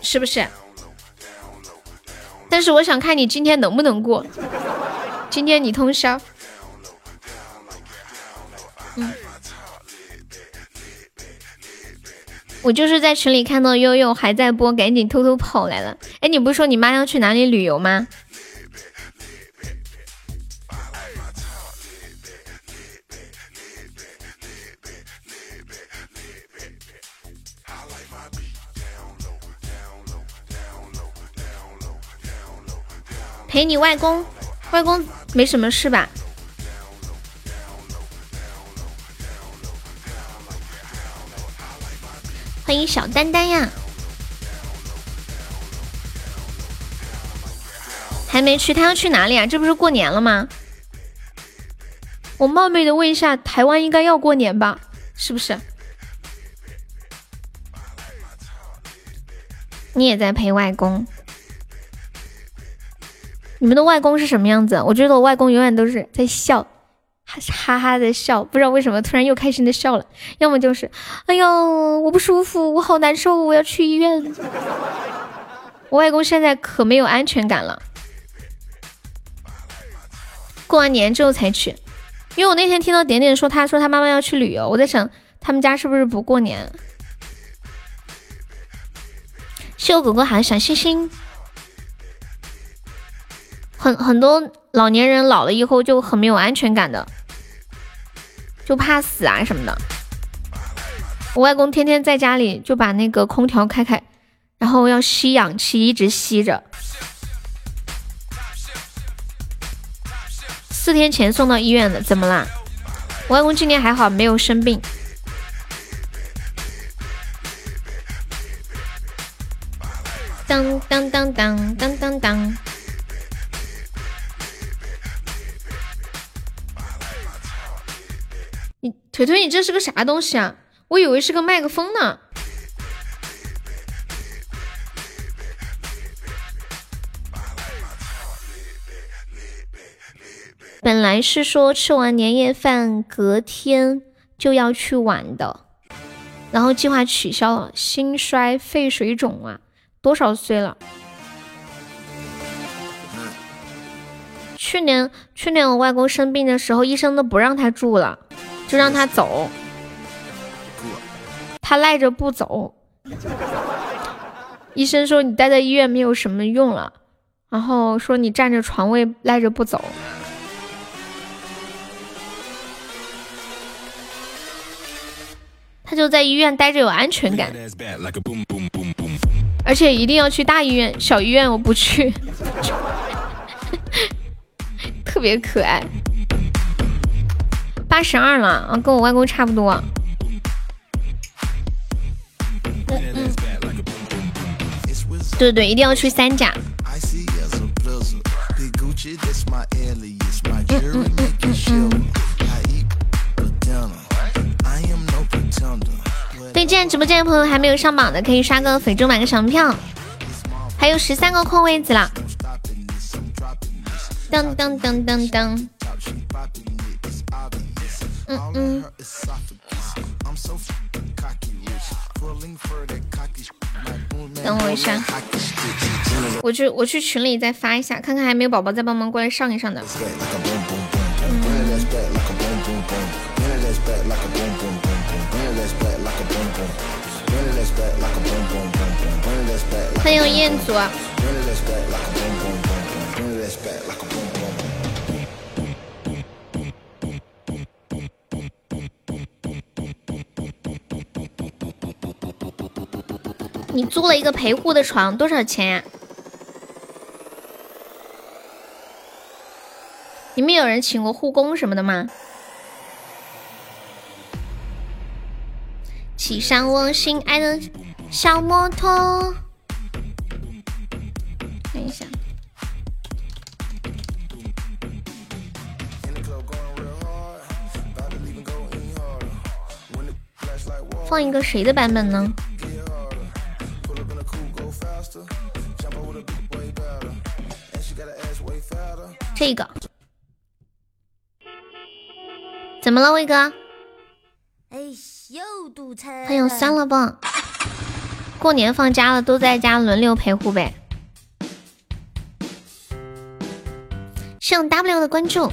是不是？但是我想看你今天能不能过，今天你通宵。我就是在群里看到悠悠还在播，赶紧偷偷跑来了。哎，你不是说你妈要去哪里旅游吗？陪你外公，外公没什么事吧？欢迎小丹丹呀，还没去，他要去哪里啊？这不是过年了吗？我冒昧的问一下，台湾应该要过年吧？是不是？你也在陪外公？你们的外公是什么样子？我觉得我外公永远都是在笑。哈哈的笑，不知道为什么突然又开心的笑了。要么就是，哎呦，我不舒服，我好难受，我要去医院。我外公现在可没有安全感了。过完年之后才去，因为我那天听到点点说，他说他妈妈要去旅游，我在想他们家是不是不过年。谢我狗狗好小星星，很很多老年人老了以后就很没有安全感的，就怕死啊什么的。我外公天天在家里就把那个空调开开，然后要吸氧气，一直吸着。四天前送到医院的，怎么啦？我外公今年还好，没有生病。当当当当当当当。腿腿，你这是个啥东西啊？我以为是个麦克风呢。本来是说吃完年夜饭隔天就要去玩的，然后计划取消了。心衰肺水肿啊，多少岁了？去年去年我外公生病的时候，医生都不让他住了，就让他走。他赖着不走，医生说你待在医院没有什么用了，然后说你占着床位赖着不走。他就在医院待着有安全感，而且一定要去大医院，小医院我不去。特别可爱，八十二了啊，跟我外公差不多。对对，一定要去三甲。对，进来直播间的朋友还没有上榜的，可以刷个粉猪买个小门票。还有十三个空位子了。当当当当当。嗯嗯。等我一下，我去我去群里再发一下，看看还没有宝宝再帮忙过来上一上的。欢迎彦祖。你租了一个陪护的床，多少钱呀？你们有人请过护工什么的吗？骑上我心爱的小摩托。看一下，放一个谁的版本呢？这个怎么了，威哥？哎，又堵车。欢迎三了吧？过年放假了，都在家轮流陪护呗。送 W 的关注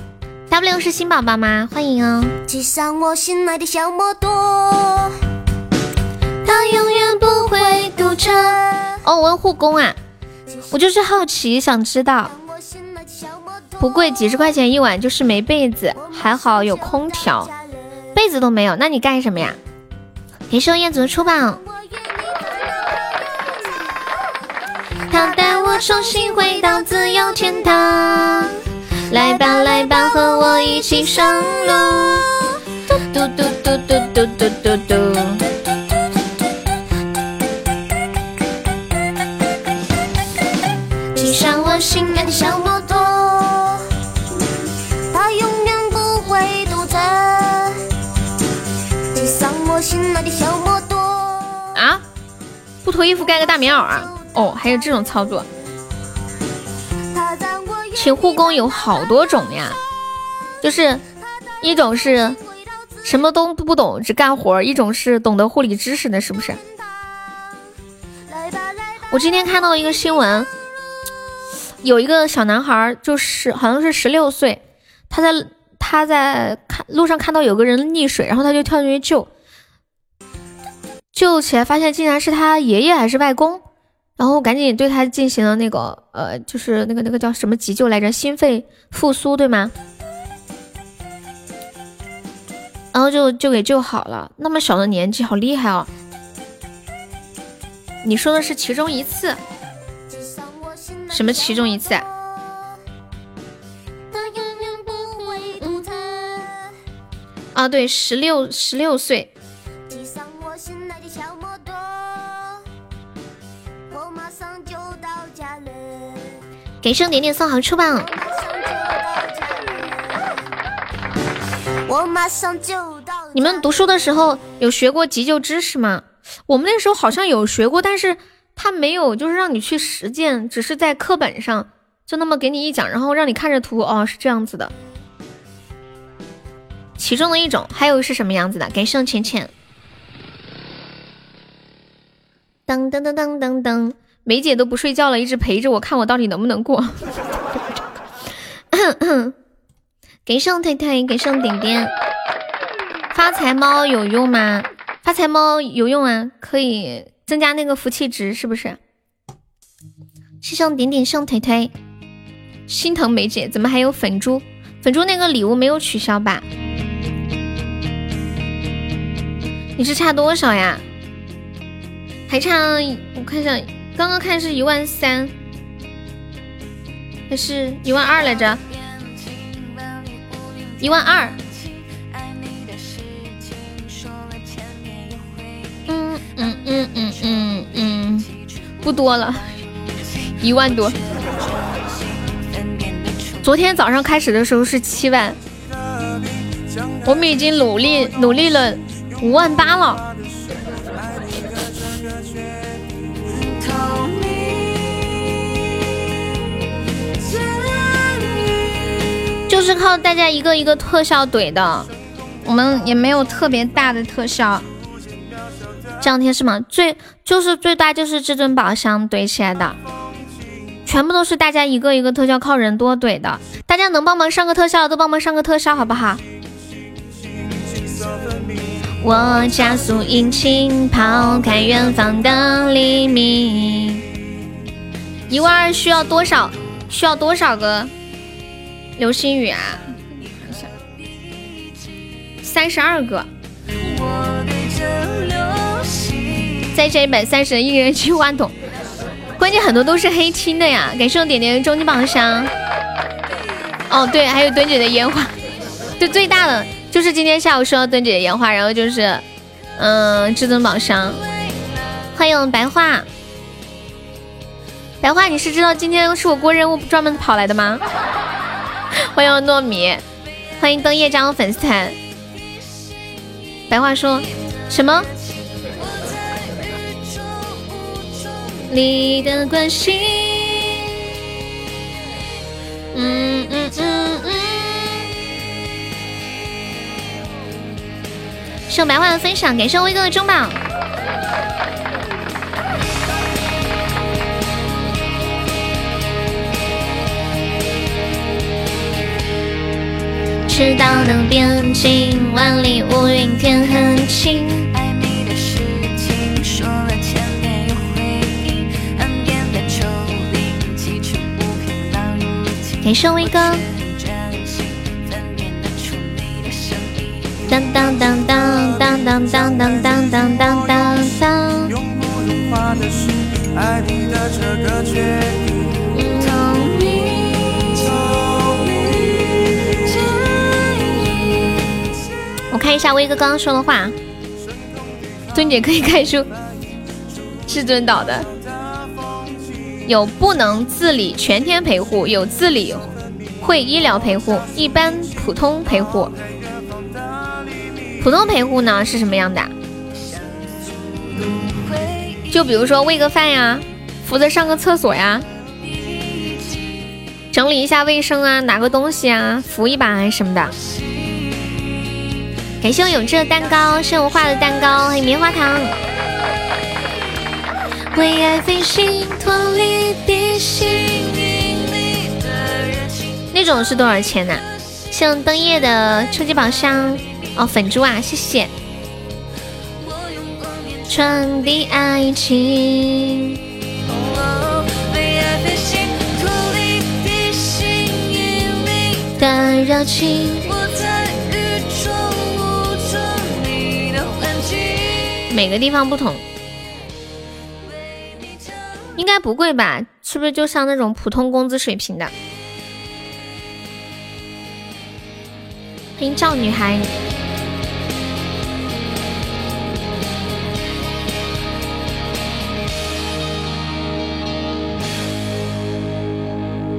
，W 是新宝宝吗？欢迎哦。骑上我心爱的小摩托，它永远不会堵车。哦，问护工啊，我就是好奇，想知道。不贵，几十块钱一晚，就是没被子，还好有空调，被子都没有，那你干什么呀？感谢燕子的出榜。他带我重新回到自由天堂，来吧来吧，和我一起上路。嘟嘟嘟嘟嘟嘟嘟嘟嘟。脱衣服盖个大棉袄啊！哦，还有这种操作。请护工有好多种呀，就是一种是什么都不懂只干活，一种是懂得护理知识的，是不是？我今天看到一个新闻，有一个小男孩，就是好像是十六岁，他在他在看路上看到有个人溺水，然后他就跳进去救。救起来，发现竟然是他爷爷还是外公，然后赶紧对他进行了那个呃，就是那个那个叫什么急救来着，心肺复苏对吗？然后就就给救好了。那么小的年纪，好厉害哦！你说的是其中一次？什么其中一次？啊，对，十六十六岁。给声点点送好出吧。我马上就到。你们读书的时候有学过急救知识吗？我们那时候好像有学过，但是他没有，就是让你去实践，只是在课本上就那么给你一讲，然后让你看着图，哦，是这样子的。其中的一种，还有是什么样子的？给声浅浅。噔噔噔噔噔噔，梅姐都不睡觉了，一直陪着我看我到底能不能过。给上推推，给上点点。发财猫有用吗？发财猫有用啊，可以增加那个福气值，是不是？谢上点点上腿腿，心疼梅姐，怎么还有粉猪？粉猪那个礼物没有取消吧？你是差多少呀？还差我看一下，刚刚看是一万三，还是一万二来着？一万二。嗯嗯嗯嗯嗯嗯，不多了，一万多。昨天早上开始的时候是七万，我们已经努力努力了五万八了。就是靠大家一个一个特效怼的，我们也没有特别大的特效。这两天是吗？最就是最大就是至尊宝箱怼起来的，全部都是大家一个一个特效靠人多怼的。大家能帮忙上个特效都帮忙上个特效好不好？我加速引擎，抛开远方的黎明。一万二需要多少？需要多少个流星雨啊？看一下，三十二个。再加一百三十，一人去万桶。关键很多都是黑青的呀！感谢我点点的终极宝箱。哦，对，还有墩姐的烟花，就最大的就是今天下午收到墩姐的烟花，然后就是嗯至尊宝箱。欢迎白话，白话，你是知道今天是我过任务专门跑来的吗？欢迎糯米，欢迎灯叶加入粉丝团。白话说什么？你的关心，嗯嗯嗯嗯。谢白话的分享，感谢威哥的中宝。赤道的边境，万里无云天很晴。感谢威哥。当当当当当当当当当当当当。我看一下威哥刚刚说的话。尊姐可以看书。至尊岛的。有不能自理全天陪护，有自理会医疗陪护，一般普通陪护。普通陪护呢是什么样的？就比如说喂个饭呀，扶着上个厕所呀，整理一下卫生啊，拿个东西啊，扶一把什么的。感谢我永志的蛋糕，是我画的蛋糕，还有棉花糖。为爱飞行，脱离地心引力的热情。那种是多少钱呢？像灯叶的初级宝箱哦，粉珠啊，谢谢。传递爱情。的热情。每个地方不同，应该不贵吧？是不是就像那种普通工资水平的？欢迎赵女孩。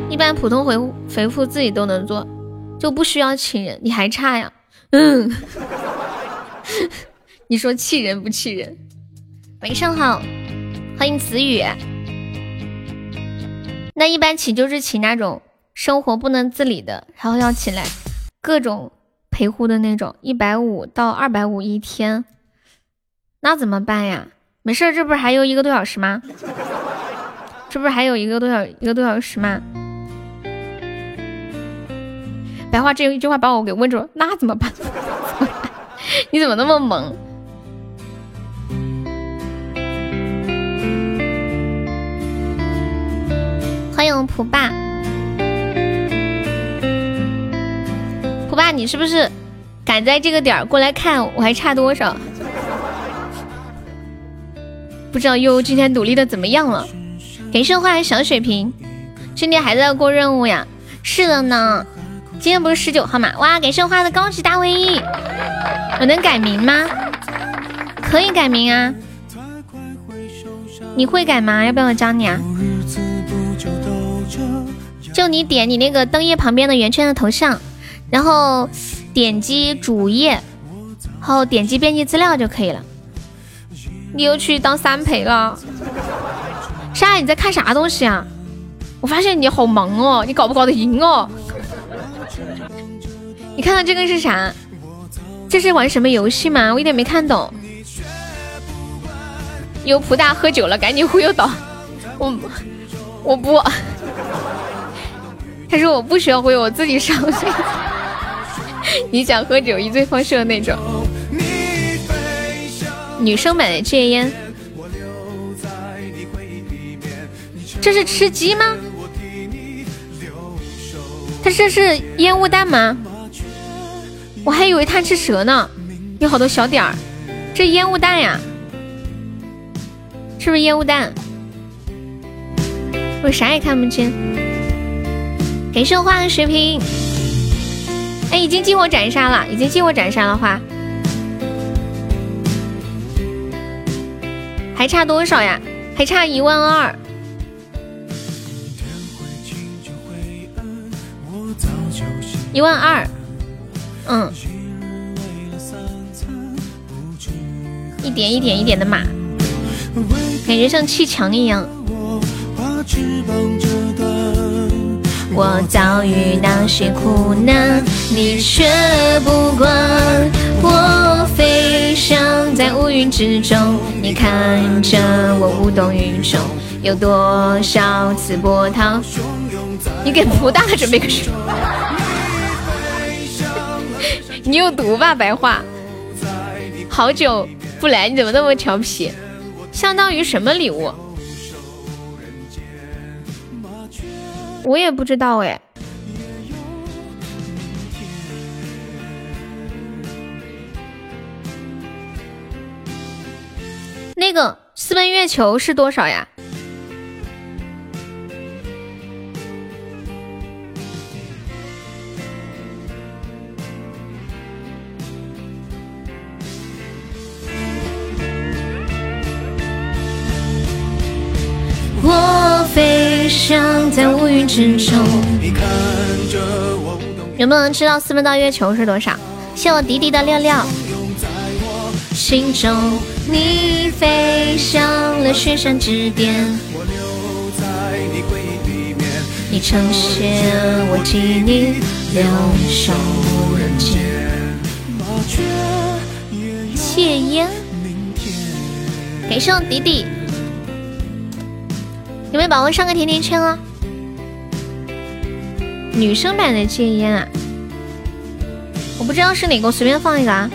一般普通回回复自己都能做，就不需要请人。你还差呀？嗯。你说气人不气人？晚上好，欢迎子雨。那一般请就是请那种生活不能自理的，然后要请来各种陪护的那种，一百五到二百五一天。那怎么办呀？没事，这不是还有一个多小时吗？这不是还有一个多小一个多小时吗？白话这一句话把我给问住了，那怎么办？你怎么那么萌？欢迎蒲爸，蒲爸，你是不是赶在这个点儿过来看我还差多少？不知道悠悠今天努力的怎么样了？给盛花小水瓶，今天还在过任务呀？是的呢，今天不是十九号吗？哇，给盛花的高级大卫衣，我能改名吗？可以改名啊，你会改吗？要不要我教你啊？就你点你那个灯页旁边的圆圈的头像，然后点击主页，然后点击编辑资料就可以了。你又去当三陪了？莎，你在看啥东西啊？我发现你好忙哦，你搞不搞得赢哦？你看到这个是啥？这是玩什么游戏吗？我一点没看懂。有普大喝酒了，赶紧忽悠倒。我我不。他说我不需要会我自己上去。你想喝酒一醉方休的那种。女生版的戒烟。这是吃鸡吗？他这是烟雾弹吗？我还以为贪吃蛇呢。有好多小点儿，这烟雾弹呀？是不是烟雾弹？我啥也看不见。给盛花的水瓶，哎，已经进我斩杀了，已经进我斩杀了花，还差多少呀？还差一万二，一万二，嗯，一点一点一点的码，感觉像砌墙一样。我遭遇那些苦难，你却不管。我飞翔在乌云之中，你看着我无动于衷。有多少次波涛汹涌你给蒲大准备个什么？你有毒吧，白话。好久不来，你怎么那么调皮？相当于什么礼物？我也不知道哎。那个私奔月球是多少呀？飞翔在乌云之中。有没有人知道私奔到月球是多少？谢我迪迪的六六。心中，你飞向了雪山之巅。你成仙，我替你留守人间。戒烟，给上迪迪。有没有宝宝上个甜甜圈啊？女生版的戒烟啊，我不知道是哪个，我随便放一个啊。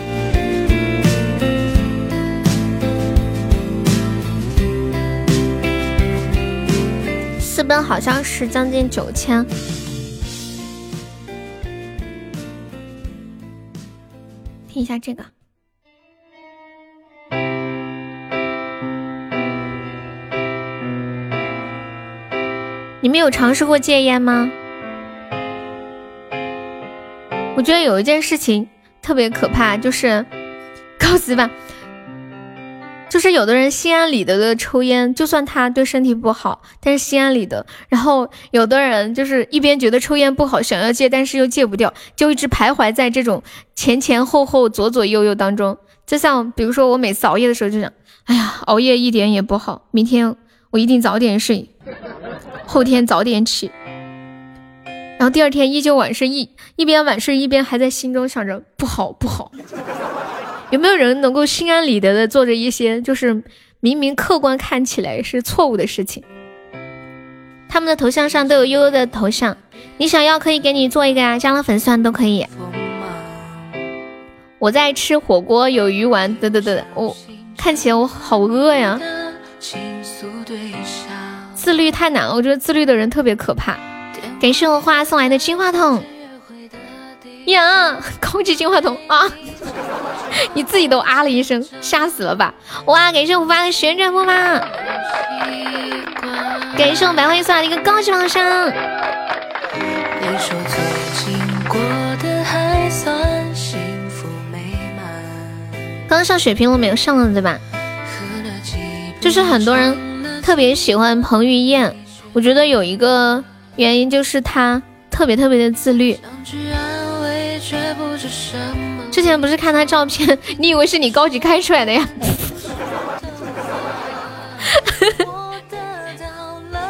私奔好像是将近九千。听一下这个，你们有尝试过戒烟吗？我觉得有一件事情特别可怕，就是 告辞吧。就是有的人心安理得的抽烟，就算他对身体不好，但是心安理得。然后有的人就是一边觉得抽烟不好，想要戒，但是又戒不掉，就一直徘徊在这种前前后后、左左右右当中。就像比如说我每次熬夜的时候，就想，哎呀，熬夜一点也不好，明天我一定早点睡，后天早点起。然后第二天依旧晚睡，一一边晚睡一边还在心中想着不好不好。有没有人能够心安理得的做着一些就是明明客观看起来是错误的事情？他们的头像上都有悠悠的头像，你想要可以给你做一个呀，加了粉丝都可以。我在吃火锅，有鱼丸，得得得，我看起来我好饿呀。自律太难了，我觉得自律的人特别可怕。感谢我花送来的金话筒。呀，高级金话筒啊！你自己都啊了一声，吓死了吧？哇，感谢我发的旋转木马，感谢我白灰送来的一个高级宝箱。刚刚上血瓶我没有上了对吧？就是很多人特别喜欢彭于晏，我觉得有一个原因就是他特别特别的自律。之前不是看他照片，你以为是你高级开出来的呀？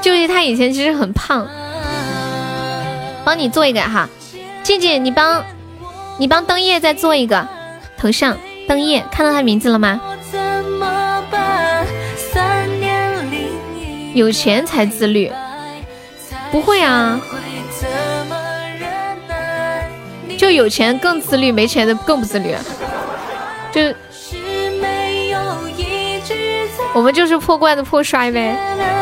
就是他以前其实很胖，帮你做一个哈，静静，你帮你帮灯叶再做一个头像，灯叶看到他名字了吗？有钱才自律，不会啊。就有钱更自律，没钱的更不自律。就我们就是破罐子破摔呗。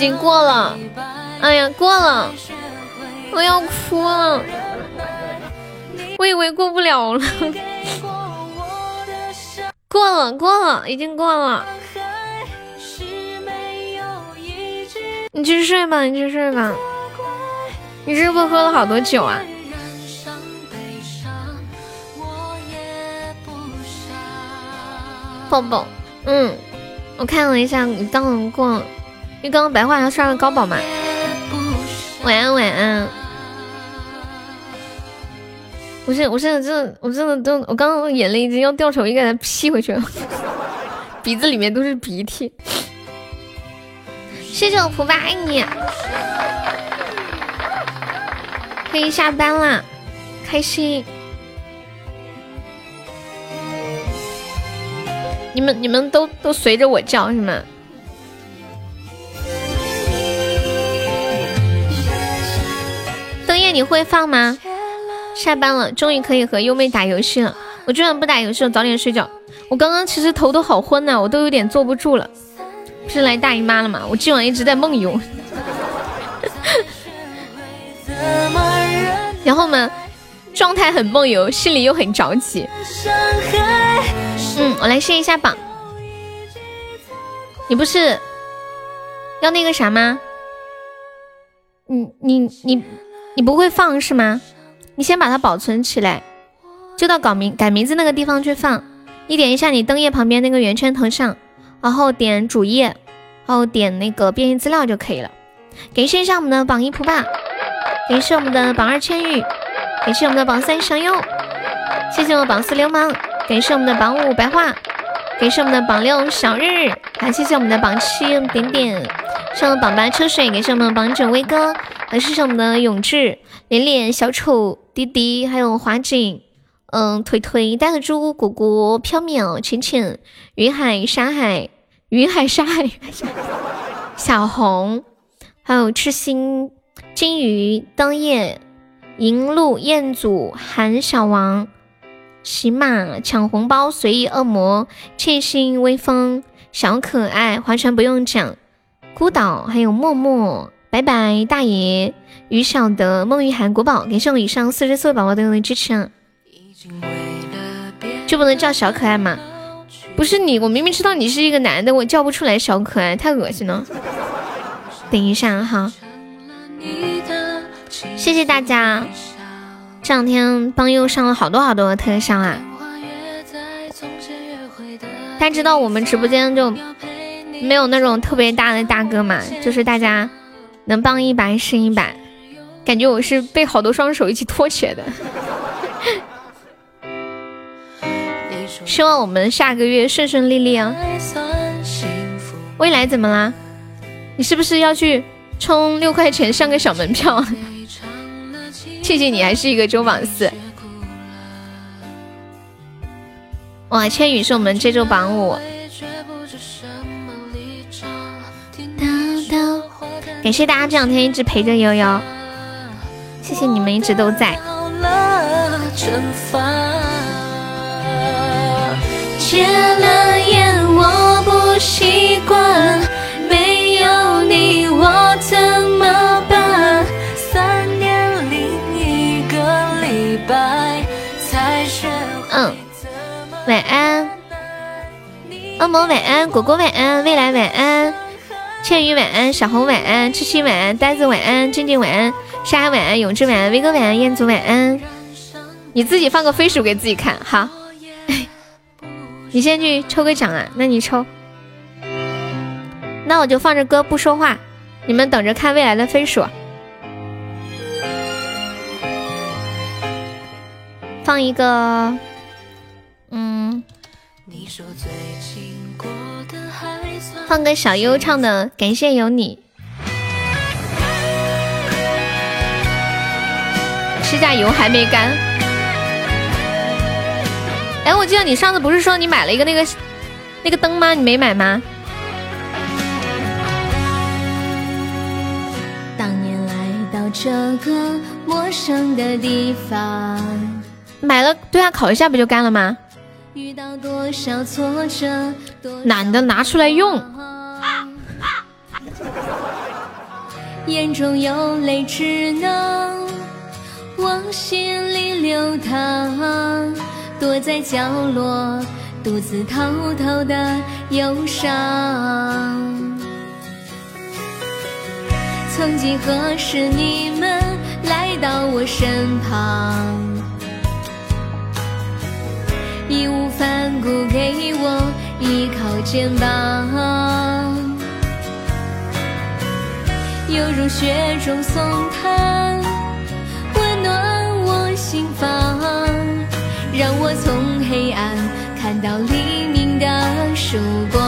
已经过了，哎呀，过了，我要哭了，我以为过不了了，过了，过了，已经过了，你去睡吧，你去睡吧，你是不是喝了好多酒啊？抱抱，嗯，我看了一下，你刚刚过。因为刚刚白话要上了高宝嘛，晚安晚安。我现我现在真的我真的都我刚刚眼泪已经要掉出来，我应该吸回去了，鼻子里面都是鼻涕。谢谢我蒲爸爱你，可以下班啦，开心。你们你们都都随着我叫是吗？你会放吗？下班了，终于可以和优妹打游戏了。我居然不打游戏了，早点睡觉。我刚刚其实头都好昏呐，我都有点坐不住了。不是来大姨妈了吗？我今晚一直在梦游。然后呢，状态很梦游，心里又很着急。嗯，我来试一下榜。你不是要那个啥吗？你你你你不会放是吗？你先把它保存起来，就到改名改名字那个地方去放。你点一下你灯页旁边那个圆圈头像，然后点主页，然后点那个编译资料就可以了。感谢一下我们的榜一蒲爸，感谢我们的榜二千羽，感谢我们的榜三香柚，谢谢我们榜四流氓，感谢我们的榜五白话，感谢我们的榜六小日，还谢谢我们的榜七点点，谢我们榜八秋水，感谢我们的榜九威哥，还谢我们的永志、连连、小丑、滴滴，还有华锦，嗯，腿腿、呆个猪、果果、飘渺、浅浅、云海、沙海、云海、沙海、小红。还有痴心、金鱼、灯叶、银鹿、彦祖、韩小王、骑马、抢红包、随意恶魔、窃心、微风、小可爱、划船不用讲、孤岛，还有默默、拜拜大爷、于小德、梦玉涵、国宝，感谢我以上四十四位宝宝对我的支持啊！就不能叫小可爱吗？不是你，我明明知道你是一个男的，我叫不出来小可爱，太恶心了。等一下哈，谢谢大家！这两天帮又上了好多好多的特效啊！大家知道我们直播间就没有那种特别大的大哥嘛，就是大家能帮一把是一把，感觉我是被好多双手一起托起来的。希望我们下个月顺顺利利啊！未来怎么啦？你是不是要去充六块钱上个小门票？谢谢你，还是一个周榜四。哇，千羽是我们这周榜五。感谢大家这两天一直陪着悠悠，谢谢你们一直都在。戒了烟，我不习惯。有你我怎么办？三年零一个礼拜才学嗯，晚安，恶魔晚安，果果晚安，未来晚安，倩雨晚安，小红晚安，七七晚安，呆子晚安，静静晚安，沙晚安，永志晚安，威哥晚安，彦祖晚安。你自己放个飞鼠给自己看好。你先去抽个奖啊，那你抽。那我就放着歌不说话，你们等着看未来的飞鼠。放一个，嗯，放个小优唱的《感谢有你》。指甲油还没干。哎，我记得你上次不是说你买了一个那个那个灯吗？你没买吗？这个陌生的地方，买了对啊，烤一下不就干了吗？懒得拿出来用。眼中有泪，只能往心里流淌。躲在角落，独自偷偷的忧伤。曾几何时，你们来到我身旁，义无反顾给我依靠肩膀，犹如雪中送炭，温暖我心房，让我从黑暗看到黎明的曙光。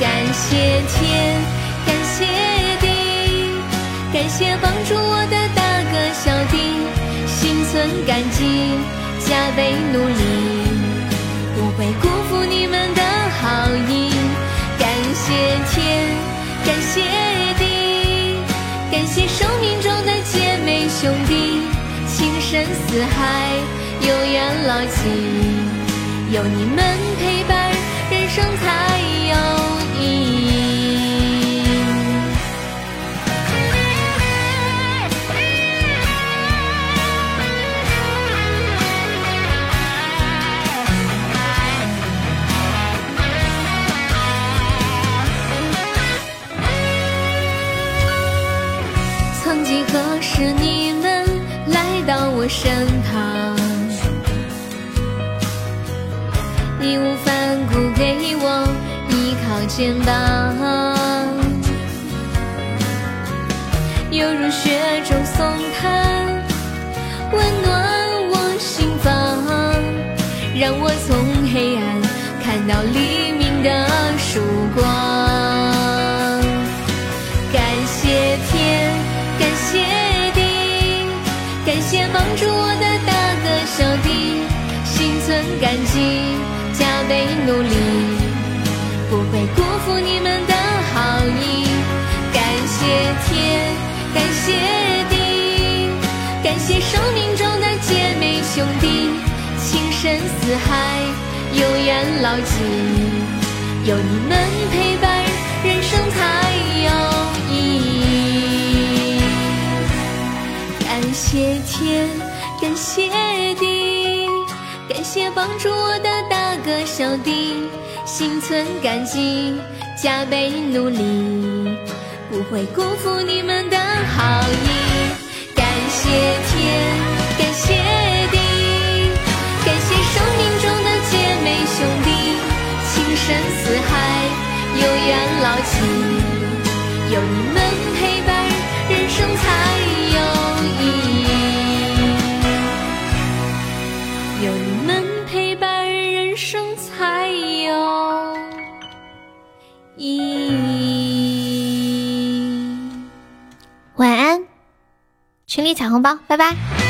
感谢天。感谢地，感谢帮助我的大哥小弟，心存感激，加倍努力，不会辜负你们的好意。感谢天，感谢地，感谢生命中的姐妹兄弟，情深似海，永远牢记，有你们陪伴，人生才肩膀，犹如雪中送炭，温暖我心房，让我从黑暗看到黎明的曙光。感谢天，感谢地，感谢帮助我的大哥小弟，心存感激，加倍努力，谢地，感谢生命中的姐妹兄弟，情深似海，有缘牢记，有你们陪伴，人生才有意义。感谢天，感谢地，感谢帮助我的大哥小弟，心存感激，加倍努力，不会辜负你们的好意。感谢天，感谢地，感谢生命中的姐妹兄弟，情深似海，有缘牢记，有你们陪伴，人生才有意义。有你们陪伴，人生才有意义。群里抢红包，拜拜。